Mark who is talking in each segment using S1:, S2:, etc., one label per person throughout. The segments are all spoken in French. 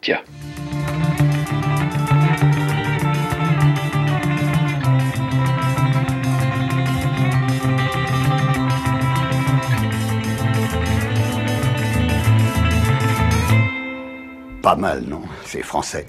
S1: Tiens.
S2: Pas mal, non? C'est français.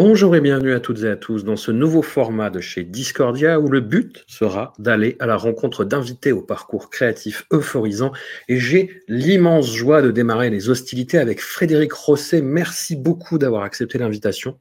S3: Bonjour et bienvenue à toutes et à tous dans ce nouveau format de chez Discordia où le but sera d'aller à la rencontre d'invités au parcours créatif euphorisant et j'ai l'immense joie de démarrer les hostilités avec Frédéric Rosset. Merci beaucoup d'avoir accepté l'invitation.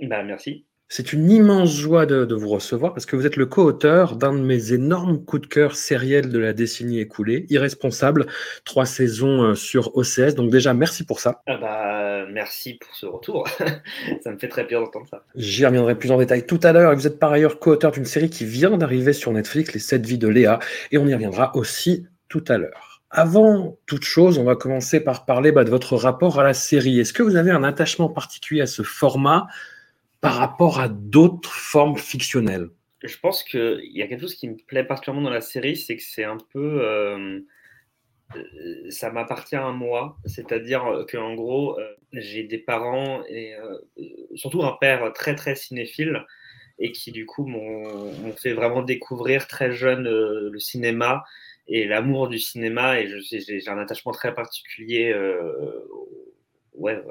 S4: Bah, merci.
S3: C'est une immense joie de, de, vous recevoir parce que vous êtes le co-auteur d'un de mes énormes coups de cœur sériels de la décennie écoulée, Irresponsable, trois saisons euh, sur OCS. Donc déjà, merci pour ça.
S4: Ah bah, merci pour ce retour. ça me fait très plaisir d'entendre ça.
S3: J'y reviendrai plus en détail tout à l'heure. Vous êtes par ailleurs co-auteur d'une série qui vient d'arriver sur Netflix, Les 7 vies de Léa, et on y reviendra aussi tout à l'heure. Avant toute chose, on va commencer par parler bah, de votre rapport à la série. Est-ce que vous avez un attachement particulier à ce format? Par rapport à d'autres formes fictionnelles.
S4: Je pense qu'il y a quelque chose qui me plaît particulièrement dans la série, c'est que c'est un peu... Euh, ça m'appartient à moi, c'est-à-dire qu'en gros, euh, j'ai des parents et euh, surtout un père très très cinéphile et qui du coup m'ont fait vraiment découvrir très jeune euh, le cinéma et l'amour du cinéma. Et j'ai un attachement très particulier euh, ouais,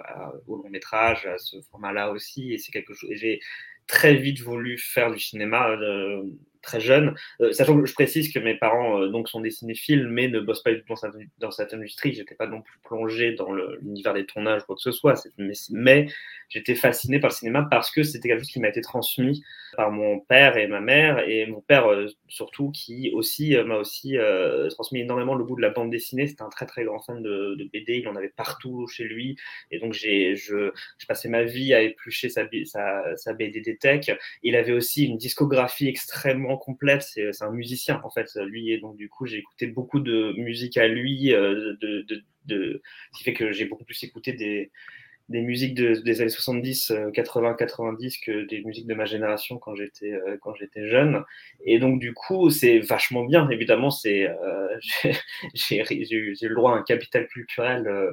S4: au long métrage, à ce format-là aussi. Et c'est quelque chose. J'ai très vite voulu faire du cinéma euh, très jeune, euh, sachant que je précise que mes parents euh, donc sont des cinéphiles, mais ne bossent pas du tout dans cette, dans cette industrie. J'étais pas non plus plongé dans l'univers des tournages ou quoi que ce soit. Mais, j'étais fasciné par le cinéma parce que c'était quelque chose qui m'a été transmis par mon père et ma mère, et mon père euh, surtout qui aussi m'a aussi transmis énormément le goût de la bande dessinée. C'était un très très grand fan de, BD. Il en avait partout chez lui, et donc j'ai je, passais ma vie à éplucher sa, sa, sa BD des tech. Il avait aussi une discographie extrêmement complète. C'est un musicien en fait, lui, et donc du coup j'ai écouté beaucoup de musique à lui, euh, de, de, de, ce qui fait que j'ai beaucoup plus écouté des des musiques de, des années 70, 80, 90 que des musiques de ma génération quand j'étais euh, quand j'étais jeune. Et donc du coup, c'est vachement bien. Évidemment, c'est euh, j'ai eu le droit à un capital culturel euh,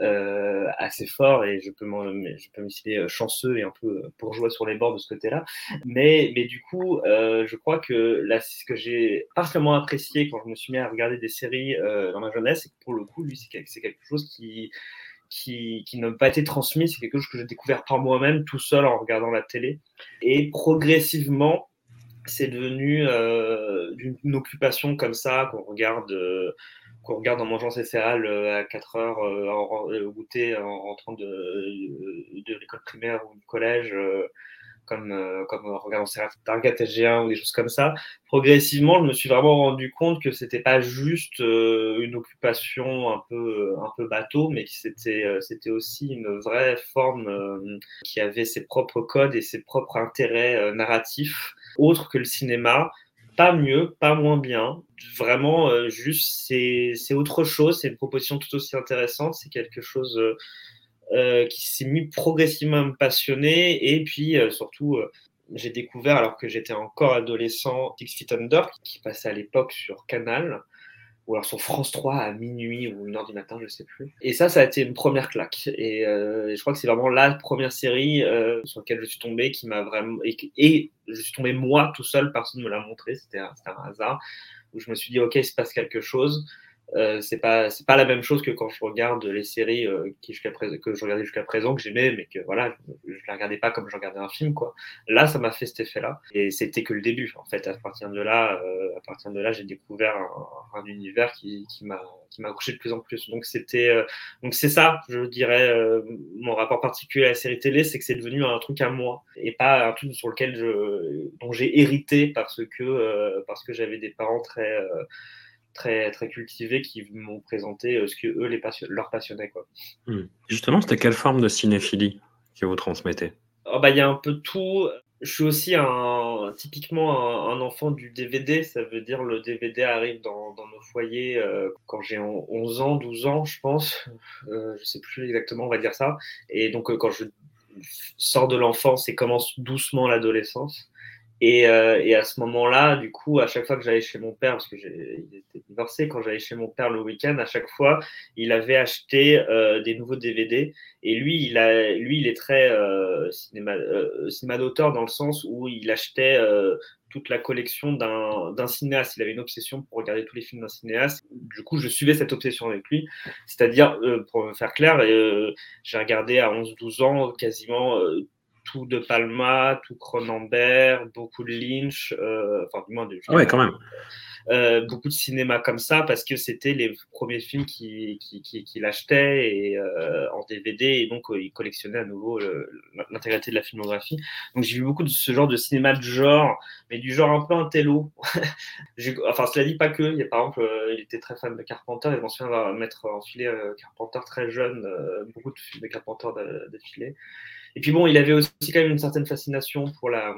S4: euh assez fort et je peux je peux me citer chanceux et un peu jouer sur les bords de ce côté-là. Mais mais du coup, euh, je crois que là, ce que j'ai particulièrement apprécié quand je me suis mis à regarder des séries dans ma jeunesse, c'est que pour le coup, lui, c'est quelque chose qui qui, qui n'a pas été transmis, c'est quelque chose que j'ai découvert par moi-même tout seul en regardant la télé. Et progressivement, c'est devenu euh, une occupation comme ça qu'on regarde, euh, qu'on regarde en mangeant ses céréales euh, à 4 heures au goûter en rentrant de l'école primaire ou du collège. Euh, comme, euh, comme en regardant Target SG1 ou des choses comme ça, progressivement, je me suis vraiment rendu compte que c'était pas juste euh, une occupation un peu, un peu bateau, mais que c'était, euh, aussi une vraie forme euh, qui avait ses propres codes et ses propres intérêts euh, narratifs, autres que le cinéma. Pas mieux, pas moins bien. Vraiment, euh, juste, c'est, c'est autre chose. C'est une proposition tout aussi intéressante. C'est quelque chose euh, qui s'est mis progressivement à me passionner. Et puis, euh, surtout, euh, j'ai découvert, alors que j'étais encore adolescent, Six Feet Under, qui passait à l'époque sur Canal, ou alors sur France 3 à minuit ou une heure du matin, je sais plus. Et ça, ça a été une première claque. Et euh, je crois que c'est vraiment la première série euh, sur laquelle je suis tombé qui m'a vraiment. Et, et, je suis tombé moi tout seul, personne ne me l'a montré, c'était un, un hasard, où je me suis dit, OK, il se passe quelque chose. Euh, c'est pas c'est pas la même chose que quand je regarde les séries euh, qui jusqu'à présent que je regardais jusqu'à présent que j'aimais mais que voilà je, les regardais pas comme je regardais un film quoi. Là ça m'a fait cet effet là et c'était que le début en fait. À partir de là euh, à partir de là j'ai découvert un, un, univers qui qui m'a qui m'a accroché de plus en plus. Donc c'était euh, donc c'est ça je dirais euh, mon rapport particulier à la série télé c'est que c'est devenu un truc à moi et pas un truc sur lequel je dont j'ai hérité parce que euh, parce que j'avais des parents très très, très cultivés qui m'ont présenté ce que eux les passion leur passionnait. Quoi.
S3: Mmh. Justement, c'était quelle forme de cinéphilie que vous transmettez?
S4: Oh bah, Il y a un peu tout. Je suis aussi un, typiquement un, un, enfant du DVD, ça veut dire le DVD arrive dans, dans nos foyers euh, quand j'ai 11 ans, 12 ans, je pense, euh, je sais plus exactement, on va dire ça. Et donc, euh, quand je sort de l'enfance et commence doucement l'adolescence. Et, euh, et, à ce moment-là, du coup, à chaque fois que j'allais chez mon père, parce que il était divorcé, quand j'allais chez mon père le week-end, à chaque fois, il avait acheté euh, des nouveaux DVD. Et lui, il, a, lui, il est très euh, cinéma, euh, cinéma d'auteur dans le sens où il achetait euh, toute la collection d'un cinéaste. Il avait une obsession pour regarder tous les films d'un cinéaste. Du coup, je suivais cette obsession avec lui. C'est-à-dire, euh, pour me faire clair, j'ai regardé à 11-12 ans quasiment tout de Palma, tout Cronenberg, beaucoup de Lynch, euh, enfin du moins de.
S3: Ah ouais, quand même.
S4: Euh, beaucoup de cinéma comme ça parce que c'était les premiers films qu'il qui, qui, qui achetait et, euh, en DVD et donc il collectionnait à nouveau l'intégralité de la filmographie. Donc j'ai vu beaucoup de ce genre de cinéma de genre, mais du genre un peu intello. enfin, cela dit pas que. Il y a, par exemple, il était très fan de Carpenter et je m'en souviens m'être enfilé euh, Carpenter très jeune, beaucoup de films de Carpenter d'affilée. Et puis bon, il avait aussi quand même une certaine fascination pour, la,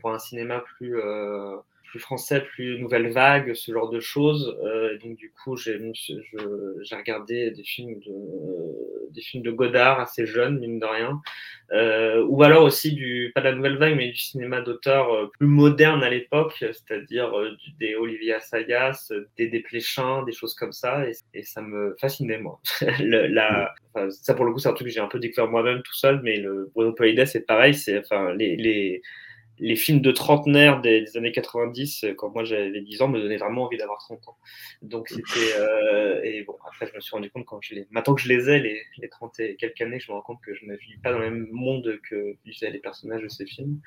S4: pour un cinéma plus, euh, plus français, plus nouvelle vague, ce genre de choses. Euh, donc du coup, j'ai regardé des films de des films de Godard assez jeunes, mine de rien, euh, ou alors aussi du pas de la nouvelle vague, mais du cinéma d'auteur euh, plus moderne à l'époque, c'est-à-dire euh, des Olivier Assayas, des Desplechin, des choses comme ça, et, ça me fascinait moi. le, la, ça pour le coup, c'est un truc que j'ai un peu découvert moi-même tout seul, mais le Bruno Polides, c'est pareil, c'est enfin les, les les films de trentenaire des, des, années 90, euh, quand moi j'avais 10 ans, me donnaient vraiment envie d'avoir 30 ans. Donc c'était. Euh, et bon, après, je me suis rendu compte, quand je les, maintenant que je les ai, les, les 30 et quelques années, je me rends compte que je ne vis pas dans le même monde que vivaient les personnages de ces films.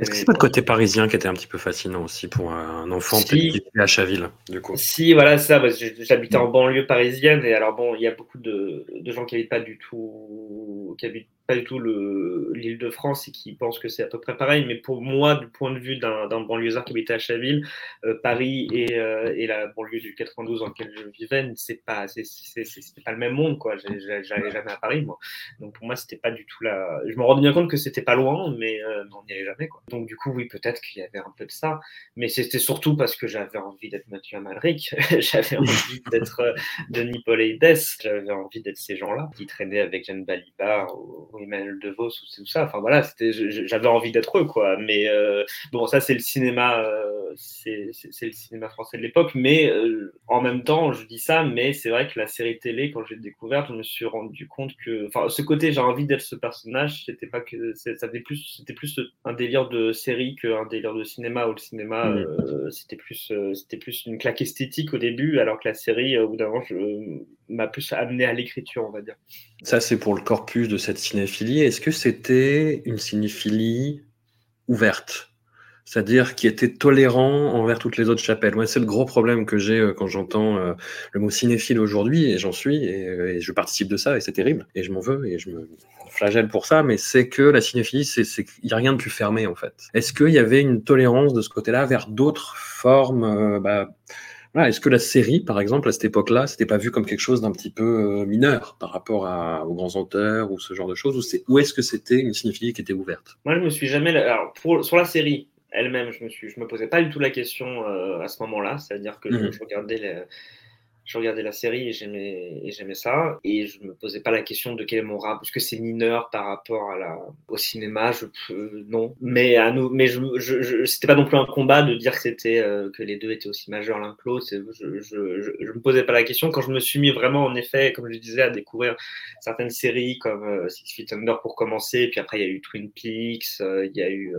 S3: Est-ce que c'est pas le côté parisien qui était un petit peu fascinant aussi pour un enfant si, qui à Chaville, du coup?
S4: Si, voilà, ça. J'habitais en banlieue parisienne, et alors bon, il y a beaucoup de, de gens qui n'habitent pas du tout. qui habitent pas du tout l'île de France et qui pensent que c'est à peu près pareil. Mais pour moi, du point de vue d'un banlieusard qui habitait à Chaville, euh, Paris et, euh, et, la banlieue du 92 dans laquelle je vivais, c'est pas, pas le même monde, quoi. J'allais jamais à Paris, moi. Donc pour moi, c'était pas du tout là. Je me rendais bien compte que c'était pas loin, mais euh, on n'y allait jamais, quoi. Donc du coup, oui, peut-être qu'il y avait un peu de ça. Mais c'était surtout parce que j'avais envie d'être Mathieu Amalric, j'avais envie d'être Denis Pauleides, j'avais envie d'être ces gens-là qui traînaient avec Jeanne Balibar ou, Emmanuel DeVos ou tout ça. Enfin voilà, j'avais envie d'être eux, quoi. Mais euh, bon, ça c'est le cinéma, euh, c'est le cinéma français de l'époque. Mais euh, en même temps, je dis ça, mais c'est vrai que la série télé, quand j'ai découvert, je me suis rendu compte que, enfin, ce côté, j'ai envie d'être ce personnage, c'était pas que, ça plus, c'était plus un délire de série qu'un délire de cinéma. Où le cinéma, mmh. c'était plus, c'était plus une claque esthétique au début, alors que la série, au bout d'un moment, m'a plus amené à l'écriture, on va dire.
S3: Ça, c'est pour le corpus de cette Est-ce que c'était une cinéphilie ouverte? C'est-à-dire qui était tolérant envers toutes les autres chapelles. Ouais, c'est le gros problème que j'ai euh, quand j'entends euh, le mot cinéphile aujourd'hui, et j'en suis, et, euh, et, je participe de ça, et c'est terrible, et je m'en veux, et je me flagelle pour ça, mais c'est que la cinéphilie, c'est il n'y a rien de plus fermé, en fait. Est-ce qu'il y avait une tolérance de ce côté-là vers d'autres formes bah, voilà, Est-ce que la série, par exemple, à cette époque-là, c'était pas vu comme quelque chose d'un petit peu mineur par rapport à, aux grands auteurs ou ce genre de choses Ou, est, ou est-ce que c'était une cinéphilie qui était ouverte?
S4: Moi, je me suis jamais. Alors, pour, sur la série elle-même, je me suis, je me posais pas du tout la question euh, à ce moment-là. C'est-à-dire que mmh. je, je regardais les je regardais la série et j'aimais et j'aimais ça. Et je me posais pas la question de quel est mon rap parce que c'est mineur par rapport à la au cinéma je euh, non. Mais à nous mais je, je, je c'était pas non plus un combat de dire que c'était euh, que les deux étaient aussi majeurs l'un que l'autre. Je, je, me posais pas la question. Quand je me suis mis vraiment en effet comme je disais à découvrir certaines séries comme euh, Six Feet Under pour commencer puis après il y a eu Twin Peaks il y a eu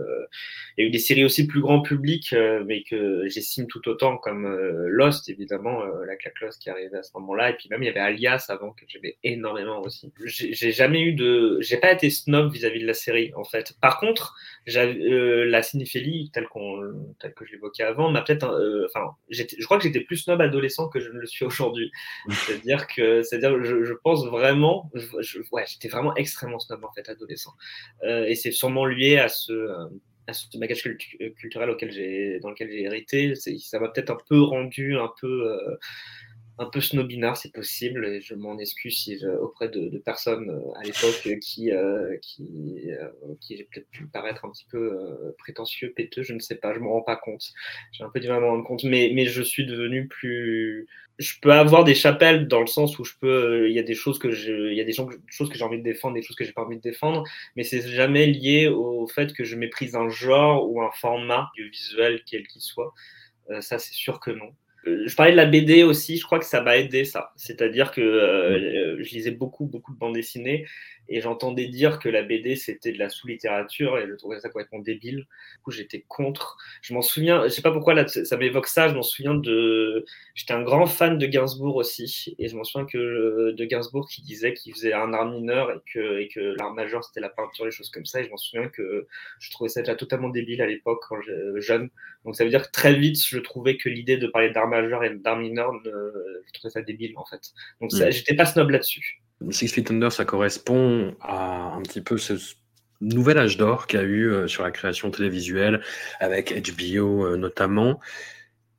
S4: il y a eu des séries aussi plus grand public mais que j'estime tout autant comme Lost évidemment la claque Lost qui arrivait à ce moment-là. Et puis même, il y avait Alias avant que j'aimais énormément aussi. J'ai jamais eu de... J'ai pas été snob vis-à-vis -vis de la série, en fait. Par contre, euh, la cinéphilie, telle, qu'on telle que je l'évoquais avant, m'a peut-être... Euh, enfin, je crois que j'étais plus snob adolescent que je ne le suis aujourd'hui. C'est-à-dire que... C'est-à-dire, je, je, pense vraiment... Je, ouais, j'étais vraiment extrêmement snob, en fait, adolescent. Euh, et c'est sûrement lié à ce à ce bagage culturel auquel j'ai dans lequel j'ai hérité ça m'a peut-être un peu rendu un peu euh, un peu snobinard, c'est possible, et je m'en excuse auprès de, personnes euh, à l'époque qui, euh, qui, euh, qui j'ai peut-être pu paraître un petit peu prétentieux, péteux, je ne sais pas, je ne me rends pas compte. J'ai un peu du mal à me rendre compte, mais, mais je suis devenu plus. Je peux avoir des chapelles dans le sens où je peux. Il y a des choses que il y a des choses que j'ai envie de défendre, des choses que j'ai pas envie de défendre, mais c'est jamais lié au fait que je méprise un genre ou un format du visuel quel qu'il soit. ça, c'est sûr que non. Euh, je parlais de la BD aussi, je crois que ça m'a aidé ça. C'est-à-dire que euh, je lisais beaucoup, beaucoup de bandes dessinées et j'entendais dire que la BD c'était de la sous-littérature et je trouvais ça complètement débile. Du coup, j'étais contre. Je m'en souviens, je sais pas pourquoi là, ça m'évoque ça. Je m'en souviens de. J'étais un grand fan de Gainsbourg aussi et je m'en souviens que de Gainsbourg qui disait qu'il faisait un art mineur et que, et que l'art majeur c'était la peinture, les choses comme ça. Et je m'en souviens que je trouvais ça déjà totalement débile à l'époque quand j'étais jeune. Donc ça veut dire que très vite je trouvais que l'idée de parler d'art majeur et d'art mineur, je trouvais ça débile en fait. Donc mm. j'étais pas snob là-dessus.
S3: Six Feet Under, ça correspond à un petit peu ce nouvel âge d'or qu'il y a eu euh, sur la création télévisuelle, avec HBO euh, notamment.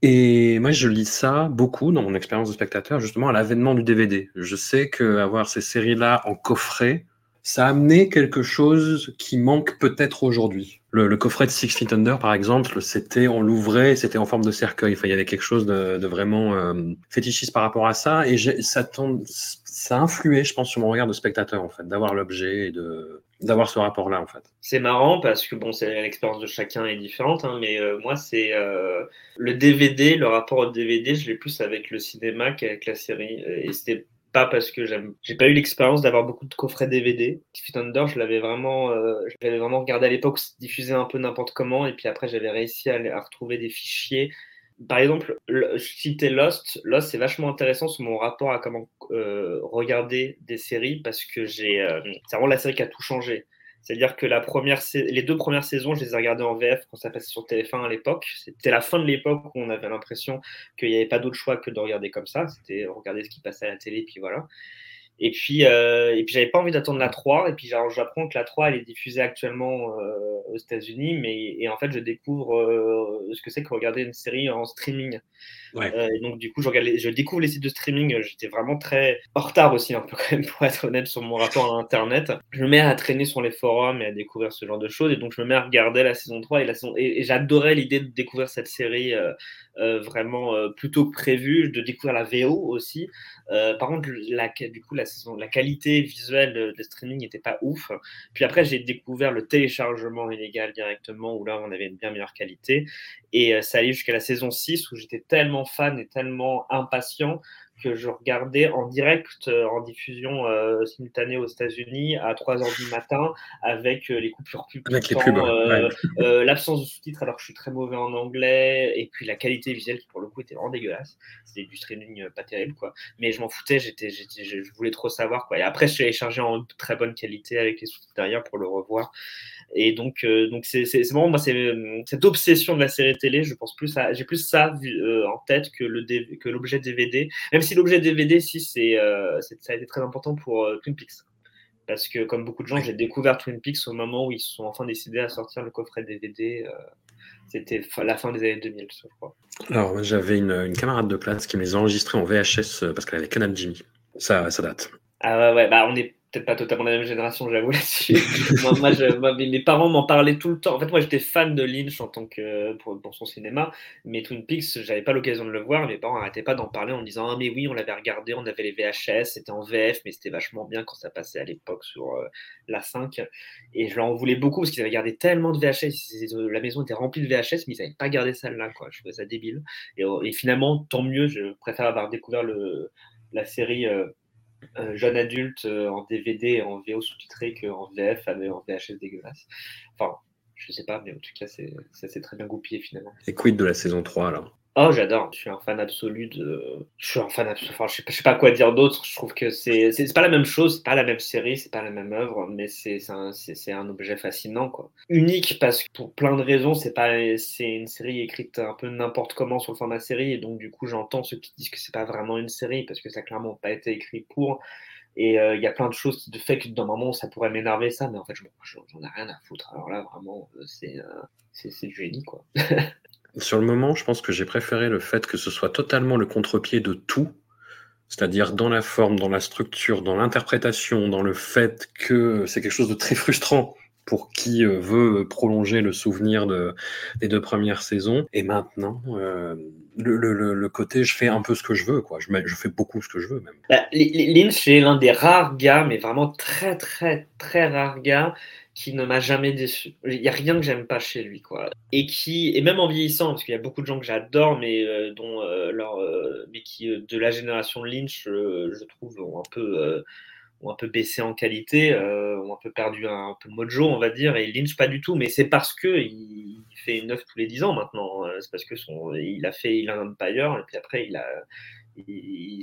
S3: Et moi, je lis ça beaucoup dans mon expérience de spectateur, justement à l'avènement du DVD. Je sais qu'avoir ces séries-là en coffret, ça a amené quelque chose qui manque peut-être aujourd'hui. Le, coffret de Six Feet Under, par exemple, c'était, on l'ouvrait, c'était en forme de cercueil. Enfin, il y avait quelque chose de, vraiment euh, fétichiste par rapport à ça. Et ça, ça a influé, je pense, sur mon regard de spectateur, en fait, d'avoir l'objet et de, d'avoir ce rapport-là, en fait.
S4: C'est marrant parce que, bon, c'est l'expérience de chacun est différente, hein, mais euh, moi, c'est euh, le DVD, le rapport au DVD, je l'ai plus avec le cinéma qu'avec la série. Et c'était pas parce que. J'ai pas eu l'expérience d'avoir beaucoup de coffrets DVD. Feet Under, je l'avais vraiment, euh, vraiment regardé à l'époque, diffusé un peu n'importe comment, et puis après j'avais réussi à, retrouver des fichiers. Par exemple, je Lost. Lost, c'est vachement intéressant sur mon rapport à comment euh, regarder des séries parce que j'ai, euh, c'est vraiment la série qui a tout changé. C'est-à-dire que les deux premières saisons, je les ai regardées en VF quand ça passait sur TF1 à l'époque. C'était la fin de l'époque où on avait l'impression qu'il n'y avait pas d'autre choix que de regarder comme ça. C'était regarder ce qui passait à la télé, puis voilà. Et puis, euh, et puis j'avais pas envie d'attendre la 3. Et puis, j'apprends que la 3, elle est diffusée actuellement euh, aux États-Unis. Mais et en fait, je découvre euh, ce que c'est que regarder une série en streaming. Euh, et donc, du coup, je, je découvre les sites de streaming. J'étais vraiment très en retard aussi, un peu quand même, pour être honnête, sur mon rapport à Internet. Je me mets à traîner sur les forums et à découvrir ce genre de choses. Et donc, je me mets à regarder la saison 3. Et, saison... et, j'adorais l'idée de découvrir cette série euh, euh, vraiment plutôt que prévu, de découvrir la VO aussi. par contre, la, du coup, la, saison, la qualité visuelle de, streaming n'était pas ouf. Puis après, j'ai découvert le téléchargement illégal directement, où là, on avait une bien meilleure qualité. Et ça allait jusqu'à la saison 6, où j'étais tellement fan et tellement impatient que je regardais en direct, euh, en diffusion euh, simultanée aux États-Unis à 3 h du matin avec euh, les coupures pubs, l'absence de sous-titres alors que je suis très mauvais en anglais et puis la qualité visuelle qui pour le coup était vraiment dégueulasse. C'était du streaming pas terrible quoi. Mais je m'en foutais, j'étais, je voulais trop savoir quoi. Et après je suis allé charger en très bonne qualité avec les sous-titres derrière pour le revoir. Et donc, donc c'est, vraiment moi, c'est cette obsession de la série télé. Je pense plus à, j'ai plus ça en tête que le que l'objet DVD. Même si l'objet DVD, si, euh, c'est, ça a été très important pour euh, Twin Peaks. Parce que, comme beaucoup de gens, j'ai découvert Twin Peaks au moment où ils se sont enfin décidés à sortir le coffret DVD. Euh, c'était la fin des années 2000, je crois.
S3: Alors, j'avais une, camarade de classe qui me les a enregistrés en VHS parce qu'elle avait Canal Jimmy. Ça, ça date.
S4: Ah ouais, ouais, bah on est peut-être pas totalement la même génération, j'avoue là-dessus. moi, mes parents m'en parlaient tout le temps. En fait, moi, j'étais fan de Lynch en tant que pour, son cinéma, mais Twin Peaks, j'avais pas l'occasion de le voir. Mes parents n'arrêtaient pas d'en parler en disant ah mais oui, on l'avait regardé, on avait les VHS, c'était en VF, mais c'était vachement bien quand ça passait à l'époque sur euh, la 5. Et je leur en voulais beaucoup parce qu'ils avaient gardé tellement de VHS. La maison était remplie de VHS, mais ils n'avaient pas gardé celle-là. Quoi. Je trouvais ça débile. Et, finalement, tant mieux. Je préfère avoir découvert le, la série. Euh, euh, jeune adulte euh, en DVD et en VO sous-titré qu'en VF en VHS dégueulasse. Enfin, je sais pas, mais en tout cas, ça s'est très bien goupillé finalement.
S3: Et quid de la saison 3 alors?
S4: Oh, j'adore. Je suis un fan absolu de. Je suis un fan absolu. Enfin, je sais pas, sais pas quoi dire d'autre. Je trouve que c'est, pas la même chose, c'est pas la même série, c'est pas la même œuvre, mais c'est, un, un objet fascinant, quoi. Unique parce que pour plein de raisons, c'est pas, c'est une série écrite un peu n'importe comment sur le format série, et donc du coup, j'entends ceux qui disent que c'est pas vraiment une série parce que ça a clairement pas été écrit pour. Et euh, il y a plein de choses qui te fait que d'un moment ça pourrait m'énerver ça, mais en fait, j'en ai rien à foutre. Alors là, vraiment, euh, c'est, euh, du génie, quoi.
S3: Sur le moment, je pense que j'ai préféré le fait que ce soit totalement le contre-pied de tout c'est-à-dire dans la forme, dans la structure, dans l'interprétation, dans le fait que c'est quelque chose de très frustrant pour qui euh, veut prolonger le souvenir de, des deux premières saisons. Et maintenant, euh, le, côté je fais un peu ce que je veux, quoi. Je, je fais beaucoup ce que je veux même.
S4: Bah, Lynch est l'un des rares gars, mais vraiment très très très rares gars qui ne m'a jamais déçu. Il n'y a rien que j'aime pas chez lui, quoi. Et qui, et même en vieillissant, parce qu'il y a beaucoup de gens que j'adore, mais euh, dont leur, mais qui de la génération Lynch, je trouve, ont un peu ont un peu baissé en qualité, euh, ont un peu perdu un, peu mojo, on va dire, et Lynch pas du tout, mais c'est parce que il, fait une tous les 10 ans maintenant. Euh, c'est parce que son, il a fait il a un Empire, et puis après il a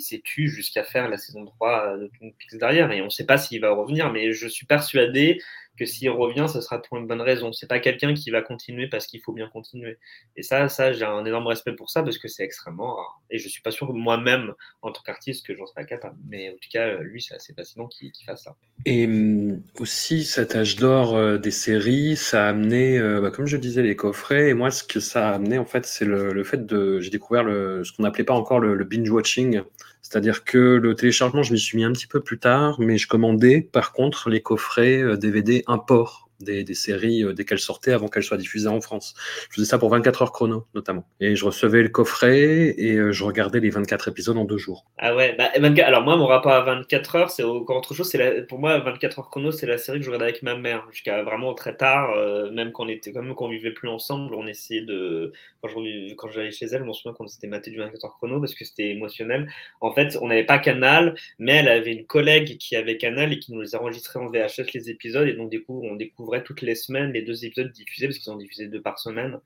S4: s'est tué jusqu'à faire la saison 3 de Twin Peaks derrière, et on ne sait pas s'il va revenir, mais je suis persuadé que s'il revient, ce sera pour une bonne raison. C'est pas quelqu'un qui va continuer parce qu'il faut bien continuer. Et ça, ça j'ai un énorme respect pour ça parce que c'est extrêmement rare. Et je suis pas sûr moi-même, en tant qu'artiste, que j'en serais capable. Mais en tout cas, lui, c'est assez fascinant qu'il fasse ça.
S3: Et hum, aussi, cet âge d'or euh, des séries, ça a amené, euh, bah, comme je disais, les coffrets. Et moi, ce que ça a amené, en fait, c'est le, fait de. J'ai découvert ce qu'on n'appelait pas encore le binge-watching. C'est-à-dire que le téléchargement, je m'y suis mis un petit peu plus tard, mais je commandais par contre les coffrets DVD euh, import des, séries euh, dès qu'elles sortaient avant qu'elles soient diffusées en France. Je faisais ça pour 24 heures chrono, notamment. Et je recevais le coffret et euh, je regardais les 24 épisodes en deux jours.
S4: Ah ouais, bah, alors moi, mon rapport à 24 heures, c'est encore autre chose. C'est pour moi, 24 heures chrono, c'est la série que je regardais avec ma mère jusqu'à vraiment très tard, euh, même quand on était, même quand on vivait plus ensemble, on essayait de. Quand j'allais chez elle, je m'en souviens qu'on s'était maté du 24 heures chrono parce que c'était émotionnel. En fait, on n'avait pas Canal, mais elle avait une collègue qui avait Canal et qui nous les enregistrait en VHS les épisodes et donc du coup, on découvre toutes les semaines les deux épisodes diffusés parce qu'ils ont diffusé deux par semaine.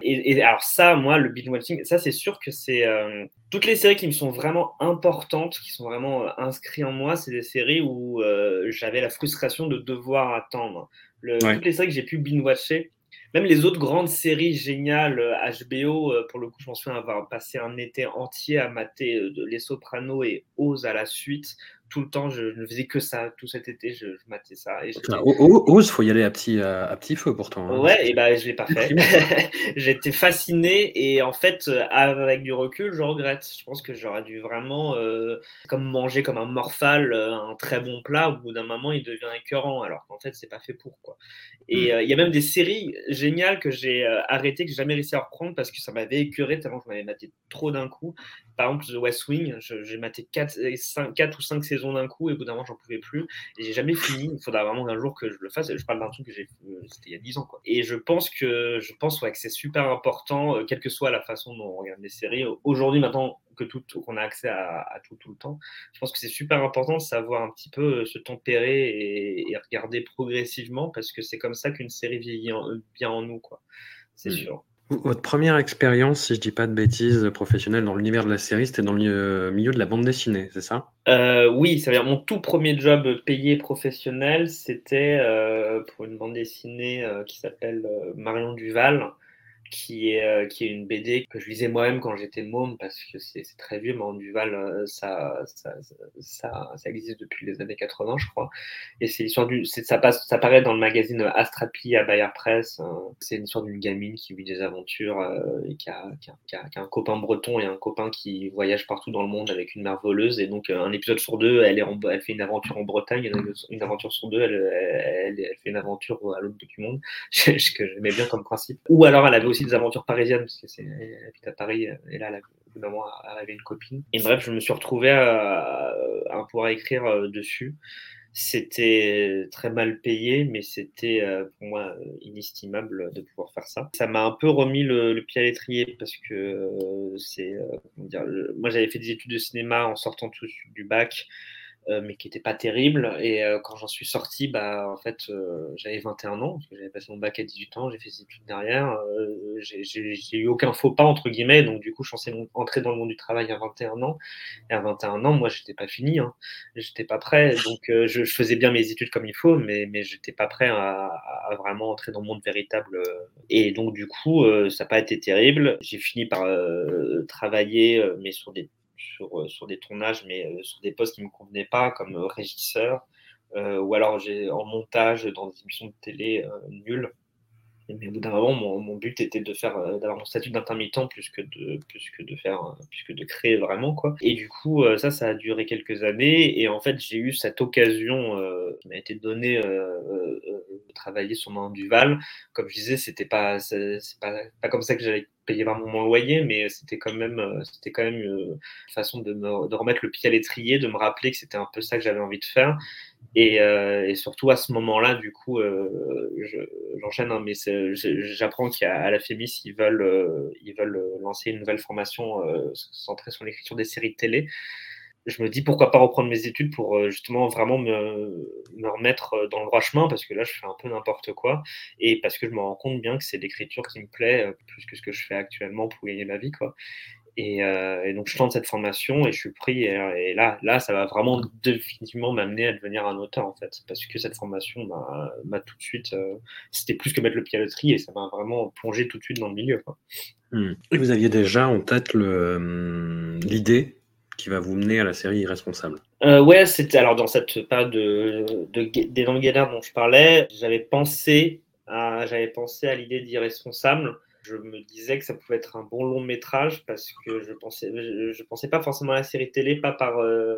S4: Et, alors ça, moi, le binge watching, ça c'est sûr que c'est euh, toutes les séries qui me sont vraiment importantes, qui sont vraiment euh, inscrites en moi, c'est des séries où euh, j'avais la frustration de devoir attendre. Le, Toutes les séries que j'ai pu binge watcher. Même les autres grandes séries géniales HBO, pour le coup, je m'en souviens avoir passé un été entier à mater Les Sopranos et Oz à la suite tout le temps, je, ne faisais que ça. Tout cet été, je, je matais ça. Et
S3: ose, faut y aller à petit, à, petit feu pourtant.
S4: Hein. Ouais, et ben je l'ai pas fait. J'étais fasciné et en fait, avec du recul, je regrette. Je pense que j'aurais dû vraiment, euh, comme manger comme un morphal, euh, un très bon plat. Au bout d'un moment, il devient écœurant, alors qu'en fait, c'est pas fait pour quoi. Et hmm. euh, il y a même des séries géniales que j'ai arrêtées, que j'ai jamais réussi à reprendre parce que ça m'avait écœuré tellement que je m'avais maté trop d'un coup. Par exemple, The West Wing, j'ai maté 4, 5, 4 ou 5 saisons d'un coup et au bout d'un moment j'en pouvais plus et j'ai jamais fini. Il faudra vraiment un jour que je le fasse. Je parle d'un truc que j'ai fait, c'était il y a 10 ans quoi. Et je pense que je pense ouais, que c'est super important, euh, quelle que soit la façon dont on regarde les séries. Aujourd'hui maintenant que tout qu'on a accès à, tout tout le temps, je pense que c'est super important de savoir un petit peu euh, se tempérer et, regarder progressivement parce que c'est comme ça qu'une série vieillit bien en nous quoi. C'est mmh. sûr.
S3: Votre première expérience, si je dis pas de bêtises, professionnelle dans l'univers de la série, c'était dans le milieu de la bande dessinée, c'est ça?
S4: Euh, Oui, ça veut dire mon tout premier job payé professionnel, c'était euh, pour une bande dessinée euh, qui s'appelle Marion Duval, qui est, euh, qui est une BD que je lisais moi-même quand j'étais môme, parce que c'est très vieux, mais en Duval, euh, ça, ça, ça, ça, existe depuis les années 80, je crois. Et c'est l'histoire du. Ça, passe, ça paraît dans le magazine Astrapi à Bayer Press. Hein. C'est une histoire d'une gamine qui vit des aventures euh, et qui a, qui, a, qui, a, un copain breton et un copain qui voyage partout dans le monde avec une mère voleuse. Et donc, un épisode sur deux, elle, est elle fait une aventure en Bretagne, une aventure sur deux, elle, elle, fait une aventure à l'autre bout du monde, que j'aimais bien comme principe. Ou alors, elle avait aussi des aventures parisiennes, parce que c'est habite à Paris, et là, elle a, au bout d'un moment, une copine. Et bref, je me suis retrouvé à, pouvoir écrire euh, dessus. C'était très mal payé, mais c'était euh, pour moi inestimable de pouvoir faire ça. Ça m'a un peu remis le, pied à l'étrier parce que euh, c'est, moi j'avais fait des études de cinéma en sortant tout du bac. Euh, mais qui n'était pas terrible. Et euh, quand j'en suis sorti, bah, en fait, euh, j'avais 21 ans, parce que j'avais passé mon bac à 18 ans, j'ai fait des études derrière. j'ai eu aucun faux pas, entre guillemets, donc du coup, je suis entré dans le monde du travail à 21 ans. Et à 21 ans, moi, j'étais pas fini, hein. j'étais pas prêt. Donc, je, faisais bien mes études comme il faut, mais, mais j'étais pas prêt à, à, vraiment entrer dans le monde véritable. Et donc, du coup, ça n'a pas été terrible. J'ai fini par travailler, mais sur des sur, euh, sur des tournages, mais euh, sur des postes qui ne me convenaient pas, comme euh, régisseur, ou alors j'ai en montage dans des émissions de télé nulles. Mais au bout d'un moment, mon, but était de faire, d'avoir mon statut d'intermittent plus que de, plus que de faire, plus que de créer vraiment quoi. Et du coup, ça, ça a duré quelques années. Et en fait, j'ai eu cette occasion m'a été donnée de travailler sur mon Duval. Comme je disais, c'était pas, c'est pas, pas comme ça que j'allais payer vraiment mon loyer, mais c'était quand même, c'était quand même une façon de me de remettre le pied à l'étrier, de me rappeler que c'était un peu ça que j'avais envie de faire. Et, euh, et, surtout à ce moment-là, du coup, euh, j'enchaîne, hein, mais j'apprends qu'à la FEMIS, ils veulent, euh, ils veulent lancer une nouvelle formation euh, centrée sur l'écriture des séries de télé. Je me dis pourquoi pas reprendre mes études pour euh, justement vraiment me, me, remettre dans le droit chemin parce que là je fais un peu n'importe quoi et parce que je me rends compte bien que c'est l'écriture qui me plaît plus que ce que je fais actuellement pour gagner ma vie quoi. Euh, et, donc, je tente cette formation et je suis pris. Et, là, là, ça va vraiment définitivement m'amener à devenir un auteur, en fait. Parce que cette formation m'a tout de suite. Euh, c'était plus que mettre le pied à l'étrier et ça m'a vraiment plongé tout de suite dans le milieu.
S3: Hmm. Et vous aviez déjà en tête hum, l'idée qui va vous mener à la série Irresponsable
S4: euh, Ouais, c'était. Alors, dans cette période de, de, des dont je parlais, j'avais pensé à, pensé à l'idée d'Irresponsable je me disais que ça pouvait être un bon long métrage parce que je pensais, je, pensais pas forcément à la série télé, pas par, euh,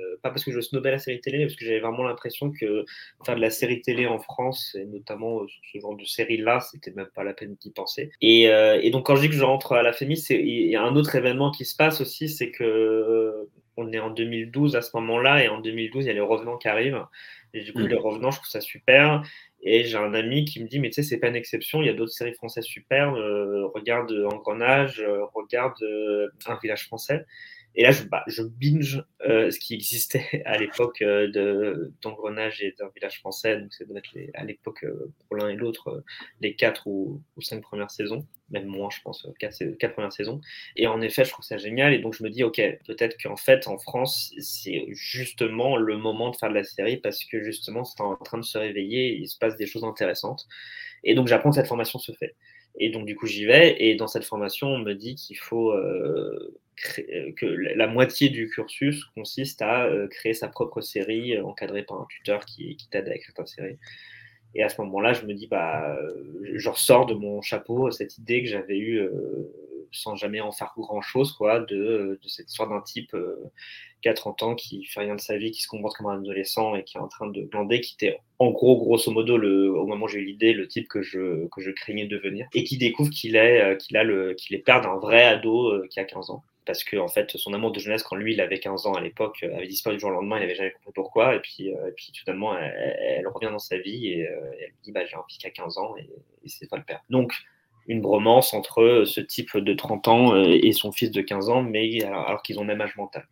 S4: euh, pas parce que je snobais la série télé, mais parce que j'avais vraiment l'impression que faire de la série télé en France et notamment euh, ce genre de série là, c'était même pas la peine d'y penser. Et, et, donc quand je dis que je rentre à la FEMI, il y a un autre événement qui se passe aussi, c'est que on est en 2012 à ce moment-là et en 2012 il y a les revenants qui arrivent. Et du coup, mmh. les revenants, je trouve ça super. Et j'ai un ami qui me dit, mais tu sais, c'est pas une exception, il y a d'autres séries françaises superbes, euh, regarde Engrenage, euh, regarde euh, Un village français. Et là, je, bah, je binge euh, ce qui existait à l'époque euh, d'Engrenage et d'un village français. Donc, c'est être à l'époque, euh, pour l'un et l'autre, euh, les quatre ou, ou, cinq premières saisons, même moins, je pense, quatre, quatre, premières saisons. Et en effet, je trouve ça génial. Et donc, je me dis, OK, peut-être qu'en fait, en France, c'est justement le moment de faire de la série parce que justement, c'est en train de se réveiller, il se passe des choses intéressantes. Et donc, j'apprends que cette formation se fait. Et donc, du coup, j'y vais. Et dans cette formation, on me dit qu'il faut euh, que la moitié du cursus consiste à euh, créer sa propre série euh, encadrée par un tuteur qui, t'aide à écrire ta série. Et à ce moment-là, je me dis, bah, je ressors de mon chapeau cette idée que j'avais eue euh, sans jamais en faire grand-chose, quoi, de, cette histoire d'un type euh, qui a 30 ans, qui fait rien de sa vie, qui se comporte comme un adolescent et qui est en train de glander, qui était en gros, grosso modo, le, au moment où j'ai eu l'idée, le type que je, que je craignais devenir, et qui découvre qu'il est, euh, qu'il a le, qu'il est père d'un vrai ado euh, qui a 15 ans parce que en fait son amour de jeunesse quand lui il avait 15 ans à l'époque euh, avait disparu du jour au lendemain il n'avait jamais compris pourquoi et puis euh, et puis soudainement elle, elle, revient dans sa vie et, euh, elle dit bah j'ai un fils qui a 15 ans et, et c'est pas le père. Donc une bromance entre ce type de 30 ans et son fils de 15 ans, mais alors, qu'ils ont même âge mental.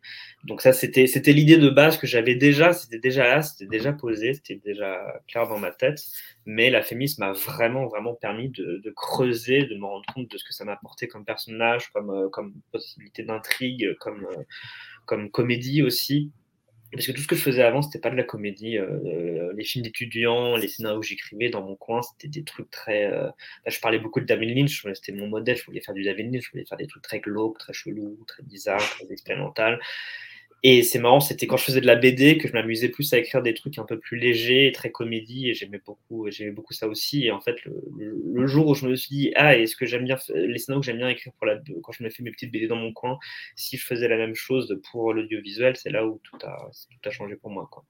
S4: Donc ça, c'était, c'était l'idée de base que j'avais déjà, c'était déjà là, c'était déjà posé, c'était déjà clair dans ma tête, mais la féminisme m'a vraiment, vraiment permis de, de, creuser, de me rendre compte de ce que ça m'apportait comme personnage, comme, comme possibilité d'intrigue, comme, comme comédie aussi. Parce que tout ce que je faisais avant, c'était pas de la comédie. Euh, les films d'étudiants, les scénarios que j'écrivais dans mon coin, c'était des trucs très. Euh... Je parlais beaucoup de David Lynch, c'était mon modèle. Je voulais faire du David Lynch, je voulais faire des trucs très glauques, très chelous, très bizarres, très expérimentales. Et c'est marrant, c'était quand je faisais de la BD que je m'amusais plus à écrire des trucs un peu plus légers, très comédie, et j'aimais beaucoup, j'aimais beaucoup ça aussi. Et en fait, le, jour où je me suis dit, ah, est-ce que j'aime bien les scénarios que j'aime bien écrire pour la, quand je me fais mes petites BD dans mon coin, si je faisais la même chose pour l'audiovisuel, c'est là où tout a, tout a changé pour moi, quoi.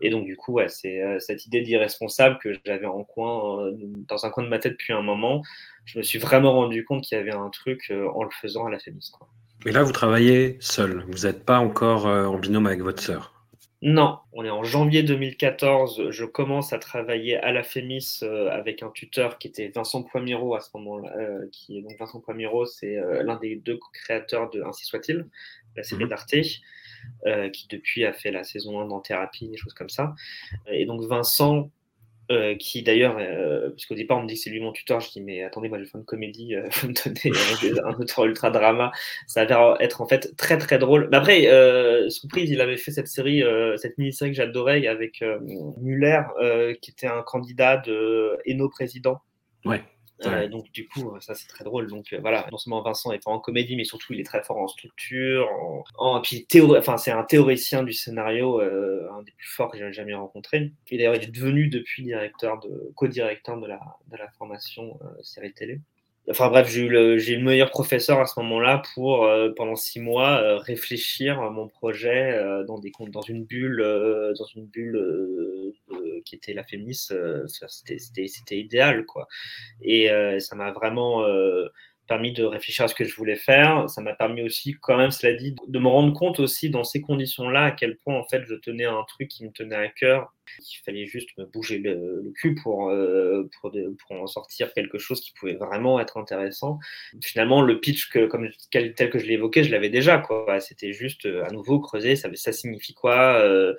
S4: Et donc, du coup, ouais, c'est euh, cette idée d'irresponsable que j'avais en coin, euh, dans un coin de ma tête depuis un moment. Je me suis vraiment rendu compte qu'il y avait un truc euh, en le faisant à la fémis, quoi.
S3: Et là, vous travaillez seul. Vous n'êtes pas encore euh, en binôme avec votre sœur.
S4: Non, on est en janvier 2014. Je commence à travailler à la FEMIS euh, avec un tuteur qui était Vincent Poimiro à ce moment-là. Euh, qui est donc Vincent Poimiro, c'est l'un des deux créateurs de Ainsi soit-il, la série mmh. d'Arte, qui depuis a fait la saison 1 dans Thérapie, des choses comme ça. Et donc Vincent euh, qui d'ailleurs, euh, parce qu'au départ on me dit que c'est lui mon tuteur, je dis mais attendez, moi je fais une comédie, euh, vous me donnez un autre ultra drama, ça va être en fait très très drôle. Mais après, euh, surprise, il avait fait cette série, euh, cette mini-série que j'adorais avec Muller, qui était un candidat de Eno président.
S3: Ouais.
S4: Euh, donc du coup, ça c'est très drôle. Donc voilà, non seulement Vincent est fort en comédie, mais surtout il est très fort en structure. En, puis enfin c'est un théoricien du scénario, un des plus forts que j'ai jamais rencontré. Et d'ailleurs, il est devenu depuis directeur de co-directeur de la, de la formation série télé. Enfin bref, j'ai eu, le, j'ai le meilleur professeur à ce moment-là pour, euh, pendant six mois, euh, réfléchir à mon projet euh, dans, des, dans une bulle, dans une bulle qui était la Fémis. c'était, c'était, idéal, quoi. Et ça m'a vraiment permis de réfléchir à ce que je voulais faire. Ça m'a permis aussi, quand même, cela dit, de me rendre compte aussi dans ces conditions-là à quel point, en fait, je tenais un truc qui me tenait à cœur. Il fallait juste me bouger le, cul pour, euh, pour, pour, en sortir quelque chose qui pouvait vraiment être intéressant. Finalement, le pitch, tel que je évoqué, je l'avais déjà. Quoi. C'était juste, euh, à nouveau, creuser, ça, ça signifie quoi euh,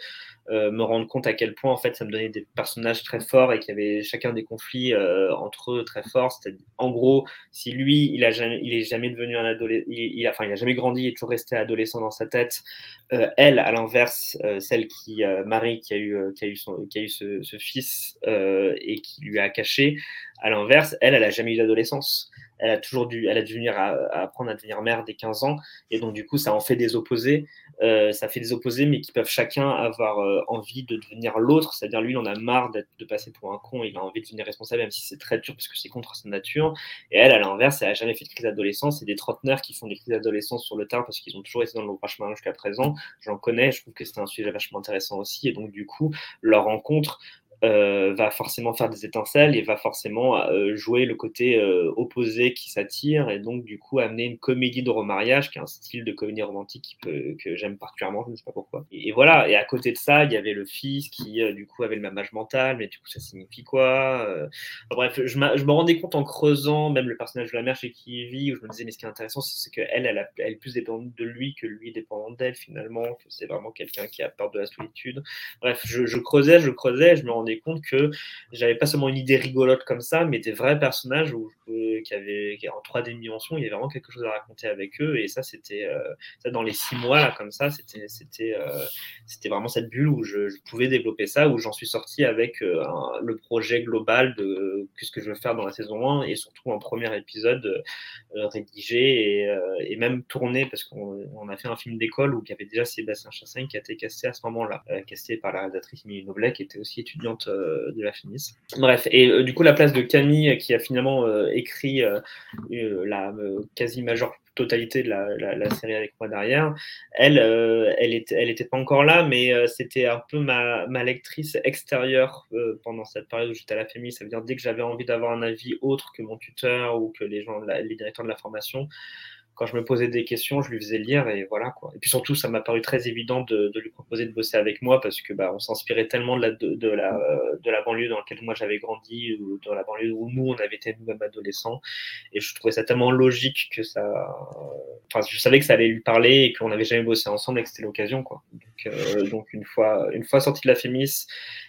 S4: me rendre compte à quel point en fait ça me donnait des personnages très forts et qu'il y avait chacun des conflits entre eux très forts. En gros, si lui il a jamais, il est jamais devenu un adolescent, il, a, enfin il a jamais grandi, il est toujours resté adolescent dans sa tête. Elle, à l'inverse, celle qui Marie a eu qui a eu qui a eu ce, fils et qui lui a caché, à l'inverse, elle, elle a jamais eu d'adolescence elle a toujours dû, elle a dû venir à, apprendre à devenir mère dès 15 ans. Et donc, du coup, ça en fait des opposés. Euh, ça fait des opposés, mais qui peuvent chacun avoir euh, envie de devenir l'autre. C'est-à-dire, lui, il en a marre de passer pour un con. Il a envie de devenir responsable, même si c'est très dur parce que c'est contre sa nature. Et elle, à l'inverse, elle n'a jamais fait de crise d'adolescence. C'est des trentenaires qui font des crises d'adolescence sur le terrain parce qu'ils ont toujours été dans le droit chemin jusqu'à présent. J'en connais. Je trouve que c'est un sujet vachement intéressant aussi. Et donc, du coup, leur rencontre euh, va forcément faire des étincelles et va forcément euh, jouer le côté euh, opposé qui s'attire et donc du coup amener une comédie de remariage qui est un style de comédie romantique qui que j'aime particulièrement, je ne sais pas pourquoi. Et, voilà, et à côté de ça, il y avait le fils qui du coup avait le même âge mental, mais du coup ça signifie quoi Bref, je, je, me rendais compte en creusant même le personnage de la mère chez qui il vit, où je me disais mais ce qui est intéressant c'est qu'elle, elle, elle, est plus dépendante de lui que lui dépendant d'elle finalement, que c'est vraiment quelqu'un qui a peur de la solitude. Bref, je, je creusais, je creusais, je me rendais compte que j'avais pas seulement une idée rigolote comme ça, mais des vrais personnages où, qui avaient en trois dimensions, il y avait vraiment quelque chose à raconter avec eux. Et ça, c'était euh, dans les six mois là, comme ça, c'était c'était euh, c'était vraiment cette bulle où je, pouvais développer ça, où j'en suis sorti avec euh, le projet global de qu'est-ce que je veux faire dans la saison 1 et surtout un premier épisode rédigé et, même tourné parce qu'on a fait un film d'école où il y avait déjà Sébastien Chassagne qui a été casté à ce moment-là, casté par la réalisatrice Mille Noblet qui était aussi étudiante de la Finis. Bref, et du coup la place de Camille qui a finalement écrit euh, euh, la euh, quasi majeure totalité de la, série avec moi derrière. Elle, elle était, elle était pas encore là, mais c'était un peu ma, ma lectrice extérieure pendant cette période où j'étais à la famille. Ça veut dire dès que j'avais envie d'avoir un avis autre que mon tuteur ou que les gens, les directeurs de la formation, quand je me posais des questions, je lui faisais lire et voilà quoi. Et puis surtout, ça m'a paru très évident de, lui proposer de bosser avec moi parce que bah, on s'inspirait tellement de la, de, la, de la banlieue dans laquelle moi j'avais grandi ou dans la banlieue où nous on avait été nous-mêmes adolescents et je trouvais ça tellement logique que ça. Enfin, je savais que ça allait lui parler et qu'on n'avait jamais bossé ensemble et que c'était l'occasion quoi. Donc, euh, une fois, une fois sorti de la Fémis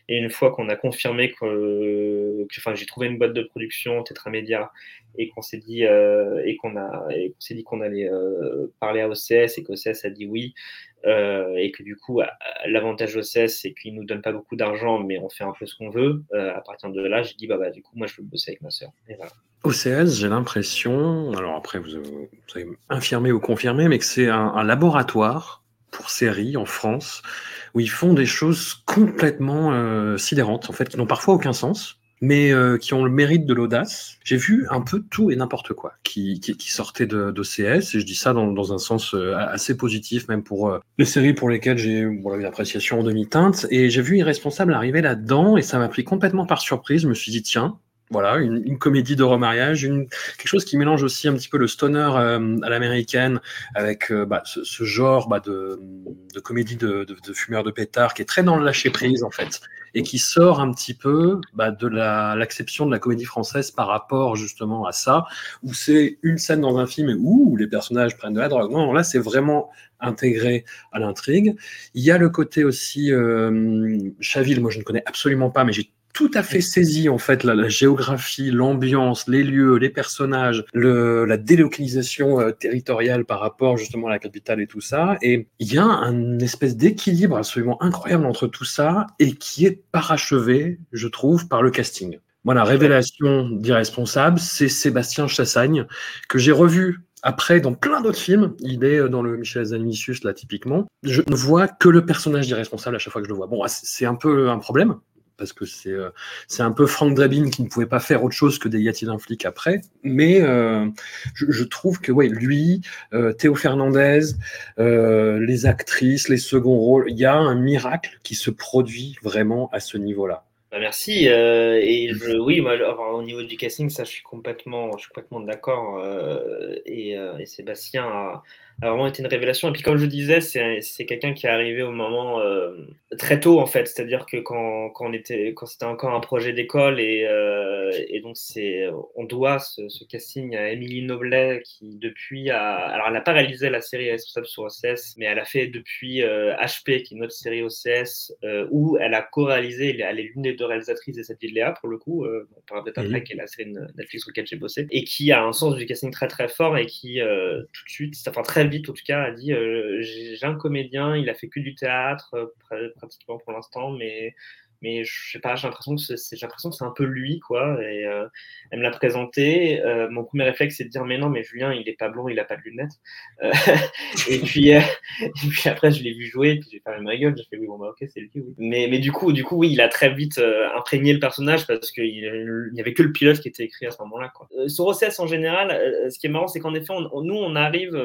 S4: et une fois qu'on a confirmé que, enfin, j'ai trouvé une boîte de production Tetramédia et qu'on s'est dit euh, et qu'on a s'est dit qu'on allait euh, parler à OCS et qu'OCS a dit oui euh, et que du coup l'avantage OCS c'est qu'il nous donne pas beaucoup d'argent mais on fait un peu ce qu'on veut à partir de là j'ai dit bah, bah, du coup moi je veux bosser avec ma sœur.
S3: OCS j'ai l'impression alors après vous, vous avez infirmé ou confirmé mais que c'est un laboratoire pour séries en France où ils font des choses complètement sidérantes en fait qui n'ont parfois aucun sens mais euh, qui ont le mérite de l'audace. J'ai vu un peu tout et n'importe quoi qui, qui, qui sortait d'OCS, et je dis ça dans, dans un sens euh, assez positif, même pour euh, les séries pour lesquelles j'ai voilà, une appréciation en demi-teinte, et j'ai vu Irresponsable arriver là-dedans, et ça m'a pris complètement par surprise, je me suis dit, tiens, voilà, une, une, comédie de remariage, une, quelque chose qui mélange aussi un petit peu le stoner euh, à l'américaine avec euh, bah, ce, ce, genre bah, de, de, comédie de, de, de, fumeur de pétard qui est très dans le lâcher prise en fait et qui sort un petit peu bah, de l'acception de la comédie française par rapport justement à ça, où c'est une scène dans un film où les personnages prennent de la drogue. Non, là c'est vraiment intégré à l'intrigue. Il y a le côté aussi euh, Chaville, moi je ne connais absolument pas, mais j'ai tout à fait saisi en fait la, la géographie, l'ambiance, les lieux, les personnages, le, la délocalisation euh, territoriale par rapport justement à la capitale et tout ça. Et il y a un espèce d'équilibre absolument incroyable entre tout ça et qui est parachevé, je trouve, par le casting. Voilà, révélation d'irresponsable, c'est Sébastien Chassagne, que j'ai revu après dans plein d'autres films. Il est dans le Michel Zanimicius, là, typiquement. Je ne vois que le personnage d'irresponsable à chaque fois que je le vois. Bon, c'est un peu un problème, parce que c'est euh, c'est un peu Frank Drabin qui ne pouvait pas faire autre chose que des y a un flic après. Mais euh, je, je, trouve que ouais, lui, euh, Théo Fernandez, euh, les actrices, les seconds rôles, il y a un miracle qui se produit vraiment à ce niveau-là.
S4: Bah merci. Euh, et je, oui, moi, au niveau du casting, ça, je suis complètement, je suis complètement d'accord. Et, et, Sébastien a, a vraiment été une révélation. Et puis, comme je disais, c'est quelqu'un qui est arrivé au moment euh, très tôt, en fait. C'est-à-dire que quand, quand, on était, quand c'était encore un projet d'école, et, euh, et donc c'est, on doit ce, ce, casting à Émilie Noblet, qui depuis a. Alors, elle n'a pas réalisé la série responsable sur OCS, mais elle a fait depuis euh, HP, qui est une autre série OCS, euh, où elle a co-réalisé, elle est l'une des deux réalisatrices de cette vie de Léa, pour le coup, euh, on parlera peut-être après, qui est la série Netflix sur laquelle j'ai bossé, et qui a un sens du casting très très fort et qui, tout de suite, enfin très vite, en tout cas, a dit euh, j'ai un comédien, il a fait que du théâtre, euh, pratiquement pour l'instant, mais mais je sais pas, j'ai l'impression que c'est, un peu lui, quoi. Et euh, elle me l'a présenté. Euh, mon premier réflexe, c'est de dire, mais non, mais Julien, il est pas blond, il a pas de lunettes. Euh, et puis, et puis après, je l'ai vu jouer, puis j'ai fermé ma gueule, j'ai fait, oui, bon, bah, ok, c'est lui, oui. Mais, mais du coup, du coup, oui, il a très vite imprégné le personnage parce qu'il n'y avait que le pilote qui était écrit à ce moment-là, quoi. sur OCS en général, ce qui est marrant, c'est qu'en effet, nous, on arrive,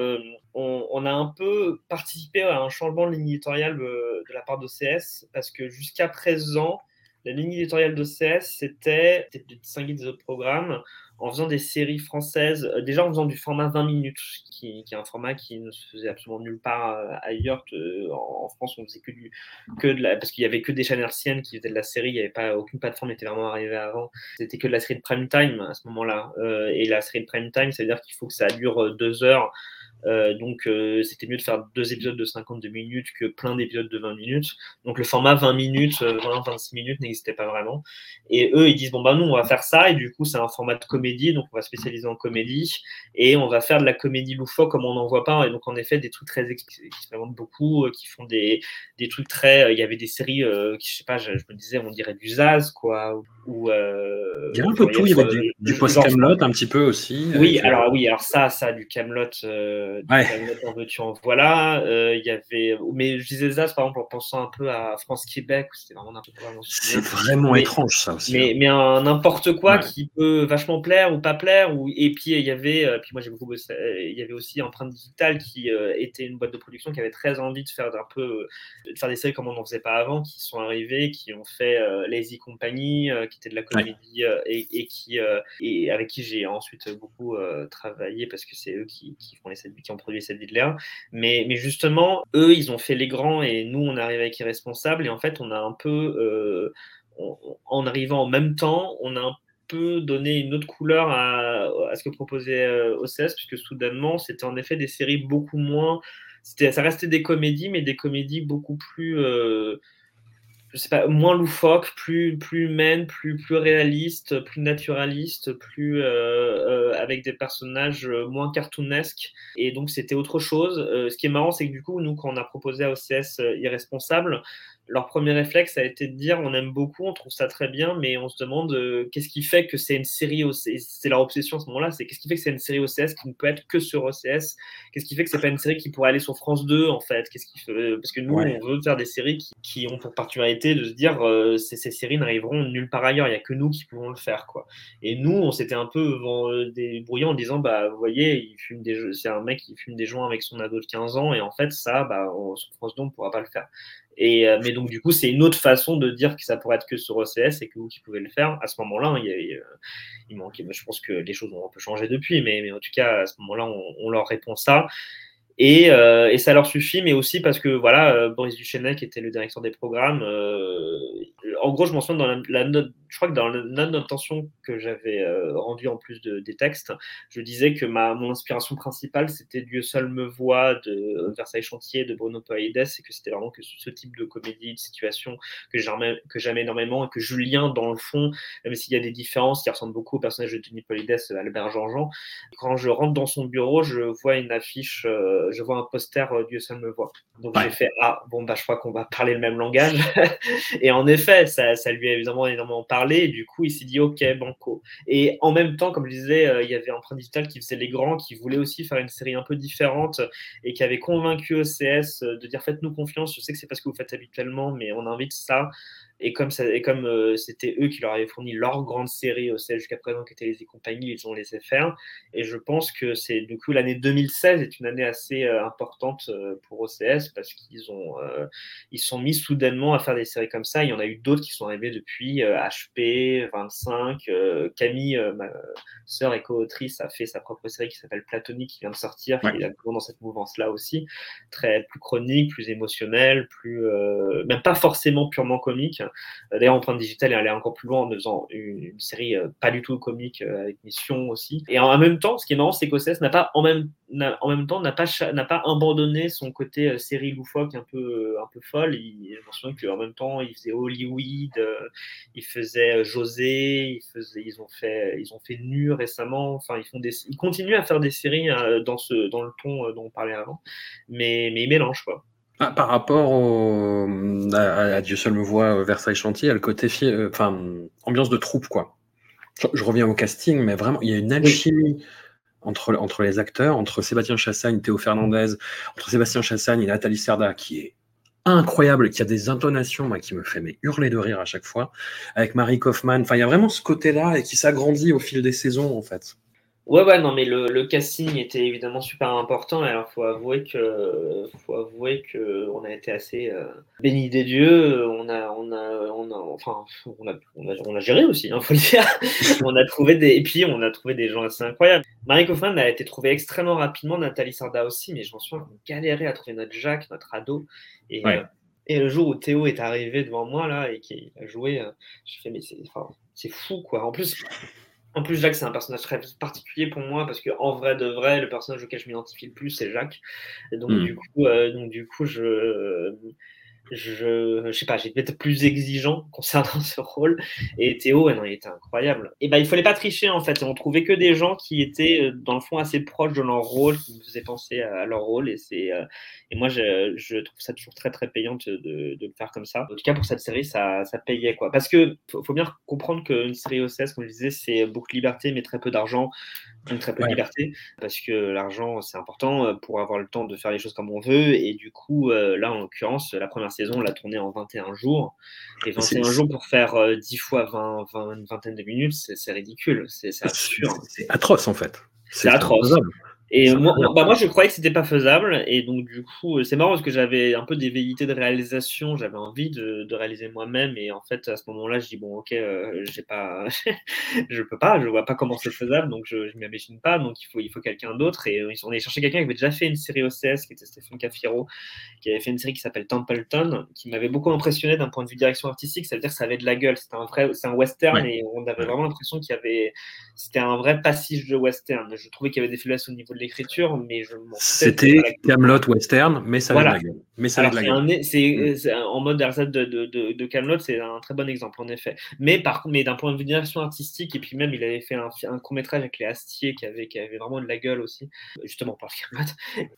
S4: on, a un peu participé à un changement de ligne éditoriale de la part d'OCS parce que jusqu'à présent, la ligne éditoriale d'OCS, c'était de distinguer des autres programmes en faisant des séries françaises, euh, déjà en faisant du format 20 minutes, qui, est un format qui ne se faisait absolument nulle part euh, ailleurs. Euh, en, France, on faisait que, du, que de la, parce qu'il y avait que des chaînes hertziennes qui faisaient de la série, il avait pas aucune plateforme n'était vraiment arrivée avant. C'était que de la série de prime time à ce moment-là. et la série de prime time, c'est-à-dire qu'il faut que ça dure deux heures euh, donc euh, c'était mieux de faire deux épisodes de 52 minutes que plein d'épisodes de 20 minutes. Donc le format 20 minutes, 20-26 euh, minutes n'existait pas vraiment. Et eux, ils disent, bon, bah nous, on va faire ça. Et du coup, c'est un format de comédie, donc on va spécialiser en comédie. Et on va faire de la comédie loufoque comme on n'en voit pas. Et donc, en effet, des trucs très expérimentent beaucoup, qui font des, des trucs très... Il y avait des séries qui, je sais pas, je, me disais, on dirait du Zaz, quoi. Ou,
S3: il y a un peu tout, il y avait du, du post-Camelot un petit peu aussi.
S4: Oui, alors oui, alors ça, ça, du Camelot
S3: ouais.
S4: en veux-tu en voilà. Euh, il y avait, mais je disais ça par exemple en pensant un peu à France-Québec, c'était vraiment
S3: C'est vraiment étrange ça aussi.
S4: Mais,
S3: hein.
S4: mais un n'importe quoi ouais. qui peut vachement plaire ou pas plaire. Ou, et puis il y avait, euh, puis moi j'ai beaucoup il y avait aussi Empreinte Digitale qui euh, était une boîte de production qui avait très envie de faire un peu, de faire des séries comme on n'en faisait pas avant, qui sont arrivés, qui ont fait Lazy Company, qui était de la comédie ouais. et, et, qui, et avec qui j'ai ensuite beaucoup travaillé parce que c'est eux qui, qui font les qui ont produit cette vidéo mais, mais justement, eux, ils ont fait les grands et nous, on arrive avec Irresponsable. Et en fait, on a un peu, euh, en arrivant en même temps, on a un peu donné une autre couleur à, à ce que proposait euh, OCS, puisque soudainement, c'était en effet des séries beaucoup moins. Ça restait des comédies, mais des comédies beaucoup plus. Euh, je sais pas, moins loufoque, plus, plus humaine, plus, plus réaliste, plus naturaliste, plus euh, euh, avec des personnages moins cartoonesques. Et donc c'était autre chose. Euh, ce qui est marrant, c'est que du coup, nous, quand on a proposé à OCS Irresponsable, leur premier réflexe a été de dire on aime beaucoup, on trouve ça très bien, mais on se demande euh, qu'est-ce qui fait que c'est une série OCS. C'est leur obsession à ce moment-là, c'est qu'est-ce qui fait que c'est une série OCS qui ne peut être que sur OCS Qu'est-ce qui fait que c'est pas une série qui pourrait aller sur France 2 en fait? Qu'est-ce qui fait... Parce que nous, ouais. on veut faire des séries qui, qui, ont pour particularité de se dire euh, ces, ces, séries n'arriveront nulle part ailleurs, il n'y a que nous qui pouvons le faire. quoi. Et nous, on s'était un peu euh, débrouillé en disant bah, vous voyez, il fume des c'est un mec qui fume des joints avec son ado de 15 ans, et en fait, ça, bah, on, sur France 2, on ne pourra pas le faire. Euh, mais donc, du coup, c'est une autre façon de dire que ça pourrait être que sur OCS et que vous qui pouvez le faire. À ce moment-là, a, il manquait, je pense que les choses ont un peu changé depuis, mais, en tout cas, à ce moment-là, on, leur répond ça. Et, euh, et, ça leur suffit, mais aussi parce que voilà, euh, Boris Duchesne, qui était le directeur des programmes, en gros, je mentionne dans la, la, note, je crois que dans la note d'intention que j'avais euh, rendue en plus de, des textes, je disais que ma, mon inspiration principale, c'était Dieu seul me voit de Versailles Chantier de Bruno Païdes, et que c'était vraiment que ce type de comédie, de situation que j'aime que énormément, et que Julien, dans le fond, même s'il y a des différences qui ressemblent beaucoup au personnage de Denis Païdes, Albert Jean-Jean, quand je rentre dans son bureau, je vois une affiche euh, je vois un poster euh, Dieu seul me voit. Donc ouais. j'ai fait ah bon bah je crois qu'on va parler le même langage. et en effet, ça, lui a évidemment énormément parlé. Et du coup, il s'est dit, OK, banco. Et en même temps, comme je disais, euh, il y avait Emprunt Digital qui faisait les grands, qui voulait aussi faire une série un peu différente et qui avait convaincu OCS de dire, faites-nous confiance. Je sais que c'est pas ce que vous faites habituellement, mais on invite ça. Et comme, ça, et comme euh, c'était eux qui leur avaient fourni leur grande série OCS jusqu'à présent, qui était les compagnies, ils ont laissé faire. Et je pense que c'est du coup l'année 2016 est une année assez euh, importante euh, pour OCS parce qu'ils ont ils sont mis soudainement à faire des séries comme ça. Il y en a eu d'autres qui sont arrivés depuis HP 25. Camille, ma sœur et co-autrice, a fait sa propre série qui s'appelle Platonique qui vient de sortir, qui est dans cette mouvance-là aussi, très plus chronique, plus émotionnelle, plus même pas forcément purement comique. Euh, d'ailleurs, Empreinte Digitale est allée encore plus loin en faisant une, série euh, pas du tout comique euh, avec Mission aussi. Et en même temps, ce qui est marrant, c'est qu'OCS n'a pas en même, en même temps n'a pas, n'a pas abandonné son côté série loufoque un peu, un peu folle. Il, je me souviens qu'en même temps, il faisait Hollywood, il faisait José, il faisait, ils ont fait, ils ont fait Nu récemment. Enfin, ils font ils continuent à faire des séries dans ce, dans le ton dont on parlait avant, mais, mais ils mélangent quoi.
S3: Ah, par rapport au, à, Dieu seul me voit euh, Versailles Chantier, à le côté euh, enfin ambiance de troupe quoi. Je, reviens au casting, mais vraiment il y a une alchimie entre, entre les acteurs, entre Sébastien Chassagne, Théo Fernandez, entre Sébastien Chassagne et Nathalie Serda qui est incroyable, qui a des intonations qui me fait mais, hurler de rire à chaque fois, avec Marie Kaufmann. Enfin, il y a vraiment ce côté-là et qui s'agrandit au fil des saisons en fait.
S4: Ouais, ouais, non, mais le, le, casting était évidemment super important. Alors, faut avouer que, faut avouer que on a été assez euh, béni des dieux. On a, on a, on a, enfin, on a, on a, géré aussi, hein, faut le dire. on a trouvé des, et puis on a trouvé des gens assez incroyables. Marie Kaufmann a été trouvée extrêmement rapidement, Nathalie Sarda aussi, mais je m'en souviens qu'on galérait à trouver notre Jacques, notre ado. Et, euh, et le jour où Théo est arrivé devant moi là et qu'il a joué, euh, je fais mais c'est, enfin, c'est fou quoi. En plus. En plus, Jacques, c'est un personnage très particulier pour moi parce que en vrai de vrai, le personnage auquel je m'identifie le plus, c'est Jacques. Et donc, hmm. du coup, euh, donc, du coup, je, je, sais pas, j'étais peut-être plus exigeant concernant ce rôle. Et Théo, non, il était incroyable. Et ben, il fallait pas tricher en fait. on trouvait que des gens qui étaient euh, dans le fond assez proches de leur rôle, qui nous faisaient penser à leur rôle. Et c'est, euh, et moi, je, trouve ça toujours très très payant de, de, le faire comme ça. En tout cas, pour cette série, ça, ça payait quoi. Parce que faut, bien comprendre qu'une série OCS, comme je disais, c'est beaucoup de liberté mais très peu d'argent donc très peu de liberté, parce que l'argent, c'est important euh, pour avoir le temps de faire les choses comme on veut. Et du coup, euh, là, en l'occurrence, la première saison, on l'a tournée en 21 jours. Et 21 jours pour faire 10 euh, fois 20, 20, une vingtaine de minutes, c'est ridicule. C'est
S3: atroce, en fait.
S4: C'est atroce. Et moi, bah moi, je croyais que c'était pas faisable. Et donc, du coup, c'est marrant parce que j'avais un peu des velléités de réalisation. J'avais envie de, de réaliser moi-même. Et en fait, à ce moment-là, je dis, bon, ok, euh, j'ai pas, je peux pas, je vois pas comment c'est faisable. Donc, je, je m'imagine pas. Donc, il faut, il faut quelqu'un d'autre. Et ils sont allés chercher quelqu'un qui avait déjà fait une série OCS, qui était Stéphane Cafiro, qui avait fait une série qui s'appelle Templeton, qui m'avait beaucoup impressionné d'un point de vue direction artistique. Ça veut dire que ça avait de la gueule. C'était un vrai, c'est un western. Et on avait vraiment l'impression qu'il y avait, c'était un vrai passage de western. Je trouvais qu'il y avait des faiblesses au niveau de l'écriture, mais je
S3: C'était Camelot western, mais ça voilà. la gueule. Mais ça
S4: la gueule. C'est mm. en mode de, de, de, de Camelot, c'est un très bon exemple en effet. Mais par mais d'un point de vue direction artistique, et puis même il avait fait un, un court métrage avec les Astiers qui avait, qui avait vraiment de la gueule aussi, justement par Camelot.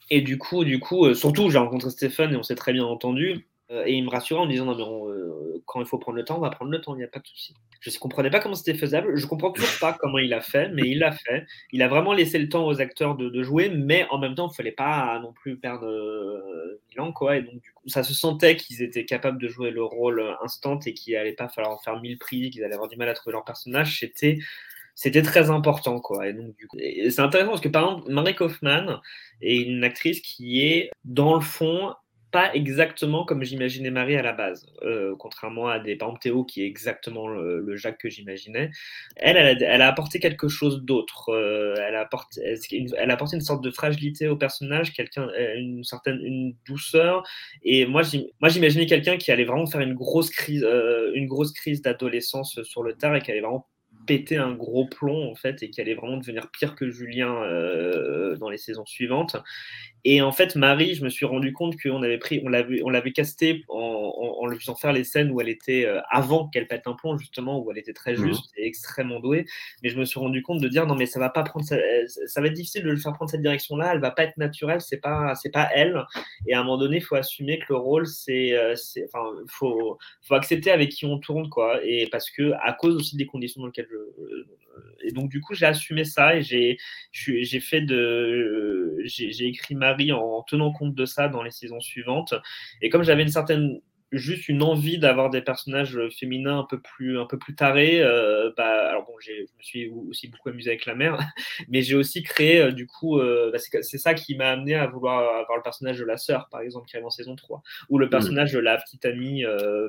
S4: Et du coup, du coup, euh, surtout j'ai rencontré Stéphane et on s'est très bien entendu. Euh, et il me rassurait en me disant non, mais euh, quand il faut prendre le temps, on va prendre le temps, il n'y a pas de souci. Je ne comprenais pas comment c'était faisable, je ne comprends toujours pas comment il a fait, mais il l'a fait. Il a vraiment laissé le temps aux acteurs de, jouer, mais en même temps, il ne fallait pas non plus perdre euh, ans, quoi. Et donc, du coup, ça se sentait qu'ils étaient capables de jouer le rôle instant et qu'il n'allait pas falloir en faire mille prix, qu'ils allaient avoir du mal à trouver leur personnage. C'était très important quoi et donc c'est intéressant parce que par exemple Marie Kaufman est une actrice qui est dans le fond pas exactement comme j'imaginais Marie à la base, euh, contrairement à des par Théo qui est exactement le, Jacques que j'imaginais. Elle, elle a, apporté quelque chose d'autre. Euh, elle, a apporté, elle a apporté une sorte de fragilité au personnage, quelqu'un, euh, une certaine une douceur. Et moi, j'imaginais quelqu'un qui allait vraiment faire une grosse crise, une grosse crise d'adolescence sur le tard et qui allait vraiment péter un gros plomb en fait et qui allait vraiment devenir pire que Julien dans les saisons suivantes. Et en fait, Marie, je me suis rendu compte qu'on avait pris, on l'avait, on l'avait casté en, lui faisant faire les scènes où elle était avant qu'elle pète un plomb, justement, où elle était très mmh. juste et extrêmement douée. Mais je me suis rendu compte de dire non, mais ça va pas prendre, ça, va être difficile de le faire prendre cette direction-là. Elle va pas être naturelle, c'est pas, c'est pas elle. Et à un moment donné, il faut assumer que le rôle, c'est, enfin, faut, faut accepter avec qui on tourne, quoi. Et parce que à cause aussi des conditions dans lesquelles je, et donc du coup, j'ai assumé ça et j'ai, j'ai fait de, j'ai écrit Marie en tenant compte de ça dans les saisons suivantes. Et comme j'avais une certaine juste une envie d'avoir des personnages féminins un peu plus, un peu plus tarés. Euh, bah, alors bon, je me suis aussi beaucoup amusé avec la mère, mais j'ai aussi créé, euh, du coup, euh, bah, c'est ça qui m'a amené à vouloir avoir le personnage de la sœur, par exemple, qui arrive en saison 3, ou le mmh. personnage de la petite amie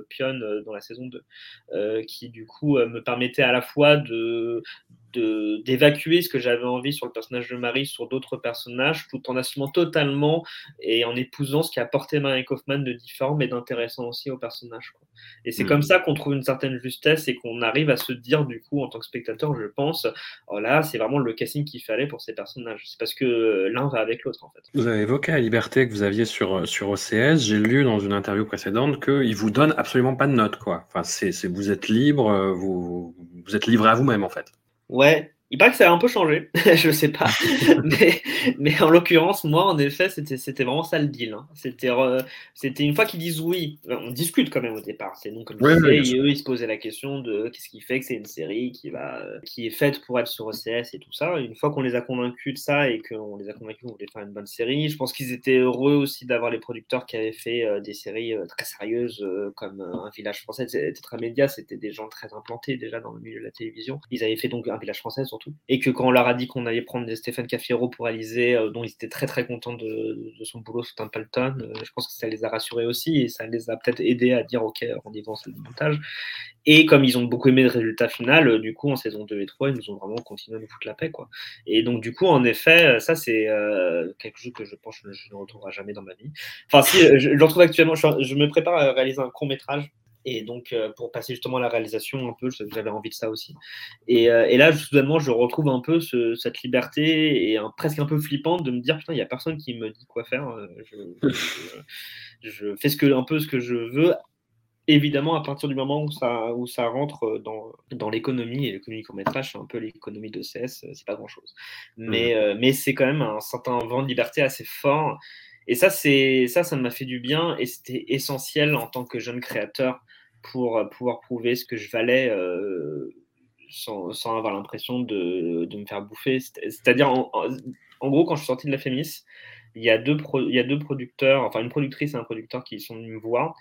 S4: Pionne dans la saison 2, qui du coup me permettait à la fois de, d'évacuer ce que j'avais envie sur le personnage de Marie sur d'autres personnages, tout en assumant totalement et en épousant ce qui a porté Marie Kaufman de différent mais d'intéressant aussi au personnage. Et c'est hmm. comme ça qu'on trouve une certaine justesse et qu'on arrive à se dire du coup en tant que spectateur, je pense, oh là c'est vraiment le casting qu'il fallait pour ces personnages. C'est parce que l'un va avec l'autre en fait.
S3: Vous avez évoqué la liberté que vous aviez sur, sur OCS. J'ai lu dans une interview précédente qu'il vous donne absolument pas de notes quoi. Enfin, c'est, vous êtes libre, vous, vous êtes livré à vous-même en fait.
S4: Ouais, il paraît que ça a un peu changé, je sais pas. mais, mais, en l'occurrence, moi, en effet, c'était vraiment ça le deal. Hein. C'était une fois qu'ils disent oui, on discute quand même au départ. C'est donc comme et eux, ils se posaient la question de qu'est-ce qui fait que c'est une série qui, va, qui est faite pour être sur OCS et tout ça. une fois qu'on les a convaincus de ça et qu'on les a convaincus qu'on voulait faire une bonne série, je pense qu'ils étaient heureux aussi d'avoir les producteurs qui avaient fait euh, des séries euh, très sérieuses euh, comme Un village français. Tetra Media, c'était des gens très implantés déjà dans le milieu de la télévision. Ils avaient fait donc Un village français et que quand on leur a dit qu'on allait prendre Stéphane Caffiero pour réaliser, euh, dont ils étaient très très contents de, son boulot sous Templeton, euh, je pense que ça les a rassurés aussi et ça les a peut-être aidés à dire ok, rendez-vous en salle de montage. Et comme ils ont beaucoup aimé le résultat final, euh, du coup en saison 2 et 3, ils nous ont vraiment continué à nous foutre la paix. Quoi. Et donc du coup, en effet, ça c'est quelque chose que je pense que je ne retrouverai jamais dans ma vie. Enfin si, je, retrouve actuellement, je me prépare à réaliser un court métrage et donc, euh, pour passer justement à la réalisation, un peu, j'avais envie de ça aussi. Et, euh, et, là, soudainement, je retrouve un peu cette liberté et un, presque un peu flippante de me dire putain, il n'y a personne qui me dit quoi faire. Euh, je, je, fais ce que, un peu ce que je veux. Évidemment, à partir du moment où ça, où ça rentre dans, dans l'économie, et l'économie qu'on métrage, c'est un peu l'économie de CS, c'est pas grand chose. Mais, mmh. mais c'est quand même un certain vent de liberté assez fort. Et ça, ça, m'a fait du bien et c'était essentiel en tant que jeune créateur pour euh, pouvoir prouver ce que je valais euh, sans, avoir l'impression de, me faire bouffer. C'est-à-dire, en, en, gros, quand je suis sorti de la Fémis, il y, a deux il y a deux producteurs, enfin une productrice et un producteur qui sont venus me voir.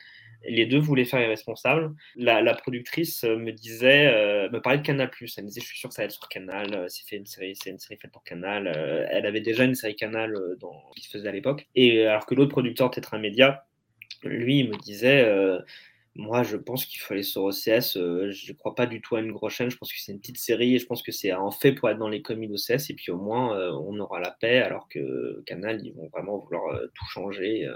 S4: Les deux voulaient faire irresponsable. La, productrice me disait, euh, me parlait de Canal+. Elle me disait, je suis sûr que ça va être sur Canal. c'est fait une série, c'est une série faite pour Canal. elle avait déjà une série Canal qui se faisait à l'époque. Et alors que l'autre producteur, Tetra Media, lui, il me disait, moi, je pense qu'il faut aller sur OCS. Euh, je ne crois pas du tout à une grosse chaîne. Je pense que c'est une petite série et je pense que c'est en fait pour être dans les commis d'OCS. Et puis au moins, euh, on aura la paix alors que Canal, ils vont vraiment vouloir euh, tout changer.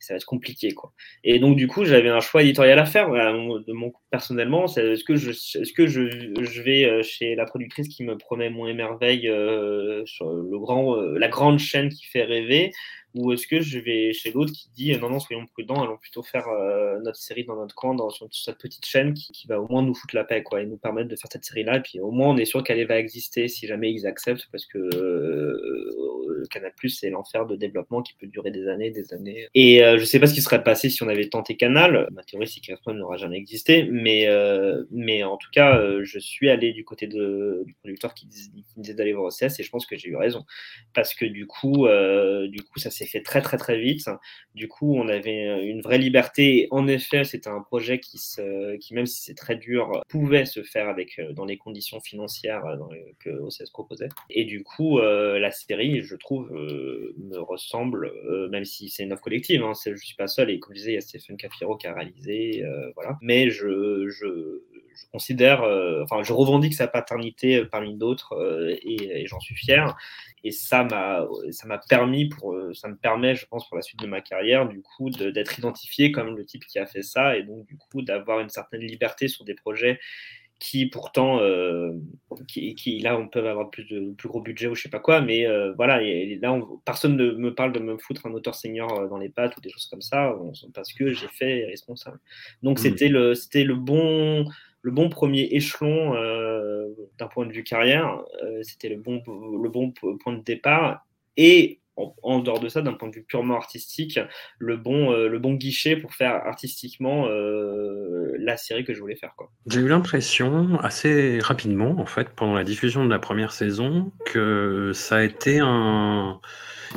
S4: Ça va être compliqué. Quoi. Et donc, du coup, j'avais un choix éditorial à faire. de mon, personnellement, est-ce que, je, est-ce que je, je, vais chez la productrice qui me promet mon émerveil sur le grand, la grande chaîne qui fait rêver ou est-ce que je vais chez l'autre qui dit non, non, soyons prudents, allons plutôt faire euh, notre série dans notre coin, dans cette petite chaîne qui, va au moins nous foutre la paix quoi, et nous permettre de faire cette série-là. Et puis au moins, on est sûr qu'elle va exister si jamais ils acceptent, parce que euh, Canal, c'est l'enfer de développement qui peut durer des années, des années. Et euh, je sais pas ce qui serait passé si on avait tenté Canal. Ma théorie, c'est qu'Airstone n'aura jamais existé, mais, mais en tout cas, je suis allé du côté de, du producteur qui, qui disait d'aller voir OCS et je pense que j'ai eu raison. Parce que du coup, du coup ça s'est fait très très très vite. Du coup, on avait euh, une vraie liberté. En effet, c'était un projet qui, se, qui même si c'est très dur, pouvait se faire avec euh, dans les conditions financières euh, que OCS proposait. Et du coup, la série, je trouve, me ressemble, même si c'est une offre collective. Hein, je suis pas seul. Et comme je disais, il y a Stéphane Cafiro qui a réalisé, voilà. Mais je considère, enfin, je revendique sa paternité parmi d'autres et, et j'en suis fier et ça m'a ça m'a permis pour ça me permet je pense pour la suite de ma carrière du coup d'être identifié comme le type qui a fait ça et donc du coup d'avoir une certaine liberté sur des projets qui pourtant, euh, qui, là, on peut avoir plus de plus gros budget ou je sais pas quoi, mais euh, voilà, et, là, personne ne me parle de me foutre un auteur senior euh, dans les pattes ou des choses comme ça, parce que j'ai fait responsable. Donc mmh. c'était le, c'était le bon, le bon premier échelon d'un point de vue carrière, c'était le bon, le bon point de départ. Et en, dehors de ça, d'un point de vue purement artistique, le bon, euh, le bon guichet pour faire artistiquement euh, la série que je voulais faire.
S3: J'ai eu l'impression, assez rapidement, en fait, pendant la diffusion de la première saison, que ça a été un.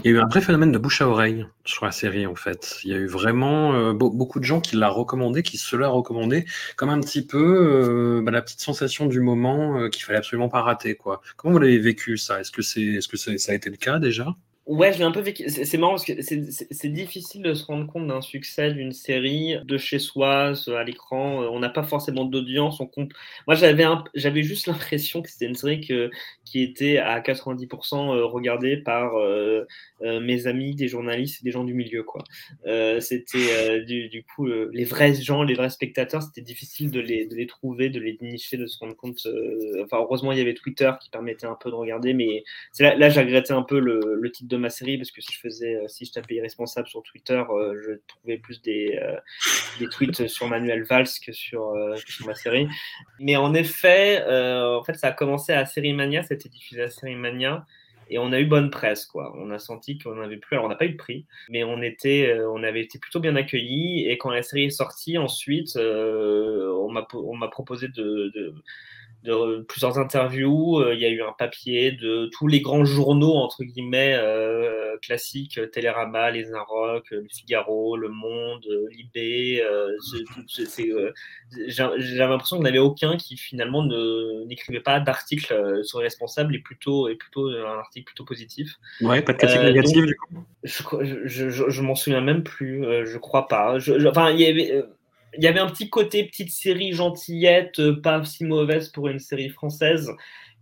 S3: Il y a eu un vrai phénomène de bouche à oreille sur la série, en fait. Il y a eu vraiment euh, beaucoup de gens qui l'ont recommandé, qui se l'a recommandé, comme un petit peu bah, la petite sensation du moment qu'il fallait absolument pas rater. Quoi. Comment vous l'avez vécu, ça? Est-ce que, c'est, est-ce que ça a été le cas déjà?
S4: Ouais, je l'ai un peu vécu. C'est marrant parce que c'est difficile de se rendre compte d'un succès d'une série de chez soi, à l'écran. On n'a pas forcément d'audience. Moi, j'avais juste l'impression que c'était une série qui était à 90% euh, regardée par euh, euh, mes amis, des journalistes et des gens du milieu. c'était du, coup les vrais gens, les vrais spectateurs. C'était difficile de les, trouver, de les nicher, de se rendre compte. enfin, heureusement, il y avait Twitter qui permettait un peu de regarder, mais là, là un peu le, le titre de ma série parce que si je faisais, euh, si je tapais irresponsable sur Twitter, euh, je trouvais plus des, euh, des tweets sur Manuel Valls que sur, sur, ma série. Mais en effet, en fait, ça a commencé à Série Mania, c'était diffusé à Série Mania et on a eu bonne presse quoi. On a senti qu'on n'avait plus, alors on n'a pas eu de prix, mais on était, on avait été plutôt bien accueillis et quand la série est sortie ensuite, on m'a proposé de, de, de plusieurs interviews. Euh, il y a eu un papier de tous les grands journaux, entre guillemets, euh, classiques, Télérama, Les Inrocks, Le Figaro, Le Monde, Libé. Euh, J'avais l'impression qu'il n'y avait aucun qui finalement n'écrivait pas d'article sur les responsables et plutôt, et plutôt un article plutôt positif.
S3: Ouais, pas de critique négative du coup
S4: Je, je, je, m'en souviens même plus, je crois pas. enfin, il y avait il y avait un petit côté petite série gentillette, euh, pas si mauvaise pour une série française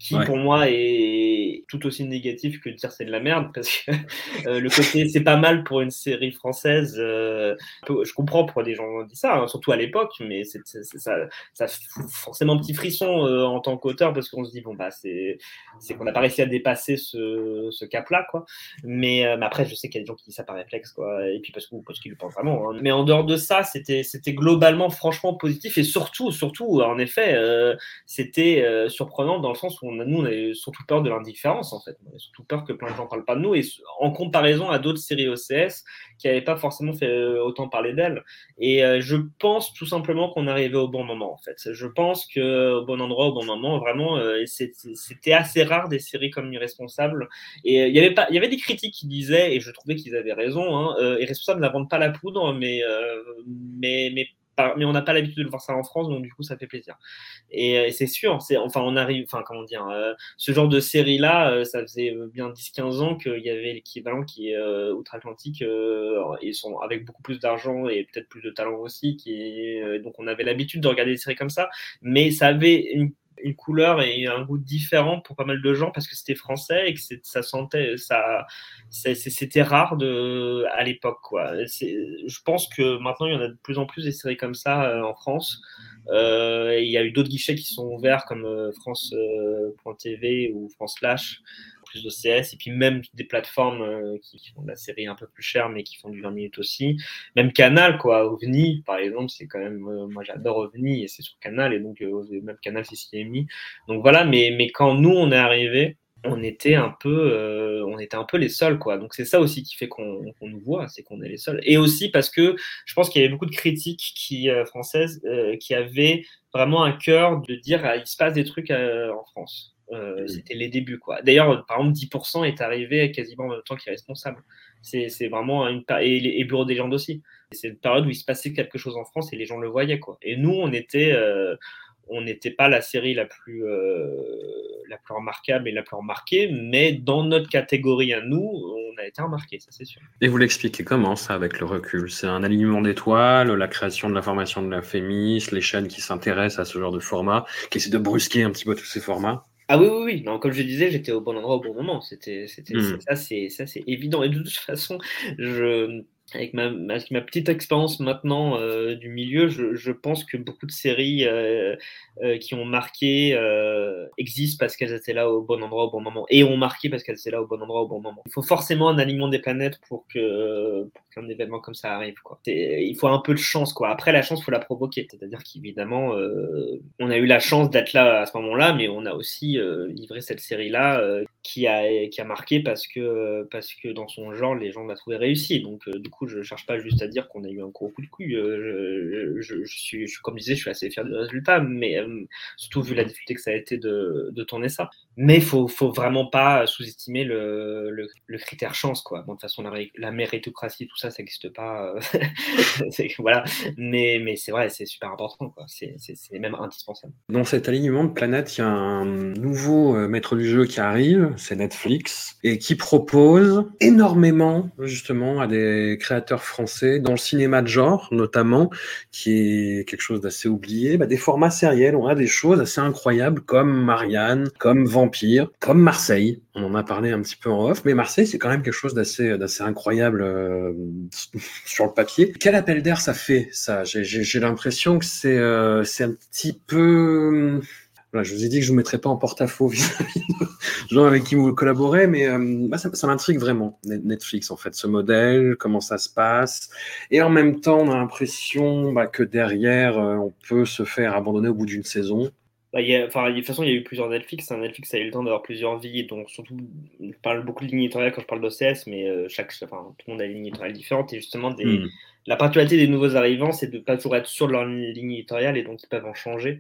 S4: qui pour moi est tout aussi négatif que de dire c'est de la merde parce que euh, le côté c'est pas mal pour une série française euh, je comprends pourquoi des gens disent ça hein, surtout à l'époque mais c'est, ça, ça fout forcément un petit frisson euh, en tant qu'auteur parce qu'on se dit bon bah c'est, c'est qu'on n'a pas réussi à dépasser ce, ce cap là quoi mais, après je sais qu'il y a des gens qui disent ça par réflexe quoi et puis parce, que, parce qu'ils le pensent vraiment hein. mais en dehors de ça c'était, c'était globalement franchement positif et surtout surtout en effet c'était surprenant dans le sens où nous, on a surtout peur de l'indifférence, en fait. On a surtout peur que plein de gens ne parlent pas de nous, et en comparaison à d'autres séries OCS qui n'avaient pas forcément fait euh, autant parler d'elles. Et euh, je pense tout simplement qu'on arrivait au bon moment, en fait. Je pense qu'au bon endroit, au bon moment, vraiment, euh, c'était assez rare des séries comme Irresponsable. Et il y avait il y avait des critiques qui disaient, et je trouvais qu'ils avaient raison, hein, Irresponsable n'invente pas la poudre, mais, mais mais on n'a pas l'habitude de voir ça en France, donc du coup, ça fait plaisir. Et, euh, c'est sûr, c'est, enfin, on arrive, enfin, comment dire, euh, ce genre de série-là, euh, ça faisait bien 10-15 ans qu'il y avait l'équivalent qui est outre-Atlantique, et sont avec beaucoup plus d'argent et peut-être plus de talent aussi, qui donc on avait l'habitude de regarder des séries comme ça, mais ça avait une une couleur et un goût différent pour pas mal de gens parce que c'était français et que ça sentait ça c'était rare de à l'époque je pense que maintenant il y en a de plus en plus des séries comme ça euh, en France. Euh, il y a eu d'autres guichets qui sont ouverts comme euh, France.tv ou France Flash plus d'OCS, et puis même des plateformes euh, qui, font de la série un peu plus chère, mais qui font du 20 minutes aussi. Même Canal, quoi, OVNI, par exemple, c'est quand même, euh, moi j'adore OVNI, et c'est sur Canal, et donc euh, même Canal, c'est CMI. Donc voilà, mais, mais quand nous, on est arrivé, on était un peu on était un peu les seuls quoi donc c'est ça aussi qui fait qu'on nous voit c'est qu'on est les seuls et aussi parce que je pense qu'il y avait beaucoup de critiques qui françaises qui avaient vraiment un cœur de dire ah, il se passe des trucs en France euh, c'était les débuts. quoi. D'ailleurs, par exemple, 10% est arrivé quasiment en même temps qu'il est responsable. C'est vraiment une et, et Bureau des légendes aussi. C'est une période où il se passait quelque chose en France et les gens le voyaient. quoi. Et nous, on était, euh, on n'était pas la série la plus, euh, la plus remarquable et la plus remarquée, mais dans notre catégorie à nous, on a été remarqué, ça c'est sûr.
S3: Et vous l'expliquez comment ça avec le recul? C'est un alignement d'étoiles, la création de l'information de la FEMIS, les chaînes qui s'intéressent à ce genre de format, qui essaient de brusquer un petit peu tous ces formats?
S4: Ah oui, oui, oui. Non, comme je disais, j'étais au bon endroit au bon moment. C'était, c'était, hmm. ça, c'est, ça, c'est évident. Et de toute façon, je, avec ma, petite expérience maintenant euh, du milieu, je, pense que beaucoup de séries euh, euh, qui ont marqué existent parce qu'elles étaient là au bon endroit au bon moment et ont marqué parce qu'elles étaient là au bon endroit au bon moment. Il faut forcément un alignement des planètes pour que pour qu'un événement comme ça arrive. Quoi. Il faut un peu de chance. Après, la chance, il faut la provoquer. C'est-à-dire qu'évidemment, on a eu la chance d'être là à ce moment-là, mais on a aussi livré cette série-là qui, a, qui a marqué parce que, parce que dans son genre, les gens l'ont trouvé réussi. Donc, du coup, je cherche pas juste à dire qu'on a eu un gros coup de couille. Euh, je, je, je, suis, comme je disais, je suis assez fier du résultat, mais euh, surtout vu la difficulté que ça a été de, de tourner ça. Mais il faut, faut vraiment pas sous-estimer le, le, critère chance. Quoi. De toute façon, la, la méritocratie, tout ça, ça n'existe pas. Euh, voilà. Mais, mais c'est vrai, c'est super important. C'est même indispensable.
S3: Dans cet alignement de planètes, il y a un nouveau maître du jeu qui arrive, c'est Netflix, et qui propose énormément justement à des créateurs français dans le cinéma de genre, notamment, qui est quelque chose d'assez oublié, bah, des formats sériels. On a des choses assez incroyables comme Marianne, comme Vampire, comme Marseille. On en a parlé un petit peu en off, mais Marseille, c'est quand même quelque chose d'assez, incroyable euh, sur le papier. Quel appel d'air ça fait, ça? J'ai l'impression que c'est, euh, c'est un petit peu voilà, je vous ai dit que je vous mettrais pas en porte-à-faux vis-à-vis de gens avec qui vous collaborez, mais euh, bah, ça, ça m'intrigue vraiment, Netflix, en fait, ce modèle, comment ça se passe. Et en même temps, on a l'impression bah, que derrière, euh, on peut se faire abandonner au bout d'une saison.
S4: Bah, y a, enfin, de toute façon, il y a eu plusieurs Netflix. Hein. Netflix a eu le temps d'avoir plusieurs vies. Donc, surtout, je parle beaucoup de lignes éditoriales quand je parle d'OCS, mais euh, chaque, enfin, tout le monde a une ligne éditoriale différente. Et justement, des, mm. la particularité des nouveaux arrivants, c'est de ne pas toujours être sur leur ligne éditoriale et donc ils peuvent en changer.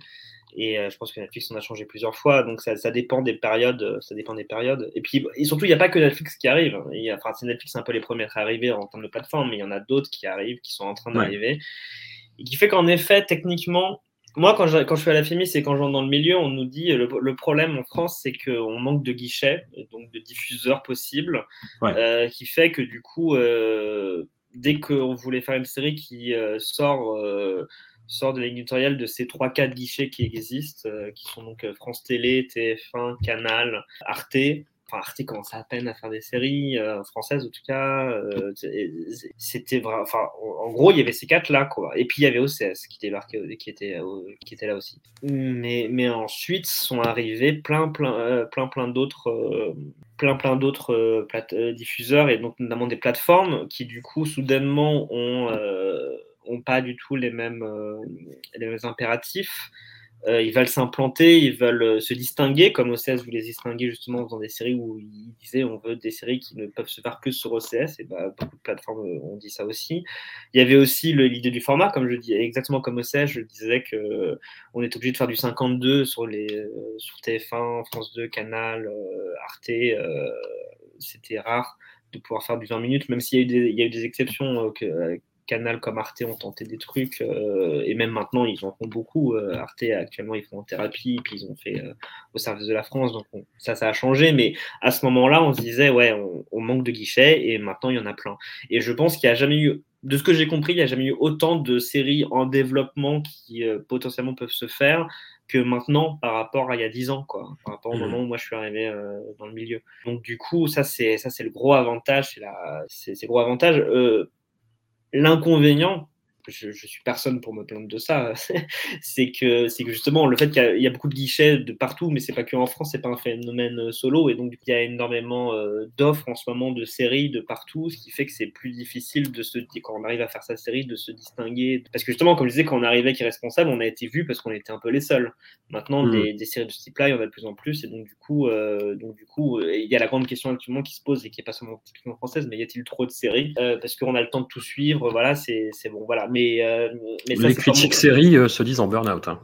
S4: Et euh, je pense que Netflix en a changé plusieurs fois, donc ça, ça, dépend des périodes. Euh, ça dépend des périodes. Et puis, et surtout, il n'y a pas que Netflix qui arrive. Enfin, c'est Netflix un peu les premiers à arriver en termes de plateforme, mais il y en a d'autres qui arrivent, qui sont en train d'arriver, ouais. et qui fait qu'en effet, techniquement, moi, quand je, quand je fais à la FEMI, c'est quand je rentre dans le milieu, on nous dit le, le problème en France, c'est qu'on manque de guichets, donc de diffuseurs possibles, ouais. euh, qui fait que du coup, euh, dès qu'on voulait faire une série qui sort sort de l'éditorial de ces trois quatre guichets qui existent, euh, qui sont donc euh, France Télé, TF1, Canal, Arte. Enfin, Arte commence à peine à faire des séries euh, françaises en tout cas. C'était vrai. Enfin, en gros, il y avait ces quatre là quoi. Et puis il y avait OCS qui débarquait, qui était, qui était là aussi. Mais, mais ensuite sont arrivés plein, plein, plein, plein d'autres plein plein d'autres diffuseurs et donc notamment des plateformes qui du coup soudainement ont ont pas du tout les mêmes, euh, les mêmes impératifs. Euh, ils veulent s'implanter, ils veulent euh, se distinguer, comme OCS voulait se distinguer justement dans des séries où ils disaient on veut des séries qui ne peuvent se faire que sur OCS, et bah, beaucoup de plateformes ont dit ça aussi. Il y avait aussi l'idée du format, comme je dis, exactement comme OCS, je disais que on est obligé de faire du 52 sur, les, sur TF1, France 2, Canal, Arte, c'était rare de pouvoir faire du 20 minutes, même s'il y, y, a eu des exceptions Canal comme Arte ont tenté des trucs, euh, et même maintenant, ils en font beaucoup. Euh, Arte, actuellement, ils font en thérapie, puis ils ont fait euh, au service de la France, donc on, ça, ça a changé. Mais à ce moment-là, on se disait, ouais, on, on, manque de guichets, et maintenant, il y en a plein. Et je pense qu'il n'y a jamais eu, de ce que j'ai compris, il n'y a jamais eu autant de séries en développement qui potentiellement peuvent se faire que maintenant par rapport à il y a 10 ans, quoi, par rapport au mmh. moment où moi je suis arrivé euh, dans le milieu. Donc du coup, ça c'est ça c'est le gros avantage, c'est le gros avantage. Euh, L'inconvénient, je, je, suis personne pour me plaindre de ça, c'est que, c'est que justement le fait qu'il y, y, a beaucoup de guichets de partout, mais c'est pas que en France, c'est pas un phénomène euh, solo, et donc il y a énormément euh, d'offres en ce moment de séries de partout, ce qui fait que c'est plus difficile de se quand on arrive à faire sa série de se distinguer, parce que justement comme je disais quand on arrivait avec Irresponsable, on a été vu parce qu'on était un peu les seuls. Maintenant mmh. des, des, séries de ce type-là, il y en a de plus en plus, et donc du coup, euh, donc du coup, il y a la grande question actuellement qui se pose et qui est pas seulement typiquement française, mais y a-t-il trop de séries? Euh, parce qu'on a le temps de tout suivre, voilà, c'est bon, voilà, mais, euh, mais
S3: ça, les critiques séries euh, se disent en burn-out. Hein.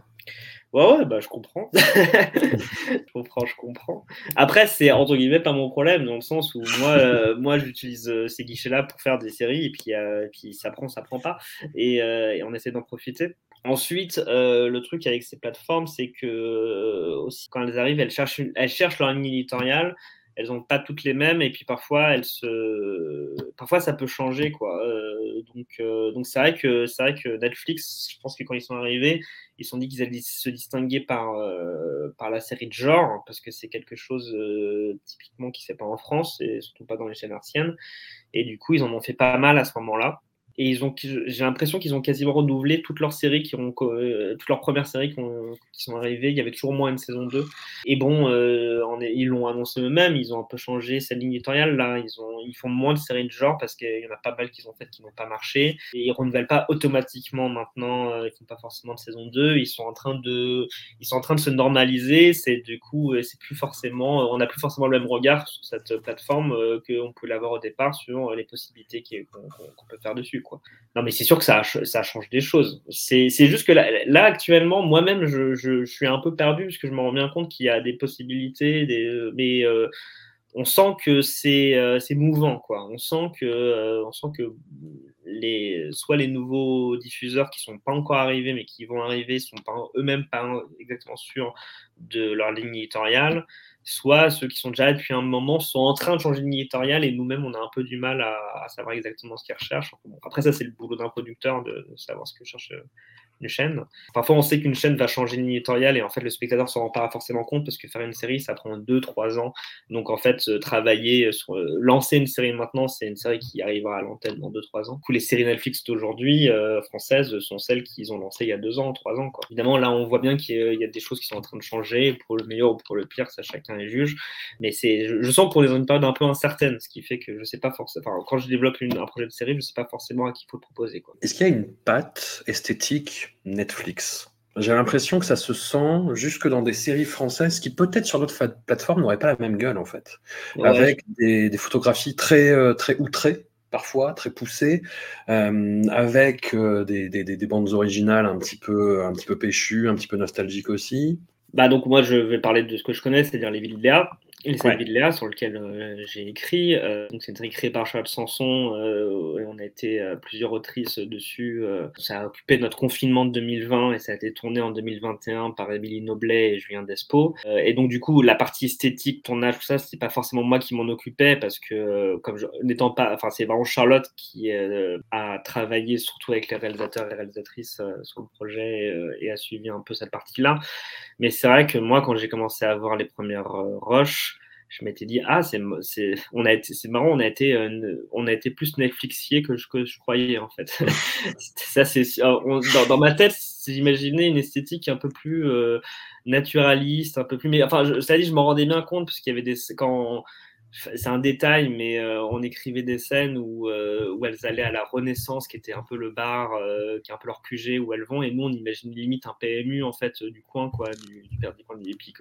S4: Ouais, ouais, bah, je comprends. je comprends, je comprends. Après, c'est entre guillemets pas mon problème, dans le sens où moi, euh, moi j'utilise euh, ces guichets-là pour faire des séries, et puis, euh, puis ça prend, ça prend pas, et, et on essaie d'en profiter. Ensuite, le truc avec ces plateformes, c'est que aussi, quand elles arrivent, elles cherchent, elles cherchent leur ligne éditoriale, elles ont pas toutes les mêmes et puis parfois elles se parfois ça peut changer quoi. Euh, donc euh, donc c'est vrai que c'est vrai que Netflix je pense que quand ils sont arrivés ils sont dit qu'ils allaient se distinguer par euh, par la série de genre parce que c'est quelque chose typiquement qui se fait pas en France et surtout pas dans les chaînes artiennes et du coup ils en ont fait pas mal à ce moment-là et ils ont, j'ai l'impression qu'ils ont quasiment renouvelé toutes leurs séries, qui ont, euh, toutes leurs premières séries qui, ont, qui, sont arrivées. Il y avait toujours moins une saison 2. Et bon, euh, ils l'ont annoncé eux-mêmes, ils ont un peu changé cette ligne éditoriale. Là, ils, ont, ils font moins de séries de genre parce qu'il y en a pas mal qu'ils ont faites qui n'ont pas marché. Et ils renouvellent pas automatiquement maintenant, euh, ils font pas forcément de saison 2. Ils sont en train de, ils sont en train de se normaliser. C'est du coup, c'est plus forcément, on n'a plus forcément le même regard sur cette plateforme qu'on peut l'avoir au départ sur les possibilités qu'on peut faire dessus. Non, mais c'est sûr que ça, ça change des choses. C'est juste que là, actuellement, moi-même, je, je, suis un peu perdu parce que je me rends bien compte qu'il y a des possibilités, des, mais euh, on sent que c'est euh, mouvant, quoi. On sent que, euh, on sent que les, soit les nouveaux diffuseurs qui sont pas encore arrivés, mais qui vont arriver, sont pas eux-mêmes pas exactement sûrs de leur ligne éditoriale soit ceux qui sont déjà depuis un moment sont en train de changer de et nous-mêmes, on a un peu du mal à, savoir exactement ce qu'ils recherchent. après, ça, c'est le boulot d'un producteur de, savoir ce que cherche euh, une chaîne. Parfois, on sait qu'une chaîne va changer ligne éditoriale et en fait, le spectateur s'en rend pas forcément compte parce que faire une série, ça prend 2-3 ans. Donc, en fait, euh, travailler sur euh, lancer une série maintenant, c'est une série qui arrivera à l'antenne dans 2-3 ans. les séries Netflix d'aujourd'hui, euh, françaises, sont celles qu'ils ont lancées il y a 2 ans, 3 ans. Évidemment, là, on voit bien qu'il y, a des choses qui sont en train de changer pour le meilleur ou pour le pire, ça chacun est juge. Mais je, sens qu'on est dans une période un peu incertaine, ce qui fait que je sais pas forcément. Quand je développe un projet de série, je sais pas forcément à qui il faut le proposer.
S3: Est-ce qu'il y a une patte esthétique Netflix. J'ai l'impression que ça se sent jusque dans des séries françaises qui peut-être sur d'autres plateformes n'auraient pas la même gueule en fait, avec des, photographies très euh, très outrées parfois très poussées, euh, avec euh, des, des, bandes originales un petit peu un petit peu péchues, un petit peu nostalgiques aussi.
S4: Bah donc moi je vais parler de ce que je connais, c'est-à-dire les villes Léa. Et c'est ouais. Léa sur lequel euh, j'ai écrit. Euh, donc c'est une série créée par Charles Sanson euh, et on a été plusieurs autrices dessus. ça a occupé notre confinement de 2020 et ça a été tourné en 2021 par Émilie Noblet et Julien Despo. et donc du coup la partie esthétique, tournage, tout ça, c'est pas forcément moi qui m'en occupais parce que comme n'étant pas, enfin c'est vraiment Charlotte qui a travaillé surtout avec les réalisateurs et réalisatrices sur le projet et a suivi un peu cette partie-là. Mais c'est vrai que moi quand j'ai commencé à voir les premières rushs je m'étais dit ah c'est c'est on a été c'est marrant on a été euh, on a été plus Netflixier que je, que je croyais en fait. Ça c'est dans, dans, ma tête j'imaginais une esthétique un peu plus euh, naturaliste un peu plus mais enfin je, ça dit je m'en rendais bien compte parce qu'il y avait des quand c'est un détail, mais euh, on écrivait des scènes où, euh, où elles allaient à la Renaissance, qui était un peu le bar, euh, qui est un peu leur QG où elles vont, et nous on imagine limite un PMU en fait du coin, quoi, du, du Père et puis,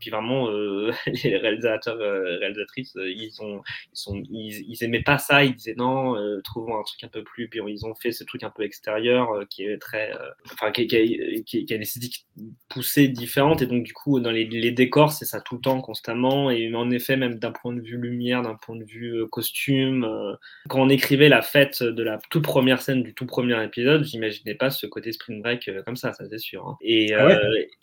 S4: puis vraiment les réalisateurs, réalisatrices, ils ont, ils sont, ils, aimaient pas ça, ils disaient non, trouvons un truc un peu plus, puis ils ont fait ce truc un peu extérieur qui est très, enfin qui, a des esthétiques poussées différentes, et donc du coup dans les, décors c'est ça tout le temps, constamment, et en effet même d'un point de vue lumière, d'un point de vue euh, costume. Euh, quand on écrivait la fête de la toute première scène du tout premier épisode, j'imaginais pas ce côté Spring Break euh, comme ça, ça c'est sûr. Hein. Et ah,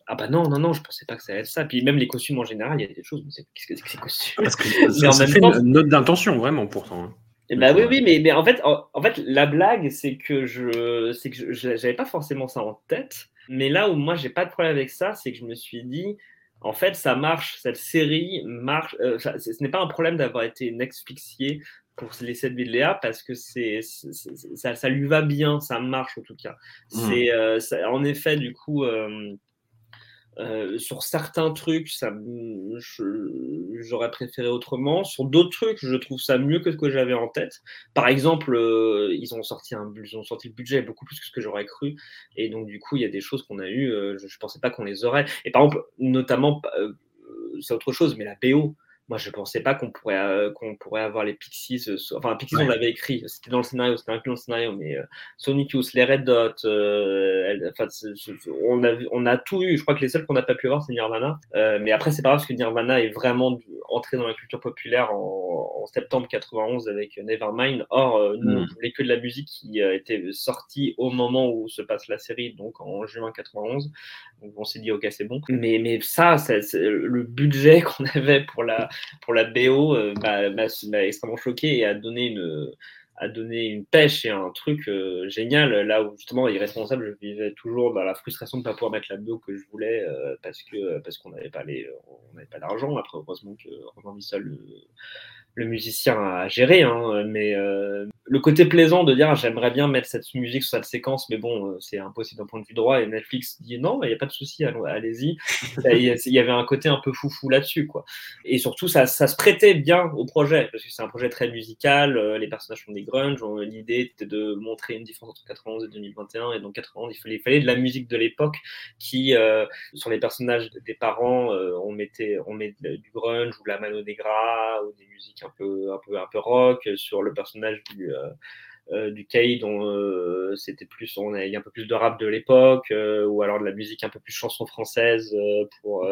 S4: ah, bah non, non, non, je pensais pas que ça allait être ça. Puis même les costumes en général, il y a des choses, qu'est-ce que c'est que ces costumes?
S3: Parce que ça, fait une note d'intention vraiment pourtant. Hein.
S4: Eh bah oui, oui, mais, mais en, fait, en, fait, la blague, c'est que je c'est que j'avais pas forcément ça en tête. Mais là où moi, j'ai pas de problème avec ça, c'est que je me suis dit, en fait, ça marche, cette série marche. Euh, ce n'est pas un problème d'avoir été Netflixier pour les 7 vies de Léa parce que c'est, ça, ça, lui va bien, ça marche en tout cas. Mmh. C'est, euh, en effet, du coup, euh, euh, sur certains trucs, ça, j'aurais préféré autrement. Sur d'autres trucs, je trouve ça mieux que ce que j'avais en tête. Par exemple, euh, ils ont sorti un, ils ont sorti le budget beaucoup plus que ce que j'aurais cru, et donc du coup, il y a des choses qu'on a eues, euh, je, ne pensais pas qu'on les aurait. Et par exemple, notamment, c'est autre chose, mais la BO moi je pensais pas qu'on pourrait euh, qu'on pourrait avoir les Pixies euh, enfin Pixies on l'avait écrit c'était dans le scénario c'était inclus dans le scénario mais euh, Sonic Youth les Red Dot enfin, on a on a tout eu je crois que les seuls qu'on n'a pas pu avoir c'est Nirvana mais après c'est pas grave parce que Nirvana est vraiment entré dans la culture populaire en, septembre 91 avec Nevermind. Or, nous, mm. on voulait que de la musique qui était sortie au moment où se passe la série, donc en juin 91. Donc, on s'est dit, ok, c'est bon. Mais, mais ça, le budget qu'on avait pour la, pour la BO m'a extrêmement choqué et a donné une pêche et un truc euh, génial là où justement irresponsable je vivais toujours dans la frustration de ne pas pouvoir mettre la bio que je voulais euh, parce que parce qu'on n'avait pas les d'argent. Après heureusement que Romain Vissol le, le musicien à gérer, hein, mais euh, le côté plaisant de dire ah, j'aimerais bien mettre cette musique sur cette séquence, mais bon, euh, c'est impossible d'un point de vue droit. Et Netflix dit non, il n'y a pas de souci, allez-y. il y avait un côté un peu foufou là-dessus, quoi. Et surtout, ça, ça, se prêtait bien au projet, parce que c'est un projet très musical. Euh, les personnages font des grunge. L'idée était de montrer une différence entre 91 et 2021. Et donc 91, il fallait, il fallait de la musique de l'époque qui, sur les personnages des parents, on mettait, on met du grunge ou de la Mano Negra ou des musiques un peu, un peu, un peu rock, sur le personnage du, euh, du Kay dont euh, c'était plus on a, il y a un peu plus de rap de l'époque euh, ou alors de la musique un peu plus chanson française pour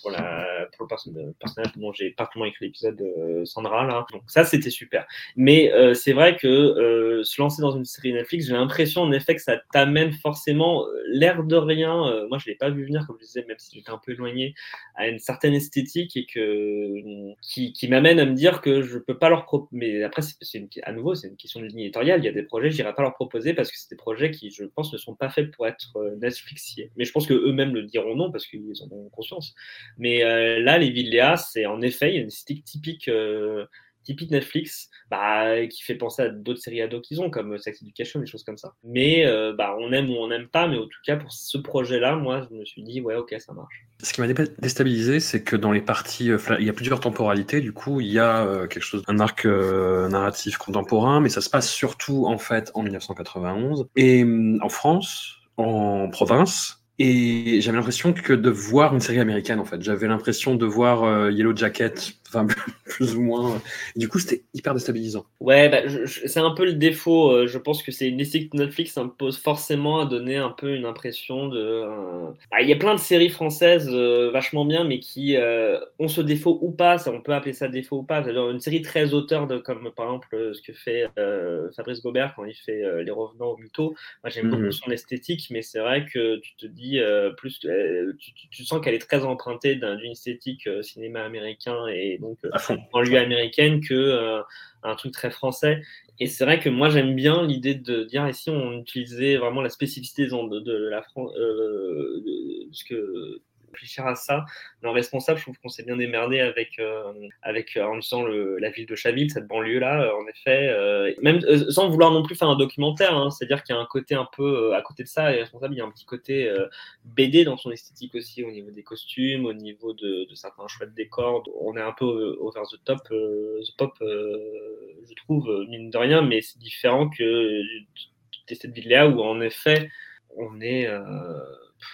S4: pour la pour le, personnage dont j'ai particulièrement écrit l'épisode Sandra là. Donc ça c'était super. Mais c'est vrai que se lancer dans une série Netflix j'ai l'impression en effet que ça t'amène forcément l'air de rien moi je l'ai pas vu venir comme je disais même si j'étais un peu éloigné à une certaine esthétique et que qui, qui m'amène à me dire que je peux pas leur mais après c'est à nouveau c'est une question de ligne il y a des projets, je n'irai pas leur proposer parce que c'est des projets qui, je pense, ne sont pas faits pour être euh, Netflixiers. Mais je pense qu'eux-mêmes le diront non parce qu'ils en ont conscience. Mais euh, là, les Villéas, c'est en effet, il y a une esthétique typique. Euh, typique Netflix, bah, qui fait penser à d'autres séries ados qu'ils ont, comme Sex Education, des choses comme ça. Mais euh, bah, on aime ou on n'aime pas, mais en tout cas, pour ce projet-là, moi, je me suis dit, ouais, ok, ça marche.
S3: Ce qui m'a déstabilisé, c'est que dans les parties, euh, il y a plusieurs temporalités, du coup, il y a euh, quelque chose, un arc narratif contemporain, mais ça se passe surtout, en fait, en 1991. Et hum, en France, en province, et j'avais l'impression que de voir une série américaine, en fait. J'avais l'impression de voir euh, Yellow Jacket, enfin, plus ou moins. Et du coup, c'était hyper déstabilisant.
S4: Ouais, bah, c'est un peu le défaut. Euh, je pense que c'est une que Netflix impose forcément à donner un peu une impression de. Euh, bah, il y a plein de séries françaises vachement bien, mais qui ont ce défaut ou pas. Ça, on peut appeler ça défaut ou pas. C'est-à-dire une série très auteur, de, comme par exemple ce que fait Fabrice Gobert quand il fait Les Revenants au Mytho. Moi, j'aime beaucoup mhm. son esthétique, mais c'est vrai que tu te dis euh, plus, euh, tu, sens qu'elle est très empruntée d'une esthétique euh, cinéma américain et donc en lieu américaine que un truc très français. Et c'est vrai que moi j'aime bien l'idée de dire ici on utilisait vraiment la spécificité de, de la France, ce que réfléchir à ça. Le responsable, je trouve qu'on s'est bien démerdé avec, euh, avec euh, en disant le, la ville de Chaville, cette banlieue-là, euh, en effet. même sans vouloir non plus faire un documentaire, hein, c'est-à-dire qu'il y a un côté un peu à côté de ça, et responsable, il y a un petit côté BD dans son esthétique aussi, au niveau des costumes, au niveau de, de certains choix de décors. On est un peu over the top, the pop, je trouve, mine de rien, mais c'est différent que cette ville-là où en effet on est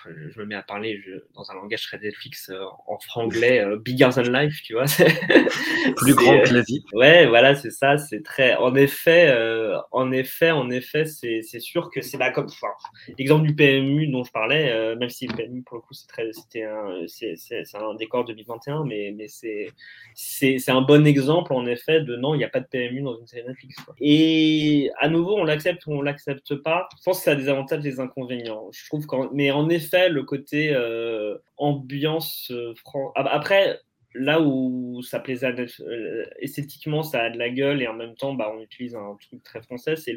S4: je me mets à parler dans un langage très Netflix euh, en franglais, euh, bigger than life, tu vois.
S3: Plus grand que la vie.
S4: Ouais, voilà, c'est ça. C'est très. En effet, euh, en effet, en effet, c'est sûr que c'est là comme. Enfin, l'exemple du PMU dont je parlais, même si le PMU pour le coup c'était un, décor 2021, mais mais c'est un bon exemple en effet de non, il n'y a pas de PMU dans une série Netflix. Et à nouveau, on l'accepte ou on l'accepte pas. Je pense que ça a des avantages et des inconvénients. Je trouve qu'en mais en effet, le côté euh, ambiance. Euh, après, là où ça plaisait euh, esthétiquement, ça a de la gueule et en même temps, bah, on utilise un truc très français. C'est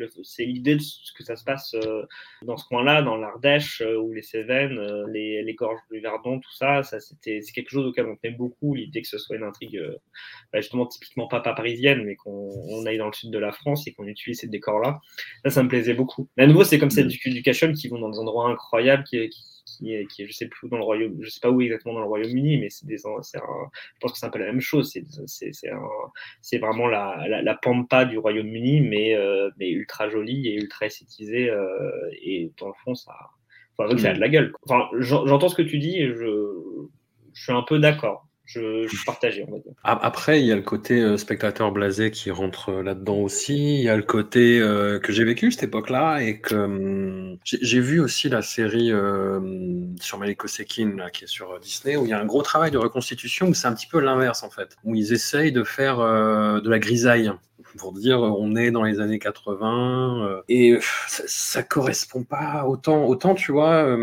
S4: l'idée de ce que ça se passe dans ce coin-là, dans l'Ardèche ou les Cévennes, les, les, gorges du Verdon, tout ça. ça c'est quelque chose auquel on aime beaucoup. L'idée que ce soit une intrigue bah, justement typiquement pas, parisienne, mais qu'on aille dans le sud de la France et qu'on utilise ces décors-là. Ça, ça me plaisait beaucoup. Mais à nouveau, c'est comme cette mmh. éducation qui vont dans des endroits incroyables, qui, qui qui est, je sais plus dans le royaume, je sais pas où exactement dans le Royaume-Uni, mais c'est des, c'est je pense que c'est un peu la même chose. C'est, c'est, c'est, vraiment la, la, la, pampa du Royaume-Uni, mais, euh, mais ultra jolie et ultra esthétisée. Euh, et dans le fond, ça, enfin, ça a de la gueule. Enfin, j'entends ce que tu dis et je suis un peu d'accord. Je, je partageais, on va dire.
S3: Après, il y a le côté euh, spectateur blasé qui rentre euh, là-dedans aussi. Il y a le côté euh, que j'ai vécu cette époque-là et que hum, j'ai vu aussi la série sur Maliko Sekin là, qui est sur Disney où il y a un gros travail de reconstitution où c'est un petit peu l'inverse en fait, où ils essayent de faire de la grisaille pour dire on est dans les années 80 et ça, ça, correspond pas autant autant tu vois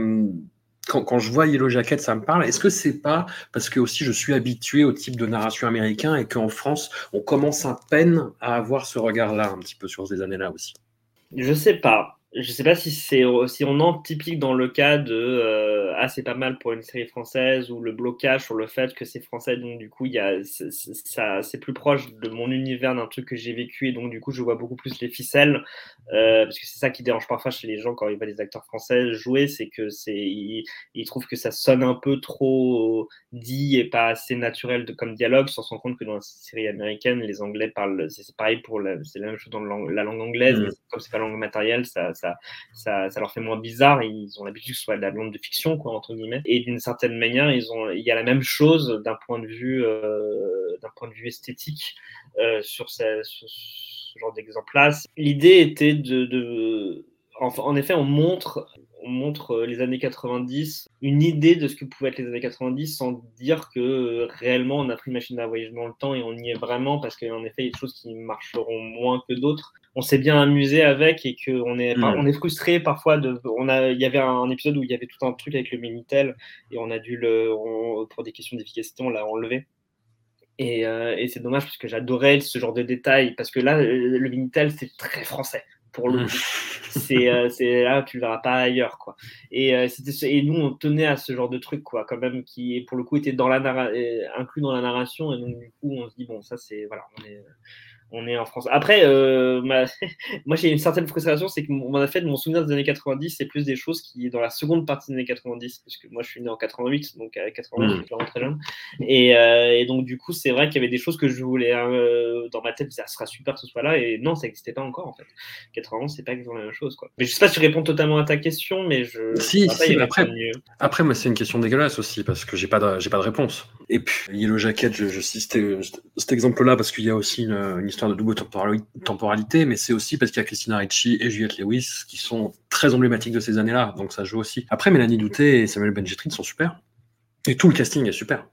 S3: hum, quand, je vois Yellow Jacket, ça me parle. Est-ce que c'est pas parce que aussi je suis habitué au type de narration américain et qu'en France, on commence à peine à avoir ce regard-là un petit peu sur ces années-là aussi?
S4: Je sais pas je sais pas si c'est si on en typique dans le cas de euh, ah c'est pas mal pour une série française ou le blocage sur le fait que c'est français donc du coup il y a ça c'est plus proche de mon univers d'un truc que j'ai vécu et donc du coup je vois beaucoup plus les ficelles euh, parce que c'est ça qui dérange parfois chez les gens quand ils voient des acteurs français jouer c'est que c'est ils, trouvent que ça sonne un peu trop dit et pas assez naturel de, comme dialogue sans se rendre compte que dans la série américaine les anglais parlent c'est pareil pour c'est la même chose dans la langue anglaise mmh. mais comme c'est pas langue matérielle ça ça, ça, leur fait moins bizarre. Ils ont l'habitude que ce soit de la blonde de fiction, quoi, entre guillemets. Et d'une certaine manière, il y a la même chose d'un point de vue, euh, d'un point de vue esthétique euh, sur, ce, genre d'exemple-là. L'idée était de, en, effet, on montre, on montre les années 90, une idée de ce que pouvaient être les années 90 sans dire que réellement on a pris une machine à voyager dans le temps et on y est vraiment parce qu'en effet, il y a des choses qui marcheront moins que d'autres on s'est bien amusé avec et qu'on est, mm. on est frustré parfois. De, on a, il y avait un épisode où il y avait tout un truc avec le Minitel et on a dû le, pour des questions d'efficacité, on l'a enlevé. Et, euh, et c'est dommage parce que j'adorais ce genre de détails parce que là, le Minitel, c'est très français pour le mm. c'est euh, là tu le verras pas ailleurs quoi et euh, et nous on tenait à ce genre de truc quoi quand même qui pour le coup était dans la inclus dans la narration et donc du coup on se dit bon ça c'est voilà on est on est en France. Après, euh, moi j'ai une certaine frustration, c'est que mon fait mon souvenir des années 90, c'est plus des choses qui dans la seconde partie des années 90, parce que moi je suis né en 88, donc à 88 je suis vraiment très jeune. Euh, et, donc du coup, c'est vrai qu'il y avait des choses que je voulais euh, dans ma tête, ça sera super que ce soit là, et non, ça n'existait pas encore en fait. 91, c'est pas exactement la même chose quoi. Mais je sais pas si je réponds totalement à ta question, mais je.
S3: Si, si après, après, moi c'est une question dégueulasse aussi, parce que j'ai pas de, j'ai pas de réponse. Et puis Yellow Jacket, je, je cite cet exemple-là parce qu'il y a aussi une, une histoire de double temporalité, mais c'est aussi parce qu'il y a Christina Ricci et Juliette Lewis qui sont très emblématiques de ces années-là, donc ça joue aussi. Après, Mélanie Douté et Samuel Benjetrit sont super, et tout le casting est super.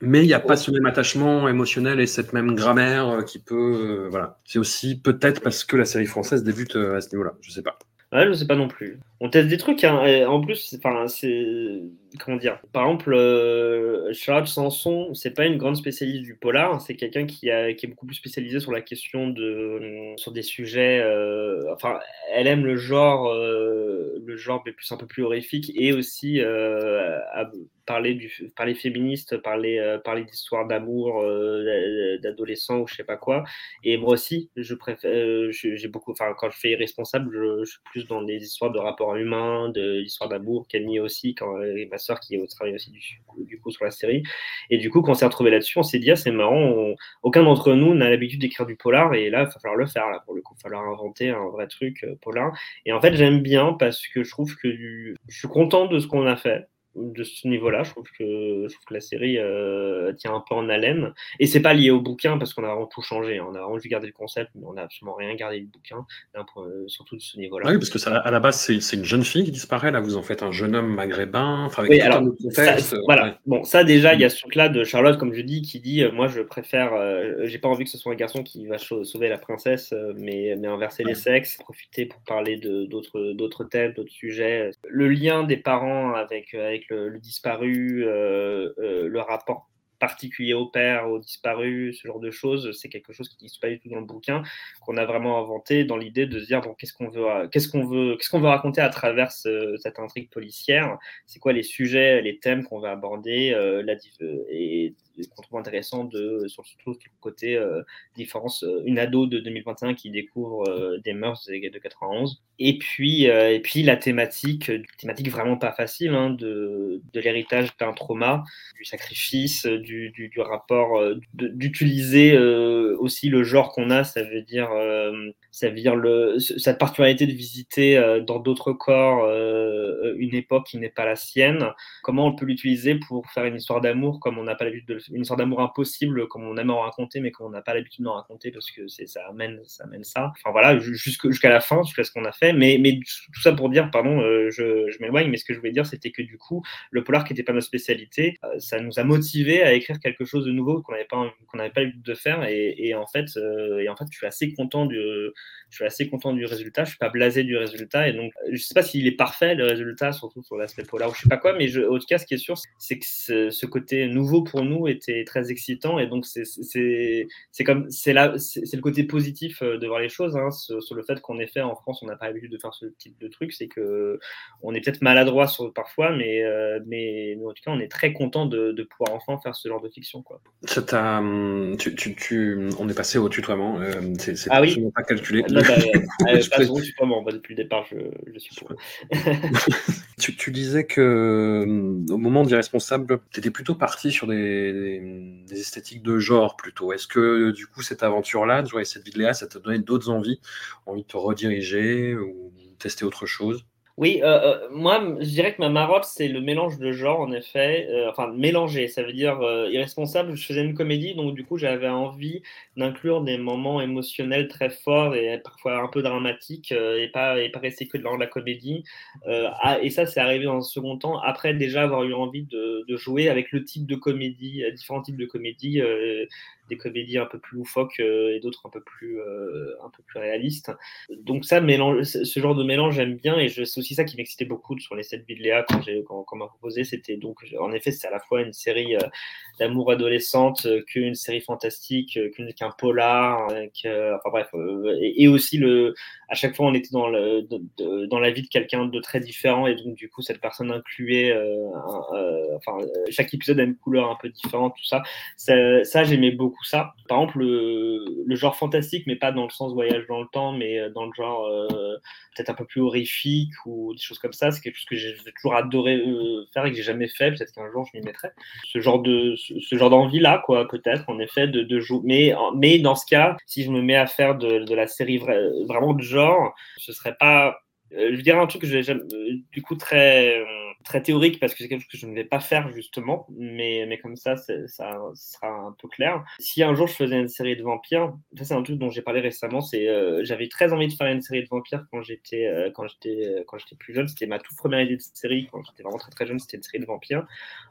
S3: Mais il n'y a pas ce même attachement émotionnel et cette même grammaire euh, qui peut. Euh, voilà. C'est aussi peut-être parce que la série française débute euh, à ce niveau-là. Je sais pas.
S4: Ouais, je sais pas non plus. On teste des trucs, hein, en plus, enfin, c'est. Comment dire Par exemple, euh, Charlotte Sanson, c'est pas une grande spécialiste du polar, c'est quelqu'un qui, est beaucoup plus spécialisé sur la question de. sur des sujets. Euh, enfin, elle aime le genre, euh, le genre mais plus, un peu plus horrifique et aussi parler, du, parler féministe, parler, parler d'histoire d'amour, d'adolescent ou je sais pas quoi. Et moi aussi, je préfère. j'ai beaucoup. Enfin, quand je fais irresponsable, je, suis plus dans des histoires de rapport humain, de d'amour, Camille aussi, quand, ma qui travaille aussi du, du, coup sur la série. Et du coup, quand on s'est retrouvé là-dessus, on s'est dit, ah, c'est marrant, aucun d'entre nous n'a l'habitude d'écrire du polar, et là, il va falloir le faire, là, pour le coup, il va falloir inventer un vrai truc euh, polar. Et en fait, j'aime bien parce que je trouve que je suis content de ce qu'on a fait de ce niveau-là. Je trouve que, je trouve que la série euh, tient un peu en haleine. Et c'est pas lié au bouquin parce qu'on a vraiment tout changé. Hein. On a vraiment dû garder le concept, mais on n'a absolument rien gardé du bouquin, surtout de ce niveau-là.
S3: Ah oui, parce que ça, à la base, c'est une jeune fille qui disparaît. Là, vous en faites un jeune homme maghrébin.
S4: Enfin, avec oui, alors, ça, voilà. Bon, ça déjà, il y a ce truc-là de Charlotte, comme je dis, qui dit euh, Moi, je préfère, euh, j'ai pas envie que ce soit un garçon qui va sauver la princesse, mais, mais inverser les sexes, profiter pour parler d'autres thèmes, d'autres sujets. Le lien des parents avec, avec le, disparu, euh, euh, le rapport particulier au père, au disparu, ce genre de choses, c'est quelque chose qui n'existe pas du tout dans le bouquin, qu'on a vraiment inventé dans l'idée de se dire bon, qu'est-ce qu'on veut, qu'est-ce qu'on veut, qu'est-ce qu'on veut raconter à travers cette intrigue policière, c'est quoi les sujets, les thèmes qu'on va aborder, euh, la, et qu'on trouve intéressant de, sur le côté euh, différence, euh, une ado de 2021 qui découvre euh, des mœurs de 91. Et puis, et puis la thématique, thématique vraiment pas facile, hein, de, de l'héritage d'un trauma, du sacrifice, du, du rapport, d'utiliser aussi le genre qu'on a, ça veut dire, ça veut dire le, cette particularité de visiter dans d'autres corps une époque qui n'est pas la sienne. Comment on peut l'utiliser pour faire une histoire d'amour comme on n'a pas l'habitude de une sorte d'amour impossible comme on aime en raconter, mais qu'on n'a pas l'habitude d'en raconter parce que c'est ça amène ça amène ça. Enfin voilà, jusqu'à la fin, jusqu'à ce qu'on a fait. Mais, mais tout ça pour dire, pardon, euh, je, je m'éloigne, mais ce que je voulais dire, c'était que du coup, le polar qui n'était pas notre spécialité, euh, ça nous a motivé à écrire quelque chose de nouveau qu'on n'avait pas qu'on n'avait pas eu de faire. Et, et en fait, et en fait, je suis assez content du je suis assez content du résultat. Je suis pas blasé du résultat. Et donc, je sais pas s'il est parfait, le résultat, surtout sur l'aspect polar ou je sais pas quoi, mais je, en tout cas, ce qui est sûr, c'est que ce, côté nouveau pour nous était très excitant. Et donc, c'est comme, c'est là, c'est le côté positif euh, de voir les choses, hein, sur, le fait qu'en effet, en France, on n'a pas l'habitude de faire ce type de truc. C'est que on est peut-être maladroit sur, parfois, mais, euh, mais, en tout cas, on est très content de, de, pouvoir enfin faire ce genre de fiction, quoi.
S3: Ça tu, tu, tu, on est passé au tutoiement. Euh, c'est ah oui. pas calculé.
S4: Bah, euh, bah, depuis le départ, je, je suis pour.
S3: tu, tu, disais que euh, au moment d'Irresponsable, tu étais plutôt parti sur des, des, esthétiques de genre plutôt. Est-ce que du coup, cette aventure-là, de jouer cette vie de Léa, ça t'a donné d'autres envies, envie de te rediriger ou tester autre chose?
S4: Oui, euh, euh, moi, je dirais que ma marotte, c'est le mélange de genres, en effet. Euh, enfin, mélanger, ça veut dire irresponsable. Je faisais une comédie, donc du coup, j'avais envie d'inclure des moments émotionnels très forts et parfois un peu dramatiques et, pas, et pas rester que dans la comédie. Ah, et ça, c'est arrivé dans un second temps, après déjà avoir eu envie de, de jouer avec le type de comédie, différents types de comédies des comédies un peu plus loufoques euh, et d'autres un peu plus euh, un peu plus réalistes. Donc ça, mélange, ce genre de mélange, j'aime bien et c'est aussi ça qui m'excitait beaucoup sur les 7 vies de Léa quand, j'ai, quand, m'a proposé. C'était donc, en effet, c'est à la fois une série euh, d'amour adolescente qu'une série fantastique, qu'un polar, enfin bref, et, aussi le, à chaque fois on était dans, le, dans la vie de quelqu'un de très différent et donc du coup cette personne incluait, enfin chaque épisode a une couleur un peu différente, tout ça, ça j'aimais beaucoup ça. Par exemple, le, genre fantastique, mais pas dans le sens voyage dans le temps, mais euh, dans le genre euh, peut-être un peu plus horrifique ou des choses comme ça, c'est quelque chose que j'ai toujours adoré euh, faire et que j'ai jamais fait. Peut-être qu'un jour je m'y mettrai. Ce genre de ce, genre d'envie là, quoi, peut-être en effet de, jouer. Mais mais dans ce cas, si je me mets à faire de, la série vraiment de genre, ce serait pas je dirais un truc que j'ai du coup très, très théorique parce que c'est quelque chose que je ne vais pas faire justement, mais, mais comme ça, ça sera un peu clair. Si un jour je faisais une série de vampires, ça c'est un truc dont j'ai parlé récemment, c'est euh, j'avais très envie de faire une série de vampires quand j'étais quand j'étais quand j'étais plus jeune. C'était ma toute première idée de série quand j'étais vraiment très très jeune, c'était une série de vampires.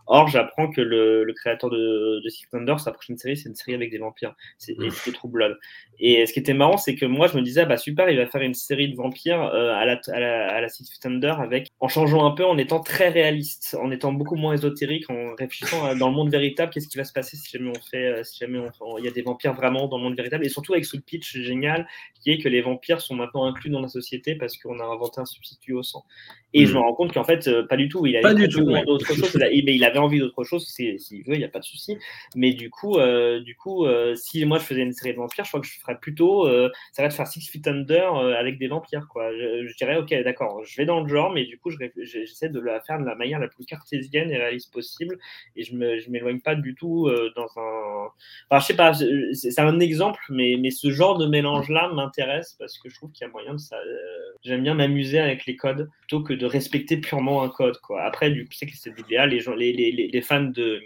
S4: Or, j'apprends que le, le, créateur de, de Six Thunder, sa prochaine série, c'est une série avec des vampires. C'est trop Blood. Et ce qui était marrant, c'est que moi, je me disais, ah, bah super, il va faire une série de vampires à la à la, à la Six Thunder avec, en changeant un peu, en étant très réaliste, en étant beaucoup moins ésotérique, en réfléchissant dans le monde véritable, qu'est-ce qui va se passer si jamais on fait, euh, si jamais il y a des vampires vraiment dans le monde véritable, et surtout avec ce pitch génial qui est que les vampires sont maintenant inclus dans la société parce qu'on a inventé un substitut au sang. Et je me hmm. rends compte qu'en fait, euh, pas du tout. Il avait
S3: pas du tout,
S4: d'autre chose. mais il avait envie d'autre chose. S'il veut, il n'y a pas de souci. Mais du coup, euh, du coup, si moi je faisais une série de vampires, je crois que je ferais plutôt, ça va de faire Six Feet Under avec des vampires, quoi. Je, je dirais, ok, d'accord, je vais dans le genre, mais du coup, j'essaie de la faire de la manière la plus cartésienne et réaliste possible, et je ne m'éloigne pas du tout euh, dans un... Enfin, je sais pas, c'est un exemple, mais, mais ce genre de mélange-là m'intéresse parce que je trouve qu'il y a moyen de ça... Euh, j'aime bien m'amuser avec les codes plutôt que de respecter purement un code, quoi. Après, du c'est que c'est idéal, les, gens, les, les, les, fans de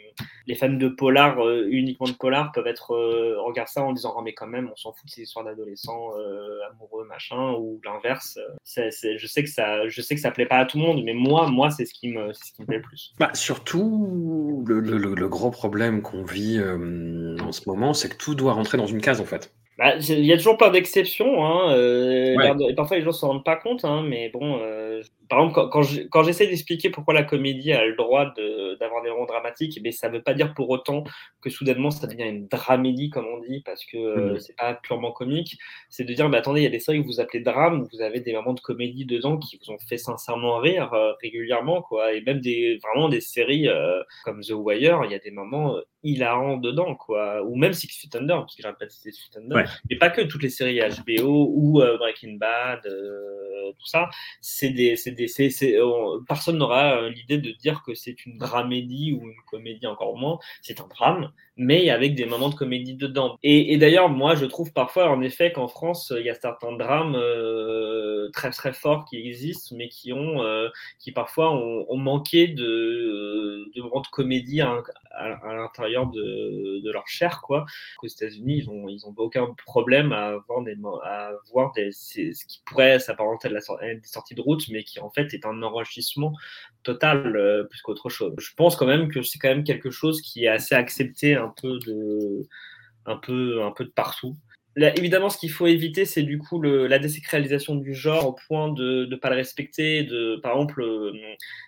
S4: les fans de polar, euh, uniquement de polar, peuvent être regarde ça en disant oh, mais quand même, on s'en fout de ces histoires d'adolescents amoureux, machin, ou l'inverse. je sais que ça, je sais que ça plaît pas à tout le monde, mais moi, moi, c'est ce qui me, ce qui me plaît le plus.
S3: Bah, surtout, le, le, le, gros problème qu'on vit euh, en ce moment, c'est que tout doit rentrer dans une case, en fait.
S4: Bah, il y a toujours pas d'exception. Hein, euh, et parfois, les gens s'en rendent pas compte. Hein, mais bon, euh, par exemple, quand, j'essaie d'expliquer pourquoi la comédie a le droit d'avoir des moments dramatiques, mais ça veut pas dire pour autant que soudainement ça devient une dramédie, comme on dit, parce que euh, mmh. c'est pas purement comique. C'est de dire, bah, attendez, il y a des séries que vous appelez drame, vous avez des moments de comédie dedans qui vous ont fait sincèrement rire régulièrement, quoi. Et même des, vraiment des séries comme The Wire, il y a des moments hilarants dedans, quoi. Ou même Six Feet Under, parce que j'ai pas Six Feet Under. Mais pas que toutes les séries HBO ou euh, Breaking Bad, euh, tout ça. C'est des, c'est, personne n'aura euh, l'idée de dire que c'est une dramédie ou une comédie encore moins. C'est un drame, mais avec des moments de comédie dedans. Et, d'ailleurs, moi, je trouve parfois, en effet, qu'en France, il y a certains drames très très forts qui existent, mais qui ont, qui parfois ont, manqué de, de moments de comédie à, l'intérieur de, leur chair, quoi. Aux États-Unis, ils ont, ils ont aucun problème à avoir des, à voir des, ce qui pourrait s'apparenter à, des sorties de route, mais qui en fait est un enrichissement total plus qu'autre chose. Je pense quand même que c'est quand même quelque chose qui est assez accepté un peu de, un peu, un peu de partout évidemment, ce qu'il faut éviter, c'est du coup la désacralisation du genre au point de ne pas le respecter. De, par exemple, euh,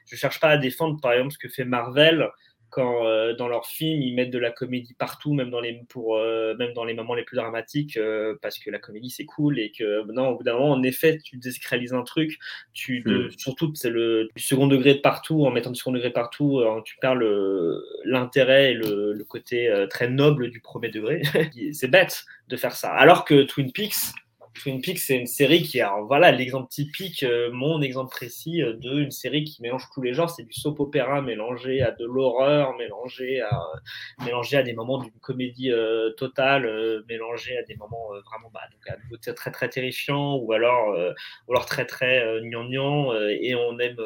S4: je cherche pas à défendre, par exemple, ce que fait Marvel quand euh, dans leurs films ils mettent de la comédie partout, même dans les pour euh, même dans les moments les plus dramatiques, euh, parce que la comédie c'est cool et que non au bout d'un moment en effet tu désacralises un truc, tu de, hmm. surtout c'est le du second degré de partout en mettant du second degré partout, tu perds l'intérêt et le, le côté très noble du premier degré. c'est bête de faire ça. Alors que Twin Peaks Twin Peaks, c'est une série qui a, voilà, l'exemple typique, euh, mon exemple précis euh, de une série qui mélange tous les genres. C'est du soap opéra mélangé à de l'horreur, mélangé à, mélangé à des moments d'une comédie euh, totale, mélangé à des moments vraiment, bah, donc à très très terrifiants ou alors, ou alors très très gnangnan. et on aime,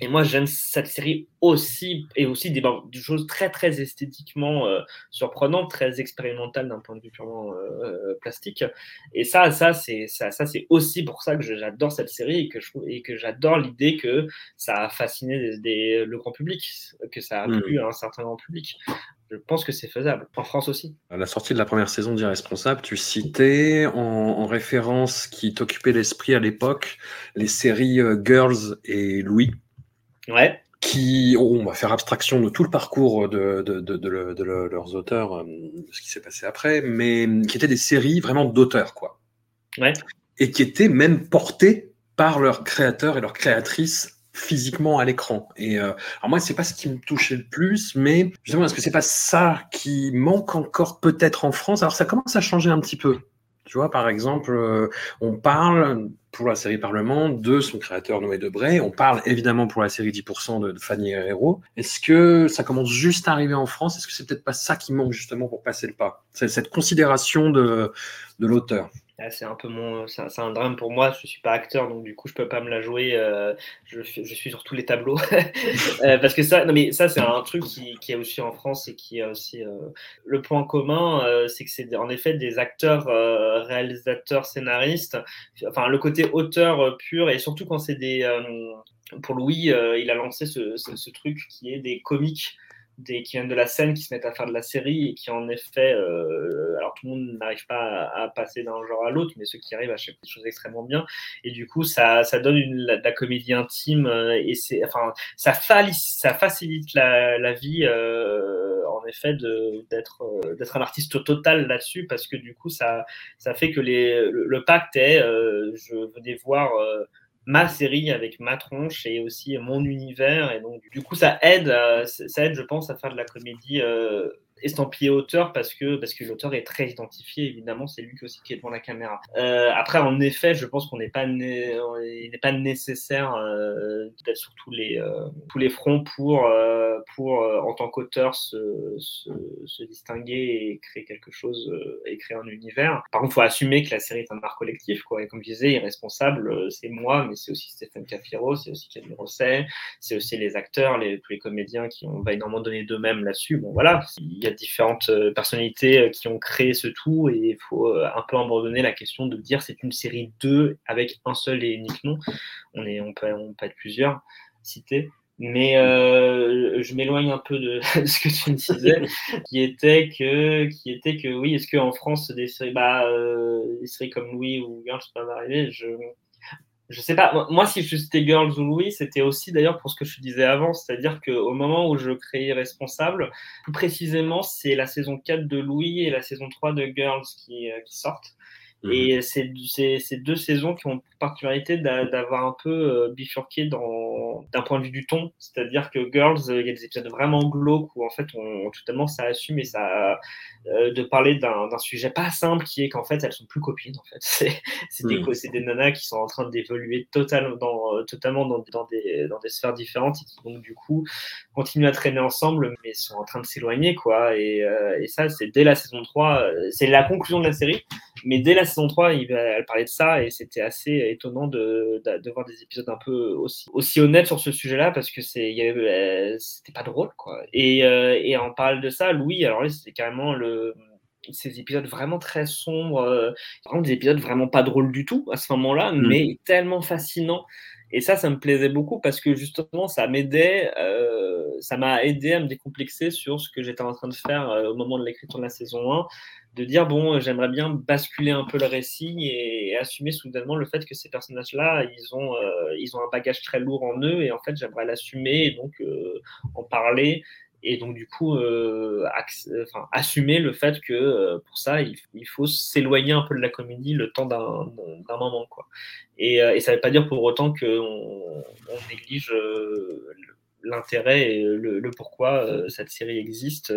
S4: et moi j'aime cette série aussi, et aussi des, bah, choses très très esthétiquement surprenantes, très expérimentales d'un point de vue purement plastique. Et ça, ça, c'est ça, ça c'est aussi pour ça que j'adore cette série et que je et que j'adore l'idée que ça a fasciné des, le grand public, que ça a plu hmm. à un certain grand public. Je pense que c'est faisable, en France aussi.
S3: À la sortie de la première saison d'Irresponsable, tu citais en, référence qui t'occupait l'esprit à l'époque les séries euh, Girls et Louis.
S4: Ouais
S3: qui, on va faire abstraction de tout le parcours de, de, de, de leurs auteurs, euh, ce qui s'est passé après, mais qui étaient des séries vraiment d'auteurs, quoi et qui étaient même portés par leurs créateurs et leurs créatrices physiquement à l'écran. Et euh, alors moi, c'est pas ce qui me touchait le plus, mais justement, est-ce que c'est pas ça qui manque encore peut-être en France? Alors ça commence à changer un petit peu. Tu vois, par exemple, euh, on parle pour la série Parlement de son créateur Noé Debray. On parle évidemment pour la série 10% de, Fanny Herrero. Est-ce que ça commence juste à arriver en France? Est-ce que c'est peut-être pas ça qui manque justement pour passer le pas? Cette considération de, de l'auteur.
S4: C'est un peu mon, c'est un, drame pour moi. Je suis pas acteur, donc du coup, je peux pas me la jouer. Euh, je, suis sur tous les tableaux euh, parce que ça, non mais ça, c'est un truc qui, est aussi en France et qui a aussi euh, le point commun, c'est que c'est en effet des acteurs, réalisateurs, scénaristes. Enfin, le côté auteur pur et surtout quand c'est des, pour Louis, il a lancé ce, truc qui est des comiques des, qui viennent de la scène, qui se mettent à faire de la série et qui en effet, euh, alors tout le monde n'arrive pas à, passer d'un genre à l'autre, mais ceux qui arrivent à faire des choses extrêmement bien. Et du coup, ça, ça donne une, la, de la comédie intime euh, et c'est, enfin, ça, ça facilite la, la vie, euh, en effet, d'être, d'être un artiste total là-dessus parce que du coup, ça, ça fait que les, le, pacte est, je venais voir ma série avec ma tronche et aussi mon univers. Et donc, du coup, ça aide, ça aide, je pense, à faire de la comédie euh, estampillé auteur parce que, parce que l'auteur est très identifié, évidemment, c'est lui aussi qui est devant la caméra. Euh, après, en effet, je pense qu'on n'est pas, il n'est pas nécessaire euh, d'être sur tous les, euh, tous les fronts pour, euh, pour en tant qu'auteur, se, se, se, distinguer et créer quelque chose et créer un univers. Par contre, faut assumer que la série est un art collectif, quoi. Et comme je disais, irresponsable, c'est moi, mais c'est aussi Stéphane Cafiro, c'est aussi Camille Rosset, c'est aussi les acteurs, les, tous les comédiens qui ont va énormément donner d'eux-mêmes là-dessus. Bon, voilà, il différentes euh, personnalités euh, qui ont créé ce tout et il faut euh, un peu abandonner la question de dire c'est une série 2 avec un seul et unique nom. On, est, on, peut, on peut être plusieurs cités. Mais je m'éloigne un peu de, ce que tu me disais, qui était que, qui était que oui, est-ce qu'en France, des séries, bah, des séries comme Louis ou Girls peuvent arriver? Je, je sais pas, moi, si c'était Girls ou Louis, c'était aussi d'ailleurs pour ce que je disais avant, c'est-à-dire qu'au moment où je créais Responsable, plus précisément, c'est la saison 4 de Louis et la saison 3 de Girls qui, euh, qui sortent. Mhm. Et c'est ces deux saisons qui ont particularité d'avoir un peu euh, bifurqué d'un point de vue du ton. C'est-à-dire que Girls, euh, il y a des épisodes vraiment glauques où en fait on, totalement ça assume et ça euh, de parler d'un sujet pas simple qui est qu'en fait elles sont plus copines en fait. C'est des, hmm. des nanas qui sont en train d'évoluer totalement dans, totalement dans, dans, des, dans des sphères différentes et qui donc du coup continuent à traîner ensemble mais sont en train de s'éloigner quoi. Et, et ça c'est dès la saison 3, c'est la conclusion de la série. Mais dès la saison 3, il, elle parlait de ça et c'était assez étonnant de, de, voir des épisodes un peu aussi, aussi honnêtes sur ce sujet-là parce que c'est, c'était pas drôle, quoi. Et, et en parle de ça, Louis, alors là, c'était carrément le ces épisodes vraiment très sombres, euh, vraiment des épisodes vraiment pas drôles du tout à ce moment-là, mm. mais tellement fascinants. Et ça, ça me plaisait beaucoup parce que justement, ça m'aidait, euh, ça m'a aidé à me décomplexer sur ce que j'étais en train de faire euh, au moment de l'écriture de la saison 1, de dire bon, j'aimerais bien basculer un peu le récit et, assumer soudainement le fait que ces personnages-là, ils ont, ils ont un bagage très lourd en eux et en fait, j'aimerais l'assumer et donc en parler et donc du coup euh, assumer le fait que euh, pour ça il, faut s'éloigner un peu de la comédie le temps d'un moment quoi. Et, euh, ça ne veut pas dire pour autant qu'on on néglige l'intérêt et le, le pourquoi cette série existe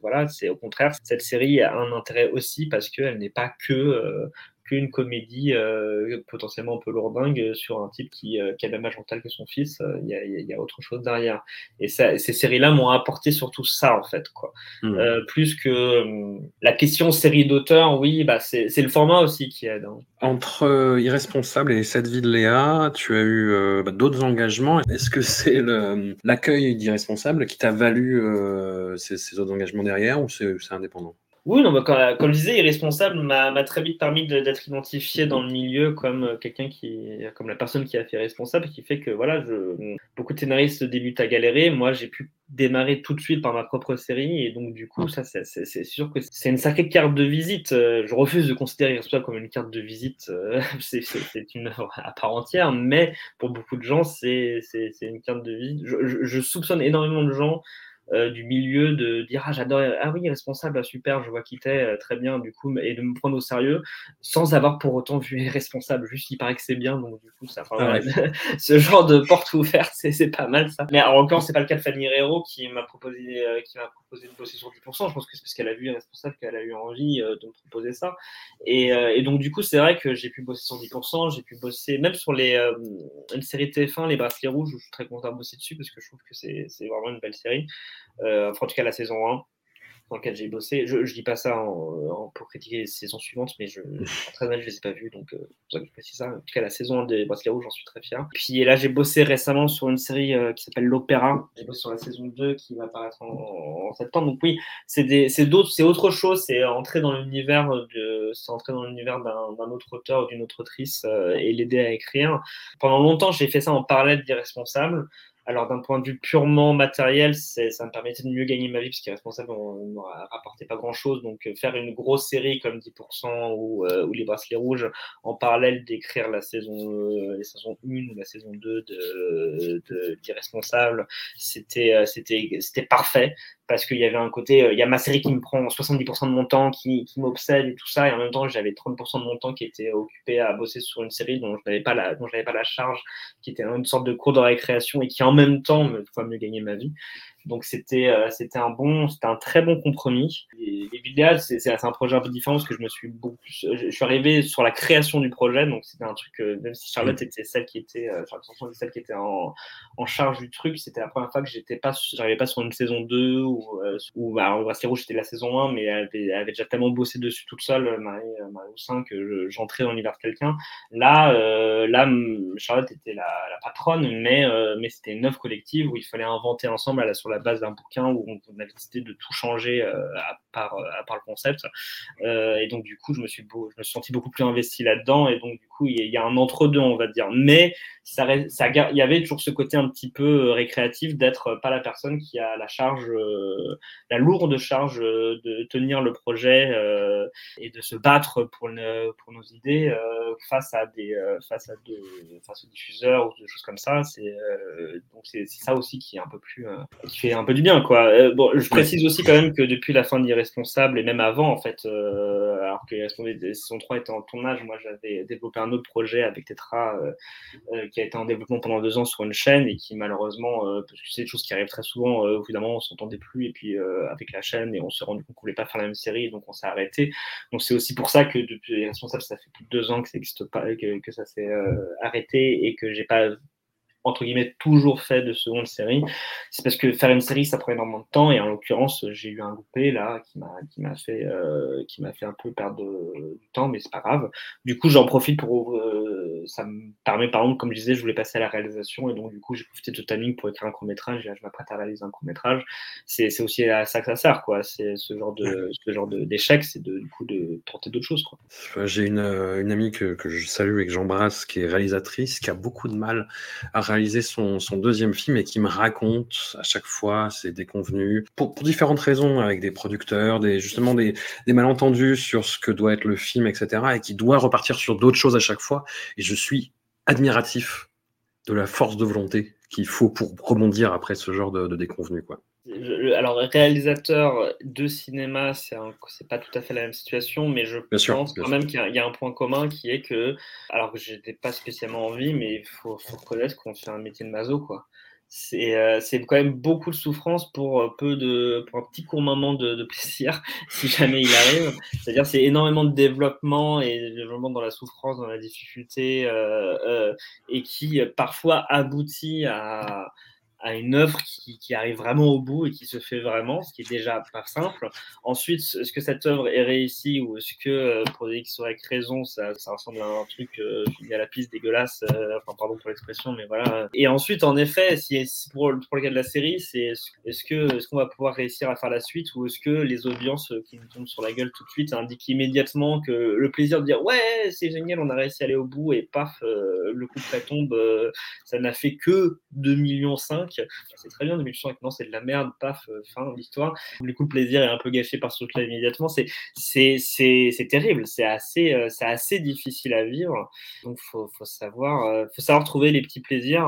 S4: voilà c'est au contraire cette série a un intérêt aussi parce qu'elle n'est pas que une comédie euh, potentiellement un peu lourdingue sur un type qui, euh, qui a le même âge mental que son fils. Euh, il y, a, autre chose derrière. Et ça, ces séries-là m'ont apporté surtout ça, en fait. Quoi. Hmm. plus que la question série d'auteur, oui, bah, c'est le format aussi qui aide. Hein.
S3: Entre Irresponsable et Cette vie de Léa, tu as eu bah, d'autres engagements. Est-ce que c'est l'accueil d'Irresponsable qui t'a valu ces, ces, autres engagements derrière ou c'est indépendant?
S4: Oui, non, comme, je disais, Irresponsable m'a très vite permis d'être identifié dans le milieu comme euh, quelqu'un qui, comme la personne qui a fait Responsable, qui fait que voilà, je, beaucoup de scénaristes débutent à galérer. Moi, j'ai pu démarrer tout de suite par ma propre série et donc du coup, ça, c'est sûr que c'est une sacrée carte de visite. Euh, je refuse de considérer Irresponsable comme une carte de visite. Euh, c'est une œuvre à part entière, mais pour beaucoup de gens, c'est une carte de visite. je soupçonne énormément de gens euh, du milieu de dire ah j'adore ah oui responsable ah, super je vois qui t'es euh, très bien du coup et de me prendre au sérieux sans avoir pour autant vu responsable juste il paraît que c'est bien donc du coup ça ah ce genre de porte ouverte c'est pas mal ça. Mais encore c'est pas le cas de Fanny Herrero qui m'a proposé euh, qui m'a proposé de bosser sur 10% je pense que c'est parce qu'elle a vu responsable qu'elle a eu envie de me proposer ça. Et, et donc du coup c'est vrai que j'ai pu bosser sur 10% j'ai pu bosser même sur les une série TF1 les bracelets rouges où je suis très content de bosser dessus parce que je trouve que c'est vraiment une belle série euh, en tout cas la saison 1 dans laquelle j'ai bossé. Je, ne dis pas ça pour critiquer les saisons suivantes, mais je, très mal, je les ai pas vues, donc euh, pour ça que je précise ça. En tout cas, la saison 1 des Bracelets Rouges, j'en suis très fier. Puis là, j'ai bossé récemment sur une série euh, qui s'appelle L'Opéra. J'ai bossé sur la saison 2 qui va apparaître en, septembre. Donc oui, c'est autre chose. C'est entrer dans l'univers de, c'est entrer dans l'univers d'un autre auteur ou d'une autre autrice et l'aider à écrire. Pendant longtemps, j'ai fait ça en parallèle d'Irresponsable. Alors d'un point de vue purement matériel, ça me permettait de mieux gagner ma vie parce est responsable, on ne rapportait pas grand-chose. Donc euh, faire une grosse série comme 10% ou, euh, ou, les bracelets rouges en parallèle d'écrire la saison, euh, les saisons 1 ou la saison 2 de, de, d'Irresponsable, c'était, c'était, parfait parce qu'il y avait un côté, il y a ma série qui me prend 70% de mon temps, qui, qui m'obsède et tout ça, et en même temps j'avais 30% de mon temps qui était occupé à bosser sur une série dont je n'avais pas la, dont j'avais pas la charge, qui était une sorte de cours de récréation et qui en même temps me ferait mieux gagner ma vie. Donc c'était euh, c'était un bon c'était un très bon compromis. Et, et c'est un projet un peu différent parce que je me suis beaucoup je, suis arrivé sur la création du projet donc c'était un truc euh, même si Charlotte mm. était celle qui était euh, Charlotte celle qui était en, en charge du truc c'était la première fois que j'étais pas j'arrivais pas sur une saison 2 ou euh, ou bah, Bracelet Rouge c'était la saison 1 mais elle avait, elle avait, déjà tellement bossé dessus toute seule Marie Marie Houssin que j'entrais dans l'univers de quelqu'un. Là là Charlotte était la, la patronne mais mais c'était une œuvre collective où il fallait inventer ensemble à la, sur la base d'un bouquin où on avait décidé de tout changer euh, à, part, euh, à part le concept. Euh, et donc, du coup, je me suis, je me suis senti beaucoup plus investi là-dedans. Et donc, du coup, il y, a un entre-deux, on va dire. Mais ça, ça, il y avait toujours ce côté un petit peu récréatif d'être pas la personne qui a la charge, la lourde charge de tenir le projet et de se battre pour, pour nos idées face à des face à de, face aux diffuseurs ou des choses comme ça. C'est donc c'est ça aussi qui est un peu plus qui fait un peu du bien quoi. Euh, bon, je précise aussi quand même que depuis la fin d'Irresponsable et même avant en fait, euh, alors que Irresponsable saison 3 était en tournage, moi j'avais développé un autre projet avec Tetra euh, été en développement pendant deux ans sur une chaîne et qui malheureusement, parce que c'est des choses qui arrivent très souvent, évidemment on s'entendait plus et puis avec la chaîne et on s'est rendu compte qu'on voulait pas faire la même série donc on s'est arrêté. Donc c'est aussi pour ça que depuis Irresponsable ça fait plus de deux ans que ça n'existe pas, que, que ça s'est arrêté et que j'ai pas entre guillemets toujours fait de seconde série, c'est parce que faire une série ça prend énormément de temps et en l'occurrence j'ai eu un loupé là qui m'a qui m'a fait euh, qui m'a fait un peu perdre du temps mais c'est pas grave. Du coup j'en profite pour euh, ça me permet par exemple comme je disais je voulais passer à la réalisation et donc du coup j'ai profité de ce timing pour écrire un court métrage et je m'apprête à réaliser un court métrage. C'est aussi à ça que ça sert quoi. C'est ce genre de ce genre d'échec c'est de du coup de tenter d'autres choses quoi.
S3: J'ai une, une amie que, que je salue et que j'embrasse qui est réalisatrice qui a beaucoup de mal à réaliser son, deuxième film et qui me raconte à chaque fois ses déconvenus, pour, différentes raisons, avec des producteurs, justement des, malentendus sur ce que doit être le film, etc., et qui doit repartir sur d'autres choses à chaque fois. Et je suis admiratif de la force de volonté qu'il faut pour rebondir après ce genre de, de. Quoi
S4: alors, réalisateur de cinéma, c'est pas tout à fait la même situation, mais je pense quand même qu'il y, a un point commun qui est que, alors que j'étais pas spécialement envie, mais il faut, reconnaître qu'on fait un métier de maso, quoi. C'est euh, quand même beaucoup de souffrance pour euh, peu de pour un petit court moment de, plaisir si jamais il arrive c'est-à-dire c'est énormément de développement et de développement dans la souffrance dans la difficulté euh, et qui parfois aboutit à à une œuvre qui, qui, arrive vraiment au bout et qui se fait vraiment, ce qui est déjà pas simple. Ensuite, est-ce que cette œuvre est réussie ou est-ce que, euh, pour X ou Y raison, ça, ça, ressemble à un truc euh, à la piste dégueulasse, euh, enfin, pardon pour l'expression, mais voilà. Et ensuite, en effet, si, pour, pour le cas de la série, c'est est-ce que est-ce qu'on va pouvoir réussir à faire la suite ou est-ce que les audiences qui nous tombent sur la gueule tout de suite indiquent immédiatement que le plaisir de dire ouais, c'est génial, on a réussi à aller au bout et paf, le coup de tombe, ça n'a fait que 2 millions 5 c'est très bien 2005, non, c'est de la merde, paf, euh, fin l'histoire. Du coup, le plaisir est un peu gâché par ce truc-là immédiatement. C'est, c'est, terrible, c'est assez, euh, c'est assez difficile à vivre. Donc, faut, faut savoir, euh, faut savoir trouver les petits plaisirs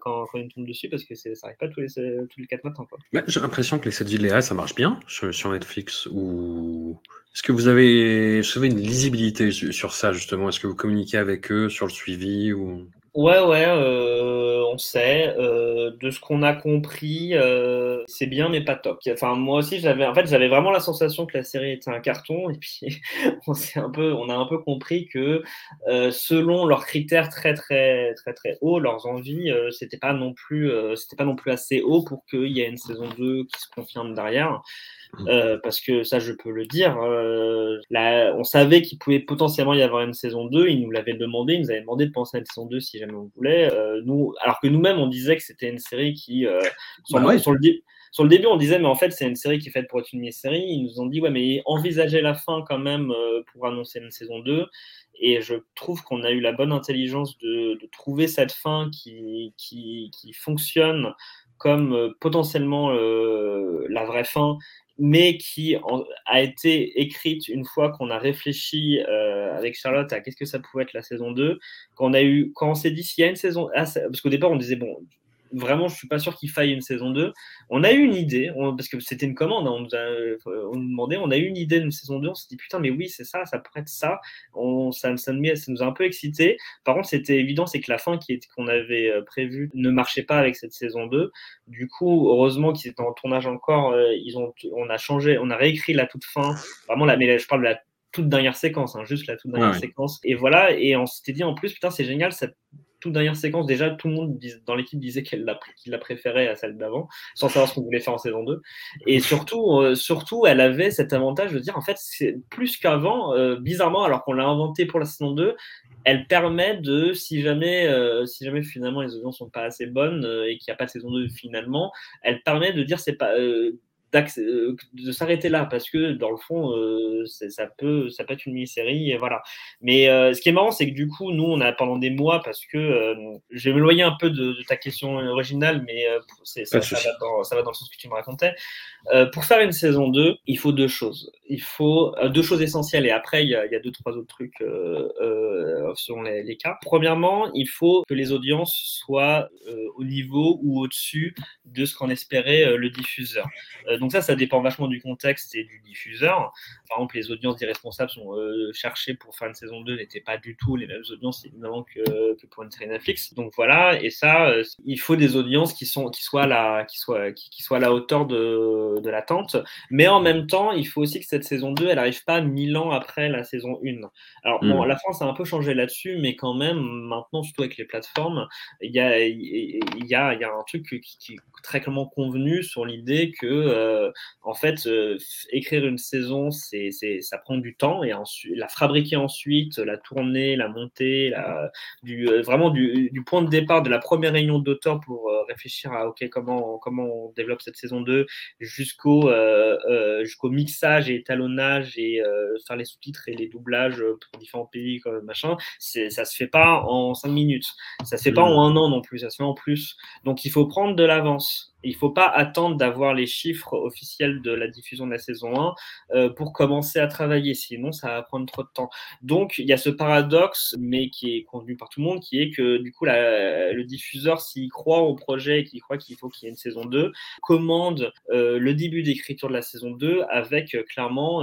S4: quand, quand ils tombe dessus parce que ça n'arrive pas tous les, tous les 4 matins.
S3: j'ai l'impression que les 7 villes ça marche bien sur, Netflix ou. Est-ce que vous avez, vous une lisibilité sur ça justement? Est-ce que vous communiquez avec eux sur le suivi ou...
S4: Ouais, ouais, euh, on sait. Euh, de ce qu'on a compris, euh, c'est bien, mais pas top. Enfin, moi aussi, j'avais, en fait, j'avais vraiment la sensation que la série était un carton, et puis on un peu, on a un peu compris que selon leurs critères très, très, très, très hauts, leurs envies, c'était pas non plus, c'était pas non plus assez haut pour qu'il y ait une saison 2 qui se confirme derrière. Mmh. Euh, parce que ça, je peux le dire. Euh, là, on savait qu'il pouvait potentiellement y avoir une saison 2. Ils nous l'avaient demandé. Ils nous avaient demandé de penser à une saison 2 si jamais on voulait. Euh, nous, alors que nous-mêmes, on disait que c'était une série qui, sur, bah sur, le sur, le début, on disait, mais en fait, c'est une série qui est faite pour être une mini-série. Ils nous ont dit, ouais, mais envisagez la fin quand même pour annoncer une saison 2. Et je trouve qu'on a eu la bonne intelligence de, de trouver cette fin qui, qui, qui fonctionne comme potentiellement la vraie fin mais qui a été écrite une fois qu'on a réfléchi euh, avec Charlotte à qu'est-ce que ça pouvait être la saison 2, quand on, a eu, quand on s'est dit s'il y a une saison... Ah, parce qu'au départ on disait, bon, vraiment, je suis pas sûr qu'il faille une saison 2. On a eu une idée, parce que c'était une commande, hein, on, nous a, on nous demandait, on a eu une idée d'une saison 2, on s'est dit putain, mais oui, c'est ça, ça pourrait être ça. On, ça, ça, nous, ça, nous a un peu excité. Par contre, c'était évident, c'est que la fin qu'on avait euh, prévue ne marchait pas avec cette saison 2. Du coup, heureusement qu'ils étaient en tournage encore, euh, ils ont, on a changé, on a réécrit la toute fin, vraiment, la, mais je parle de la toute dernière séquence, hein, juste la toute dernière séquence. Et voilà, et on s'était dit en plus, putain, c'est génial, cette toute dernière séquence, déjà, tout le monde dans l'équipe disait qu'elle la, qu'il la préférait à celle d'avant, sans savoir ce qu'on voulait faire en saison 2. Et surtout, euh, surtout, elle avait cet avantage de dire, en fait, c'est plus qu'avant, euh, bizarrement, alors qu'on l'a inventé pour la saison 2, elle permet de, si jamais, euh, si jamais finalement les audiences sont pas assez bonnes et qu'il n'y a pas de saison 2 finalement, elle permet de dire, c'est pas de s'arrêter là parce que dans le fond euh, ça peut ça peut être une mini-série et voilà. Mais euh, ce qui est marrant c'est que du coup nous on a pendant des mois parce que je vais m'éloigner un peu de, ta question originale mais ça, ça, va dans, ça, va dans, le sens que tu me racontais. Pour faire une saison 2 il faut deux choses. Il faut deux choses essentielles et après il y a, il y a deux trois autres trucs selon les, les, cas. Premièrement il faut que les audiences soient au niveau ou au-dessus de ce qu'en espérait le diffuseur donc ça, ça dépend vachement du contexte et du diffuseur. Par exemple, les audiences des responsables sont cherchées pour faire une saison 2 n'étaient pas du tout les mêmes audiences évidemment que, que, pour une série Netflix. Donc voilà, et ça, il faut des audiences qui sont qui soient la qui soient qui, soient à la hauteur de, de l'attente, mais en même temps, il faut aussi que cette saison 2, elle arrive pas mille ans après la saison 1. Alors bon, mm. la France a un peu changé là-dessus, mais quand même maintenant, surtout avec les plateformes, il y a il y a, y a un truc qui, est très clairement convenu sur l'idée que euh, en fait euh, écrire une saison c'est ça prend du temps et ensuite la fabriquer ensuite la tourner la monter la, du euh, vraiment du, du, point de départ de la première réunion d'auteur pour réfléchir à ok comment comment on développe cette saison 2 jusqu'au jusqu'au mixage et étalonnage et faire les sous-titres et les doublages pour différents pays comme machin ça se fait pas en cinq minutes. Ça se fait pas mmh. en un an non plus ça se fait en plus. Donc il faut prendre de l'avance il faut pas attendre d'avoir les chiffres officiels de la diffusion de la saison 1 euh, pour commencer à travailler, sinon ça va prendre trop de temps. Donc il y a ce paradoxe, mais qui est convenu par tout le monde, qui est que du coup le diffuseur, s'il croit au projet et qu'il croit qu'il faut qu'il y ait une saison 2, commande euh, le début d'écriture de la saison 2 avec euh, clairement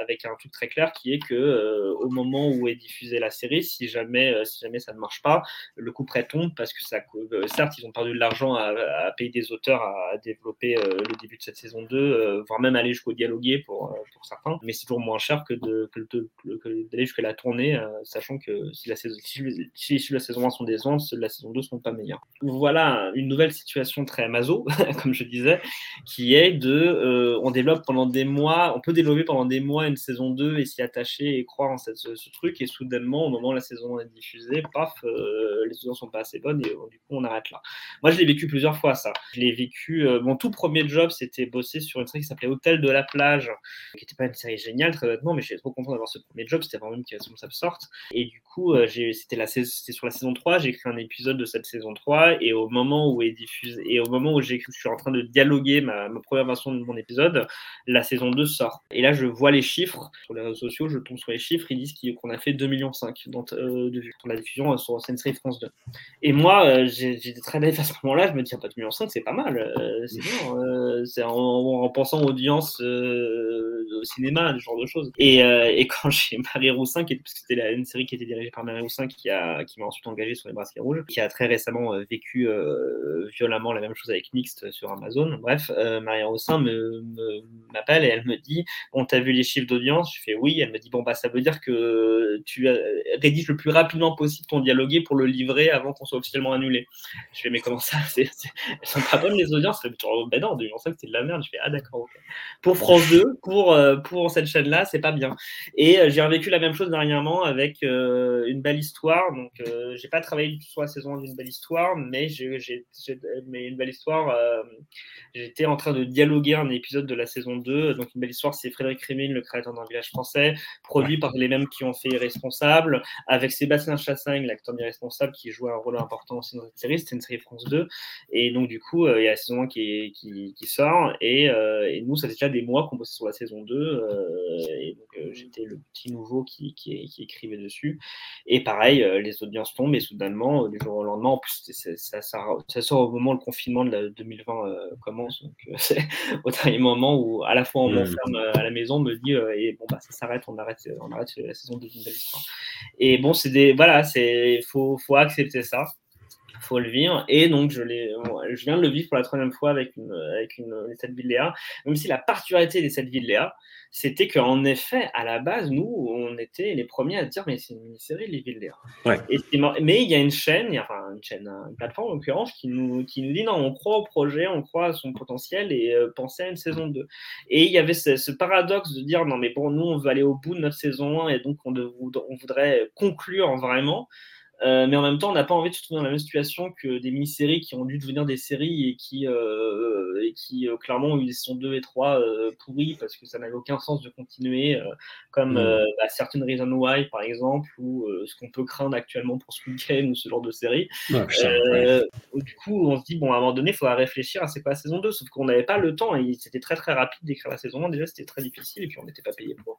S4: avec un truc très clair qui est que au moment où est diffusée la série, si jamais si jamais ça ne marche pas, le coup prêt tombe parce que ça certes ils ont perdu de l'argent à payer des auteurs à, développer euh, le début de cette saison 2, euh, voire même aller jusqu'au dialoguer pour, euh, pour certains. Mais c'est toujours moins cher que d'aller de, jusqu'à la tournée, sachant que si la saison, si, la saison 1 sont des ceux la saison 2 ne sont pas meilleurs. Voilà une nouvelle situation très maso, comme je disais, qui est de on développe pendant des mois, on peut développer pendant des mois une saison 2 et s'y attacher et croire en cette, ce, truc, et soudainement, au moment où la saison 1 est diffusée, paf, les audiences sont pas assez bonnes et du coup on arrête là. Moi je l'ai vécu plusieurs fois ça. Je l'ai vécu. Euh, mon tout premier job, c'était bosser sur une série qui s'appelait Hôtel de la plage, qui n'était pas une série géniale, très honnêtement, mais j'étais trop content d'avoir ce premier job. C'était vraiment une qui ça sorte. Et du coup, euh, c'était sur la saison 3. J'ai écrit un épisode de cette saison 3. Et au moment où est diffusé, et au moment où j'ai je suis en train de dialoguer ma, première version de mon épisode, la saison 2 sort. Et là, je vois les chiffres sur les réseaux sociaux. Je tombe sur les chiffres. Ils disent qu'on a fait 2,5 millions euh, de vues pour la diffusion sur série France 2. Et moi, j'étais très bête à ce moment-là. Je me dis, pas de c'est pas mal. Euh, c'est bien. Euh, c'est en, pensant audience euh, au cinéma, ce genre de choses. Et, et quand j'ai Marie Roussin, qui parce que c'était une série qui était dirigée par Marie Roussin, qui a qui m'a ensuite engagé sur les bracelets rouges, qui a très récemment vécu violemment la même chose avec Mixed sur Amazon. Bref, Marie Roussin m'appelle et elle me dit On t'a vu les chiffres d'audience Je fais oui. Elle me dit Bon, bah, ça veut dire que tu rédiges le plus rapidement possible ton dialogué pour le livrer avant qu'on soit officiellement annulé. Je fais Mais comment ça elles sont pas bonnes les audiences? Ben non, on sait que c'est de la merde. Je fais ah d'accord. Pour France 2, pour euh, pour cette chaîne-là, c'est pas bien. Et euh, j'ai revécu la même chose dernièrement avec euh, une belle histoire. Donc j'ai pas travaillé sur la saison d'une belle histoire, mais j'ai mais une belle histoire. J'étais en train de dialoguer un épisode de la saison 2. Donc une belle histoire, c'est Frédéric Le créateur d'un village français, produit par les mêmes qui ont fait Irresponsable, avec Sébastien Chassagne, l'acteur d'Irresponsable, qui joue un rôle important aussi dans cette série. C'était une série France 2. Et donc, du coup, euh, il y a la saison 1 qui, qui, sort. Et, euh, et, nous, ça fait déjà des mois qu'on bossait sur la saison 2. Euh, et donc, j'étais le petit nouveau qui, qui, écrivait dessus. Et pareil, les audiences tombent et soudainement, du jour au lendemain, en plus, ça, ça, sort au moment où le confinement de la 2020 commence. Donc, c'est au dernier moment où, à la fois, on m'enferme à la maison, on dit, et bon, bah, ça s'arrête, on arrête, on arrête la saison 2 d'une belle histoire. Et bon, c'est des. Voilà, il faut, faut accepter ça faut le vivre. Et donc, je, je viens de le vivre pour la troisième fois avec, une, avec une, les 7 villes Léa. Même si la particularité des 7 villes Léa, c'était qu'en effet, à la base, nous, on était les premiers à dire, mais c'est une mini-série, les villes Léa. mais il y a une chaîne, enfin une chaîne, une plateforme en l'occurrence, qui nous, qui nous dit, non, on croit au projet, on croit à son potentiel et euh, penser à une saison 2. Et il y avait ce, paradoxe de dire, non, mais bon, nous, on veut aller au bout de notre saison 1 et donc on, on voudrait conclure vraiment. Euh, mais en même temps, on n'a pas envie de se trouver dans la même situation que des mini-séries qui ont dû devenir des séries et qui, euh, et qui euh, clairement ont eu des saisons 2 et 3 pourries parce que ça n'avait aucun sens de continuer, comme mm. bah, certaines Reason Why par exemple, ou ce qu'on peut craindre actuellement pour ce week-end ou ce genre de série. Du coup, on se dit, bon, à un moment donné, il faudra réfléchir à c'est quoi la saison 2, sauf qu'on n'avait pas le temps et c'était très très rapide d'écrire la saison 1. Déjà, c'était très difficile et puis on n'était pas payé pour.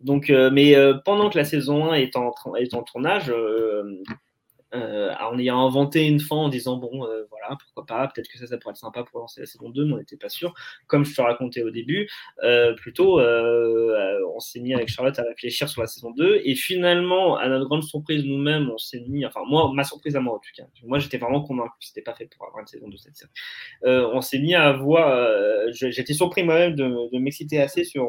S4: Donc, mais pendant que la saison 1 est en, est en tournage, euh, en ayant inventé une fin en disant bon, euh, voilà, pourquoi pas, peut-être que ça, ça pourrait être sympa pour lancer la saison 2, mais on n'était pas sûr. Comme je te racontais au début, euh, plutôt, on s'est mis avec Charlotte à réfléchir sur la saison 2, et finalement, à notre grande surprise, nous-mêmes, on s'est mis, enfin, moi, ma surprise à moi en tout cas, moi j'étais vraiment convaincu que c'était pas fait pour avoir une saison 2 cette série. on s'est mis à voir, j'étais surpris moi-même de, de m'exciter assez sur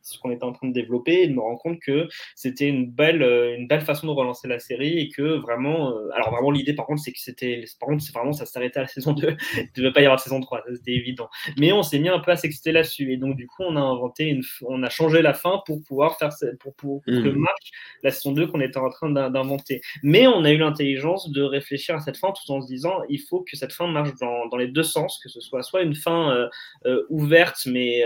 S4: ce qu'on était en train de développer et de me rendre compte que c'était une belle, une belle façon de relancer la série et que vraiment euh, alors vraiment l'idée par contre c'est que c'était par contre c'est vraiment ça s'arrêtait à la saison 2 il ne devait pas y avoir de saison 3 c'était évident. Mais on s'est mis un peu à s'exciter là-dessus. Et donc du coup on a inventé une on a changé la fin pour pouvoir faire pour, pour, que hmm. marche la saison 2 qu'on était en train d'inventer. Mais on a eu l'intelligence de réfléchir à cette fin tout en se disant il faut que cette fin marche dans, dans les deux sens que ce soit soit une fin euh, euh, ouverte mais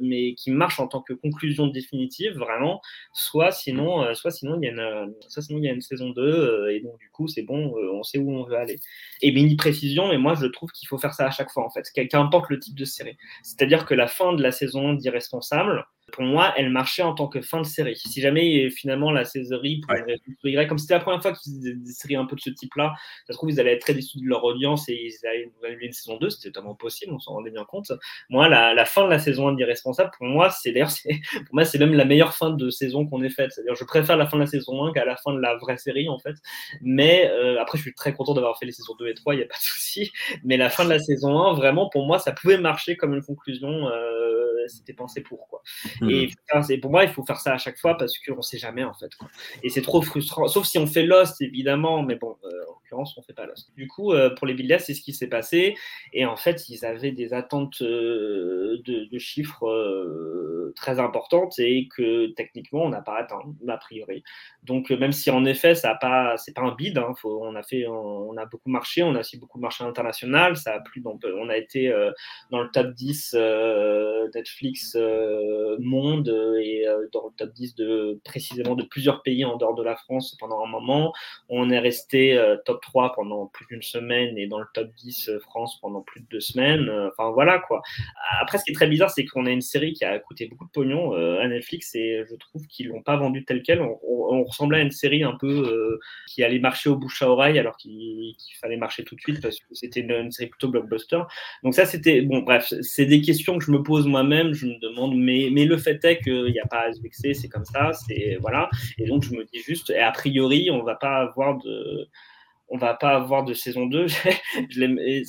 S4: mais qui marche en tant que conclusion définitive vraiment soit sinon soit sinon il y a une soit sinon il y a une saison 2 et donc du coup, c'est bon, euh, on sait où on veut aller. Et mini précision, mais moi, je trouve qu'il faut faire ça à chaque fois, en fait, qu'importe le type de série. C'est-à-dire que la fin de la saison d'Irresponsable, pour moi, elle marchait en tant que fin de série. Si jamais finalement la série pourrait comme c'était la première fois qu'ils faisaient des séries un peu de ce type-là, ça se trouve, ils allaient être très déçus de leur audience et ils allaient nous une saison 2, c'était totalement possible, on s'en rendait bien compte. Moi, la, fin de la saison 1 d'Irresponsable, pour moi, c'est d'ailleurs, pour moi, c'est même la meilleure fin de saison qu'on ait faite. C'est-à-dire, je préfère la fin de la saison 1 qu'à la fin de la vraie série, en fait. Mais euh, après, je suis très content d'avoir fait les saisons 2 et 3, il n'y a pas de souci. Mais la fin de la saison 1, vraiment, pour moi, ça pouvait marcher comme une conclusion. Euh, c'était pensé pour. Quoi. Hmm. Et pour moi, il faut faire ça à chaque fois parce qu'on ne sait jamais en fait. Et c'est trop frustrant. Sauf si on fait Lost, évidemment, mais bon, euh, en l'occurrence, on fait pas Lost. Du coup, euh, pour les Billiards, c'est ce qui s'est passé. Et en fait, ils avaient des attentes euh, de, chiffres très importantes et que techniquement, on n'a pas atteint, a priori. Donc, même si en effet, ça a pas, c'est pas un bid, hein, on a fait, on, a beaucoup marché, on a aussi beaucoup marché international. Ça a plu, donc, on a été dans le top 10 Netflix monde et euh, dans le top 10 de précisément de plusieurs pays en dehors de la France pendant un moment. On est resté euh, top 3 pendant plus d'une semaine et dans le top 10 euh, France pendant plus de deux semaines. Enfin voilà quoi. Après, ce qui est très bizarre, c'est qu'on a une série qui a coûté beaucoup de pognon à Netflix et je trouve qu'ils l'ont pas vendue telle quelle. On, ressemblait à une série un peu qui allait marcher au bouche à oreille alors qu'il fallait marcher tout de suite parce que c'était une, une, série plutôt blockbuster. Donc ça, c'était bon. Bref, c'est des questions que je me pose moi-même. Je me demande, mais mais fait est qu'il n'y a pas à se vexer, c'est comme ça, c'est voilà. Et donc je me dis juste, et a priori, on va pas avoir de on va pas avoir de saison 2. ça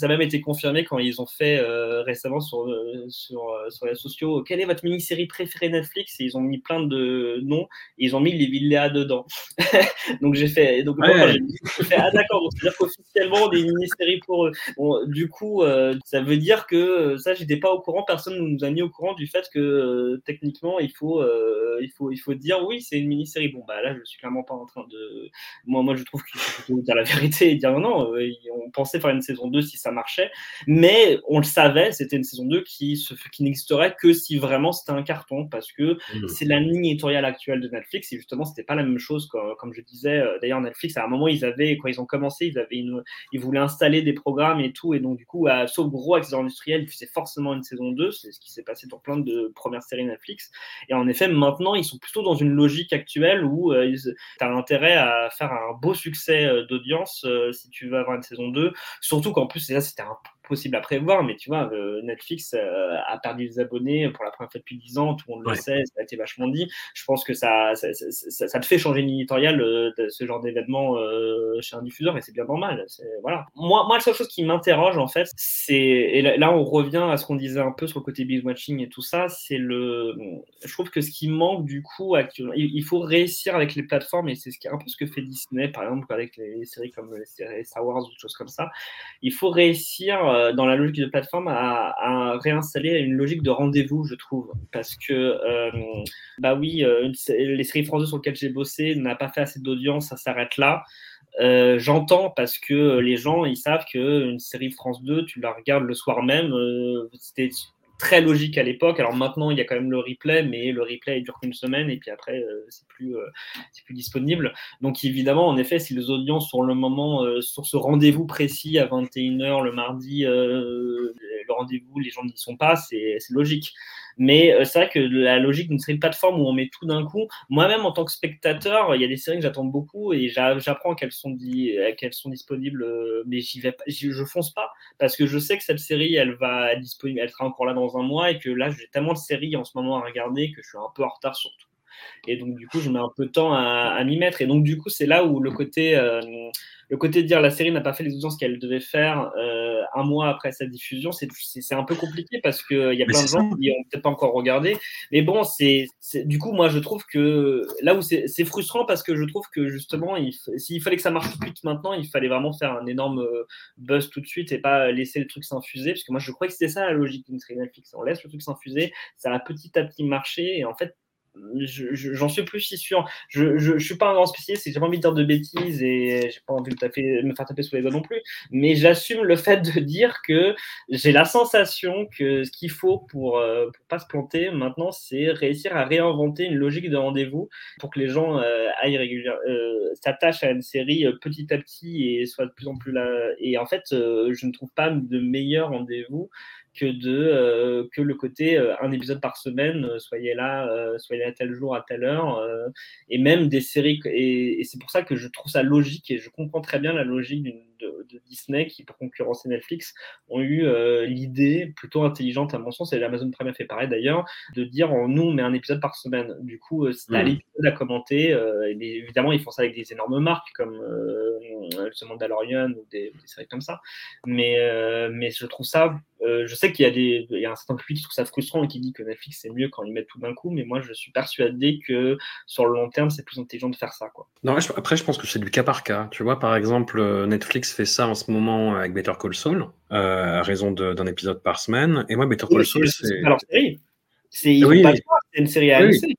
S4: a même été confirmé quand ils ont fait euh, récemment sur, euh, sur, euh, sur, les sociaux quelle est votre mini-série préférée Netflix? Et ils ont mis plein de noms et ils ont mis les villas dedans. donc j'ai fait donc fait, ah d'accord c'est-à-dire qu'officiellement des mini-séries pour eux. Bon, du coup ça veut dire que ça j'étais pas au courant, personne ne nous a mis au courant du fait que techniquement il faut il faut il faut dire oui c'est une mini-série. Bon bah là je suis clairement pas en train de moi moi je trouve qu'il faut dire la vérité et dire non, euh, on pensait faire une saison 2 si ça marchait, mais on le savait, c'était une saison 2 qui, qui n'existerait que si vraiment c'était un carton, parce que mmh. c'est la ligne éditoriale actuelle de Netflix, et justement, c'était pas la même chose, comme, comme je disais. Euh, d'ailleurs, Netflix, à un moment, ils avaient, quand ils ont commencé, ils, avaient une, ils voulaient installer des programmes et tout, et donc, du coup, à, sauf gros industriels, ils faisaient forcément une saison 2, c'est ce qui s'est passé dans plein de premières séries Netflix. Et en effet, maintenant, ils sont plutôt dans une logique actuelle où euh, tu as intérêt à faire un beau succès d'audience euh, si tu veux avoir une saison 2. Surtout qu'en plus, là, c'était un possible à prévoir, mais tu vois, euh, Netflix euh, a perdu des abonnés pour la première fois depuis 10 ans, tout le monde le sait, ça a été vachement dit. Je pense que ça, ça, ça, te fait changer une éditoriale, euh, ce genre d'événement chez un diffuseur, et c'est bien normal. Voilà. Moi, moi, la seule chose qui m'interroge, en fait, c'est, et là, on revient à ce qu'on disait un peu sur le côté binge watching et tout ça, c'est le. Je trouve que ce qui manque, du coup, actuellement, il, faut réussir avec les plateformes, et c'est ce qui est un peu ce que fait Disney, par exemple, avec les séries comme les séries Star Wars ou des choses comme ça. Il faut réussir euh, dans la logique de plateforme à, réinstaller une logique de rendez-vous, je trouve. Parce que, euh, bah oui, euh, les séries françaises sur lesquelles j'ai bossé n'a pas fait assez d'audience, ça s'arrête là. J'entends parce que les gens, ils savent qu'une série France 2, tu la regardes le soir même, c'était très logique à l'époque. Alors maintenant, il y a quand même le replay, mais le replay dure qu'une semaine et puis après, euh, c'est plus, euh, c'est plus disponible. Donc évidemment, en effet, si les audiences sur le moment, euh, sur ce rendez-vous précis à 21h le mardi, le rendez-vous, les gens n'y sont pas, c'est logique. Mais c'est vrai que la logique d'une série de plateforme où on met tout d'un coup, moi-même en tant que spectateur, il y a des séries que j'attends beaucoup et j'apprends qu'elles sont, qu'elles sont disponibles, mais j'y vais pas, je fonce pas parce que je sais que cette série, elle va être disponible, elle sera encore là dans un mois et que là, j'ai tellement de séries en ce moment à regarder que je suis un peu en retard sur tout. Et donc, du coup, je mets un peu de temps à, m'y mettre. Et donc, du coup, c'est là où le côté, euh, le côté de dire la série n'a pas fait les audiences qu'elle devait faire euh, un mois après sa diffusion, c'est un peu compliqué parce qu'il y a plein de gens qui n'ont peut-être pas encore regardé. Mais bon, c'est du coup, moi, je trouve que là où c'est frustrant parce que je trouve que justement, s'il fallait que ça marche tout de suite maintenant, il fallait vraiment faire un énorme euh, buzz tout de suite et pas laisser le truc s'infuser. Parce que moi, je crois que c'était ça la logique d'une série Netflix. On laisse le truc s'infuser, ça a petit à petit marché et en fait, j'en suis plus si sûr. Je, je, suis pas un grand spécialiste, j'ai pas envie de dire de bêtises et j'ai pas envie de taper, me faire taper sous les doigts non plus. Mais j'assume le fait de dire que j'ai la sensation que ce qu'il faut pour, euh, pour pas se planter maintenant, c'est réussir à réinventer une logique de rendez-vous pour que les gens euh, aillent régulièrement, euh, s'attachent à une série petit à petit et soient de plus en plus là. Et en fait, je ne trouve pas de meilleur rendez-vous que de euh, que le côté euh, un épisode par semaine, euh, soyez là, soyez là tel jour à telle heure, et même des séries. Et, et c'est pour ça que je trouve ça logique et je comprends très bien la logique d'une de, Disney qui, pour concurrencer Netflix, ont eu euh, l'idée plutôt intelligente à mon sens, et l'Amazon Prime fait pareil d'ailleurs, de dire oh, nous on met un épisode par semaine. Du coup, c'est euh, à mmh. l'épisode à commenter, euh, et évidemment ils font ça avec des énormes marques comme The Mandalorian ou des, des, séries comme ça, mais, mais je trouve ça, je sais qu'il y, a des, il y a un certain public qui trouve ça frustrant et qui dit que Netflix c'est mieux quand ils mettent tout d'un coup, mais moi je suis persuadé que sur le long terme c'est plus intelligent de faire ça. Quoi.
S3: Non, après je pense que c'est du cas par cas. Tu vois, par exemple, Netflix fait ça en ce moment avec Better Call Saul, euh, à raison d'un épisode par semaine. Et moi, Better Call Saul, c'est.
S4: C'est une série
S3: oui.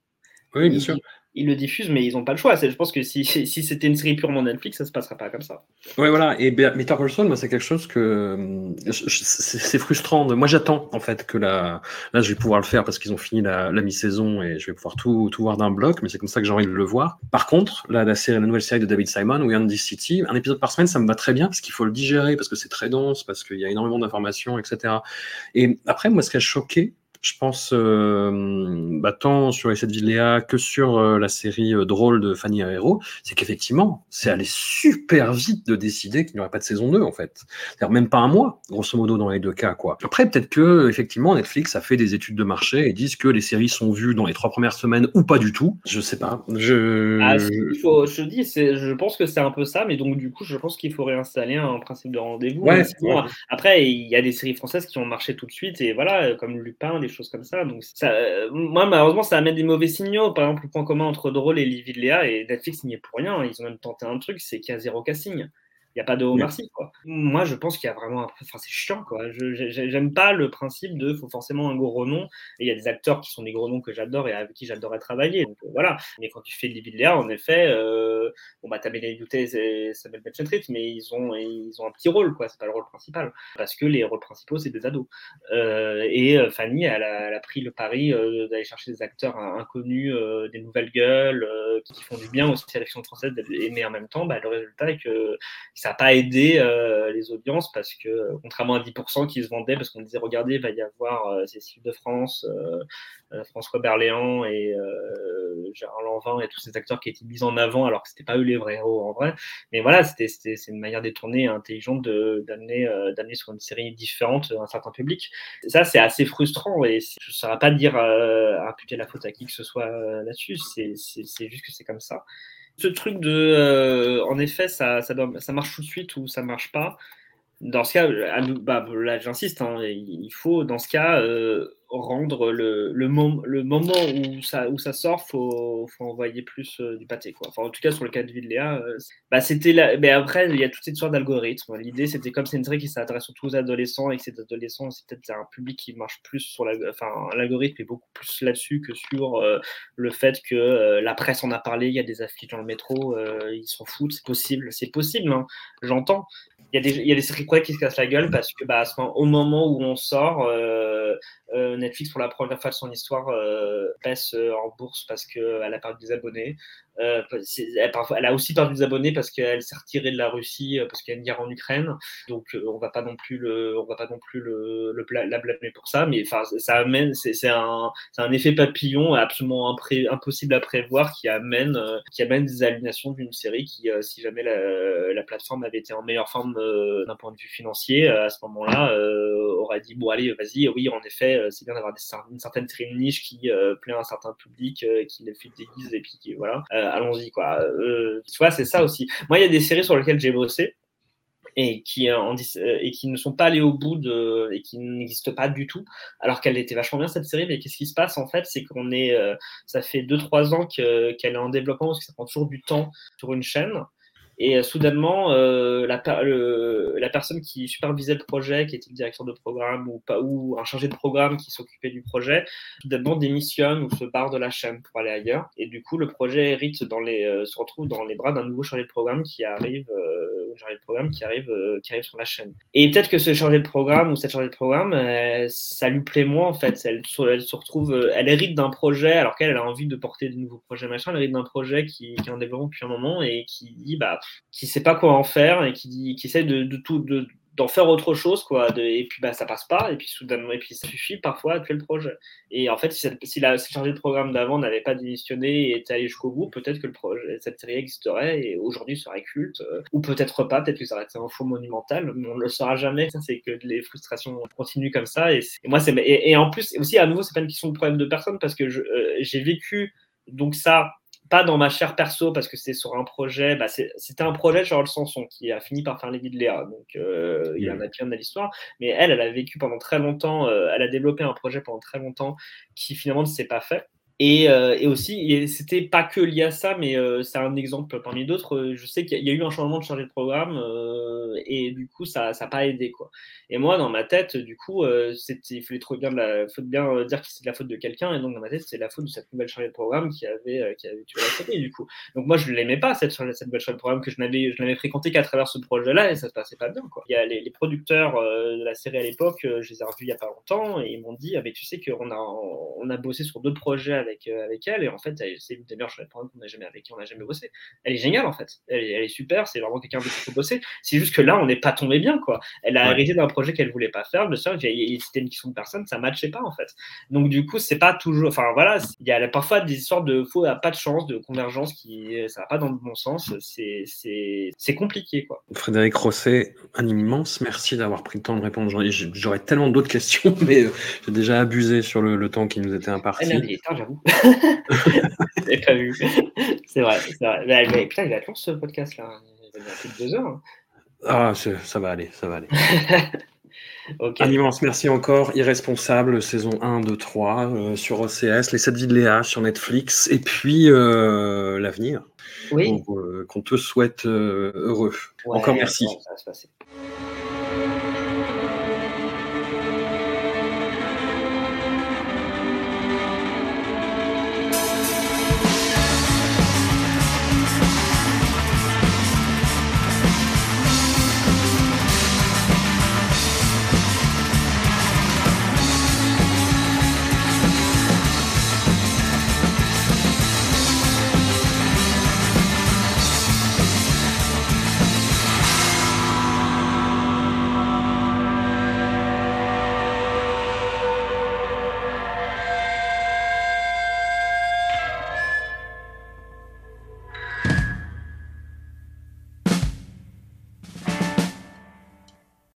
S3: Oui, bien sûr
S4: ils le diffusent, mais ils n'ont pas le choix. Je pense que si, c'était une série purement Netflix, ça ne se passerait pas comme ça.
S3: Ouais, voilà. Et Better Call Saul, moi, c'est quelque chose que c'est frustrant. Moi, j'attends en fait que la... là, je vais pouvoir le faire parce qu'ils ont fini la, mi-saison et je vais pouvoir tout, tout voir d'un bloc. Mais c'est comme ça que j'ai envie de le voir. Par contre, la nouvelle série de David Simon, We Andy City, un épisode par semaine, ça me va très bien parce qu'il faut le digérer, parce que c'est très dense, parce qu'il y a énormément d'informations, etc. Et après, moi, ce qui a choqué, je pense, euh, bah, tant sur les 7 Léa que sur euh, la série euh, drôle de Fanny Herrero, c'est qu'effectivement, c'est allé super vite de décider qu'il n'y aurait pas de saison 2, en fait. C'est-à-dire même pas un mois, grosso modo, dans les deux cas, quoi. Après, peut-être que, effectivement, Netflix a fait des études de marché et disent que les séries sont vues dans les trois premières semaines ou pas du tout. Je sais pas. Je,
S4: ah, faut, je dis, je pense que c'est un peu ça, mais donc, du coup, je pense qu'il faut réinstaller un principe de rendez-vous.
S3: Ouais,
S4: Après, il y a des séries françaises qui ont marché tout de suite et voilà, comme Lupin, des choses comme ça. Donc, ça, euh, moi, malheureusement, ça amène des mauvais signaux. Par exemple, le point commun entre Drôle et Livy de Léa et Netflix n'y est pour rien. Ils ont même tenté un truc, c'est qu'il y a zéro casting. Il n'y a pas de Omar quoi. Moi, je pense qu'il y a vraiment. Enfin, c'est chiant, quoi. J'aime pas le principe de faut forcément un gros renom. Et il y a des acteurs qui sont des gros noms que j'adore et avec qui j'adorerais travailler. Donc, euh, voilà. Mais quand tu fais de Léa, en effet, euh, bon, bah, t'as Mélanie Douté et Samuel Benchetrit, mais ils ont, ils ont un petit rôle, quoi. C'est pas le rôle principal. Parce que les rôles principaux, c'est des ados. Euh, et euh, Fanny, elle a, elle a, pris le pari d'aller chercher des acteurs inconnus, des nouvelles gueules, qui font du bien aussi à la fiction française, mais en même temps, bah, le résultat est que ça n'a pas aidé euh, les audiences parce que, contrairement à 10% qui se vendaient, parce qu'on disait, regardez, il va y avoir euh, Cécile de France, euh, François Berléand et Gérard Lanvin et tous ces acteurs qui étaient mis en avant alors que c'était pas eux les vrais héros en vrai. Mais voilà, c'était c'est une manière détournée et intelligente d'amener d'amener sur une série différente un certain public. ça, c'est assez frustrant et je ne saurais pas dire à imputer la faute à qui que ce soit là-dessus. C'est juste que c'est comme ça. Ce truc de, euh, en effet, ça, ça, ça, marche tout de suite ou ça marche pas. Dans ce cas, bah, là j'insiste, hein, il faut dans ce cas euh, rendre le, moment où ça, sort, faut, faut envoyer plus euh, du pâté. Enfin, en tout cas, sur le cas de Vidléa, euh, bah, c'était là. Mais après, il y a toute cette sorte d'algorithme. L'idée, c'était comme c'est une série qui s'adresse surtout aux adolescents et que ces adolescents, c'est peut-être un public qui marche plus sur la. Enfin, l'algorithme est beaucoup plus là-dessus que sur euh, le fait que la presse en a parlé, il y a des affiches dans le métro, ils s'en foutent. C'est possible, c'est possible, hein, j'entends. Il y, a des, il y a des séries qui se cassent la gueule parce que bah, au moment où on sort, Netflix, pour la première fois de son histoire, baisse en bourse parce qu'elle a perdu des abonnés. Euh, elle, parfois, elle, a aussi perdu des abonnés parce qu'elle s'est retirée de la Russie euh, parce qu'il y a une guerre en Ukraine. Donc euh, on va pas non plus le, on va pas non plus le, le la blâmer pour ça. Mais enfin, ça amène, c'est un, un, effet papillon absolument impré, impossible à prévoir qui amène, qui amène des aliénations d'une série qui, si jamais la, la, plateforme avait été en meilleure forme d'un point de vue financier, à ce moment-là, aurait dit bon allez, vas-y, oui, en effet, c'est bien d'avoir une certaine série niche qui plaît à un certain public, qui les déguise et puis qui, voilà. Euh, allons-y quoi. Euh, tu vois, c'est ça aussi. Moi, il y a des séries sur lesquelles j'ai bossé et qui, euh, ne sont pas allées au bout et qui n'existent pas du tout, alors qu'elle était vachement bien cette série. Mais qu'est-ce qui se passe en fait? C'est qu'on est, ça fait 2-3 ans qu'elle est en développement parce que ça prend toujours du temps sur une chaîne. Et euh, soudainement, euh, la, personne qui supervisait le projet, qui était le directeur de programme ou, un chargé de programme qui s'occupait du projet, soudainement démissionne ou se barre de la chaîne pour aller ailleurs. Et du coup, le projet hérite dans les, euh, se retrouve dans les bras d'un nouveau chargé de programme qui arrive, chargé de programme qui arrive, qui arrive sur la chaîne. Et peut-être que ce chargé de programme ou cette chargée de programme, ça lui plaît moins en fait. Elle, elle se retrouve, elle hérite d'un projet alors qu'elle a envie de porter de nouveaux projets machin. Elle hérite d'un projet qui, qui est en développement depuis un moment et qui dit bah qui sait pas quoi en faire et qui, qui essaie de, tout, de, d'en faire autre chose quoi. Et puis bah ça passe pas et puis soudainement et puis ça suffit parfois à tuer le projet. Et en fait si, si la chargée de programme d'avant n'avait pas démissionné et était allé jusqu'au bout peut-être que le projet cette série existerait et aujourd'hui serait culte euh, ou peut-être pas peut-être que ça aurait été un faux monumental mais on ne le saura jamais. C'est que les frustrations continuent comme ça et, moi c'est et, en plus aussi à nouveau c'est pas une question de problème de personne parce que euh, j'ai vécu donc ça pas dans ma chair perso parce que c'est sur un projet. Bah c'était un projet de Charles Sanson qui a fini par faire les de Léa. Donc euh, il y en a bien de l'histoire. Mais elle, elle a vécu pendant très longtemps. Euh, elle a développé un projet pendant très longtemps qui finalement ne s'est pas fait. Et, euh, et, aussi, c'était pas que lié à ça, mais euh, c'est un exemple parmi d'autres. Euh, je sais qu'il y, a eu un changement de chargé de programme et du coup, ça n'a pas aidé. Quoi. Et moi, dans ma tête, du coup, il fallait trop bien, la, faut bien dire que c'est la faute de quelqu'un. Et donc, dans ma tête, c'est la faute de cette nouvelle chargée de programme qui avait, qui avait tué la série, du coup. Donc, moi, je ne l'aimais pas, cette, cette nouvelle chargée de programme, que je n'avais fréquenté qu'à travers ce projet-là et ça se passait pas bien. Quoi. Il y a les, producteurs de la série à l'époque, je les ai revus il n'y a pas longtemps et ils m'ont dit ah, mais tu sais qu'on a, on a bossé sur d'autres projets avec, euh, avec elle. Et en fait, c'est une des meilleures qu'on a jamais, avec qui on n'a jamais bossé. Elle est géniale, en fait. Elle est, elle est super. C'est vraiment quelqu'un de qui faut bosser. C'est juste que là, on n'est pas tombé bien, quoi. Elle a hérité d'un projet qu'elle voulait pas faire. Le seul, c'était une question de personne, ça matchait pas, en fait. Donc, du coup, c'est pas toujours. Enfin, voilà, il y a parfois des histoires de faux, pas de chance, de convergence qui. Ça va pas dans le bon sens. C'est compliqué, quoi.
S3: Frédéric Rosset, un immense merci d'avoir pris le temps de répondre. J'aurais tellement d'autres questions, mais euh, j'ai déjà abusé sur le, temps qui nous était imparti.
S4: Elle a j'avoue. J'ai pas vu. C'est vrai, c'est vrai. Mais, putain, il être long ce podcast-là. Il va plus de deux heures. Hein.
S3: Ah, ça va aller, ça va aller. Un immense merci encore. Irresponsable, saison 1, 2, 3 sur OCS, Les 7 vies de Léa sur Netflix, et puis euh, l'avenir.
S4: Oui.
S3: Euh, qu'on te souhaite euh, heureux. encore merci. Ça va se passer.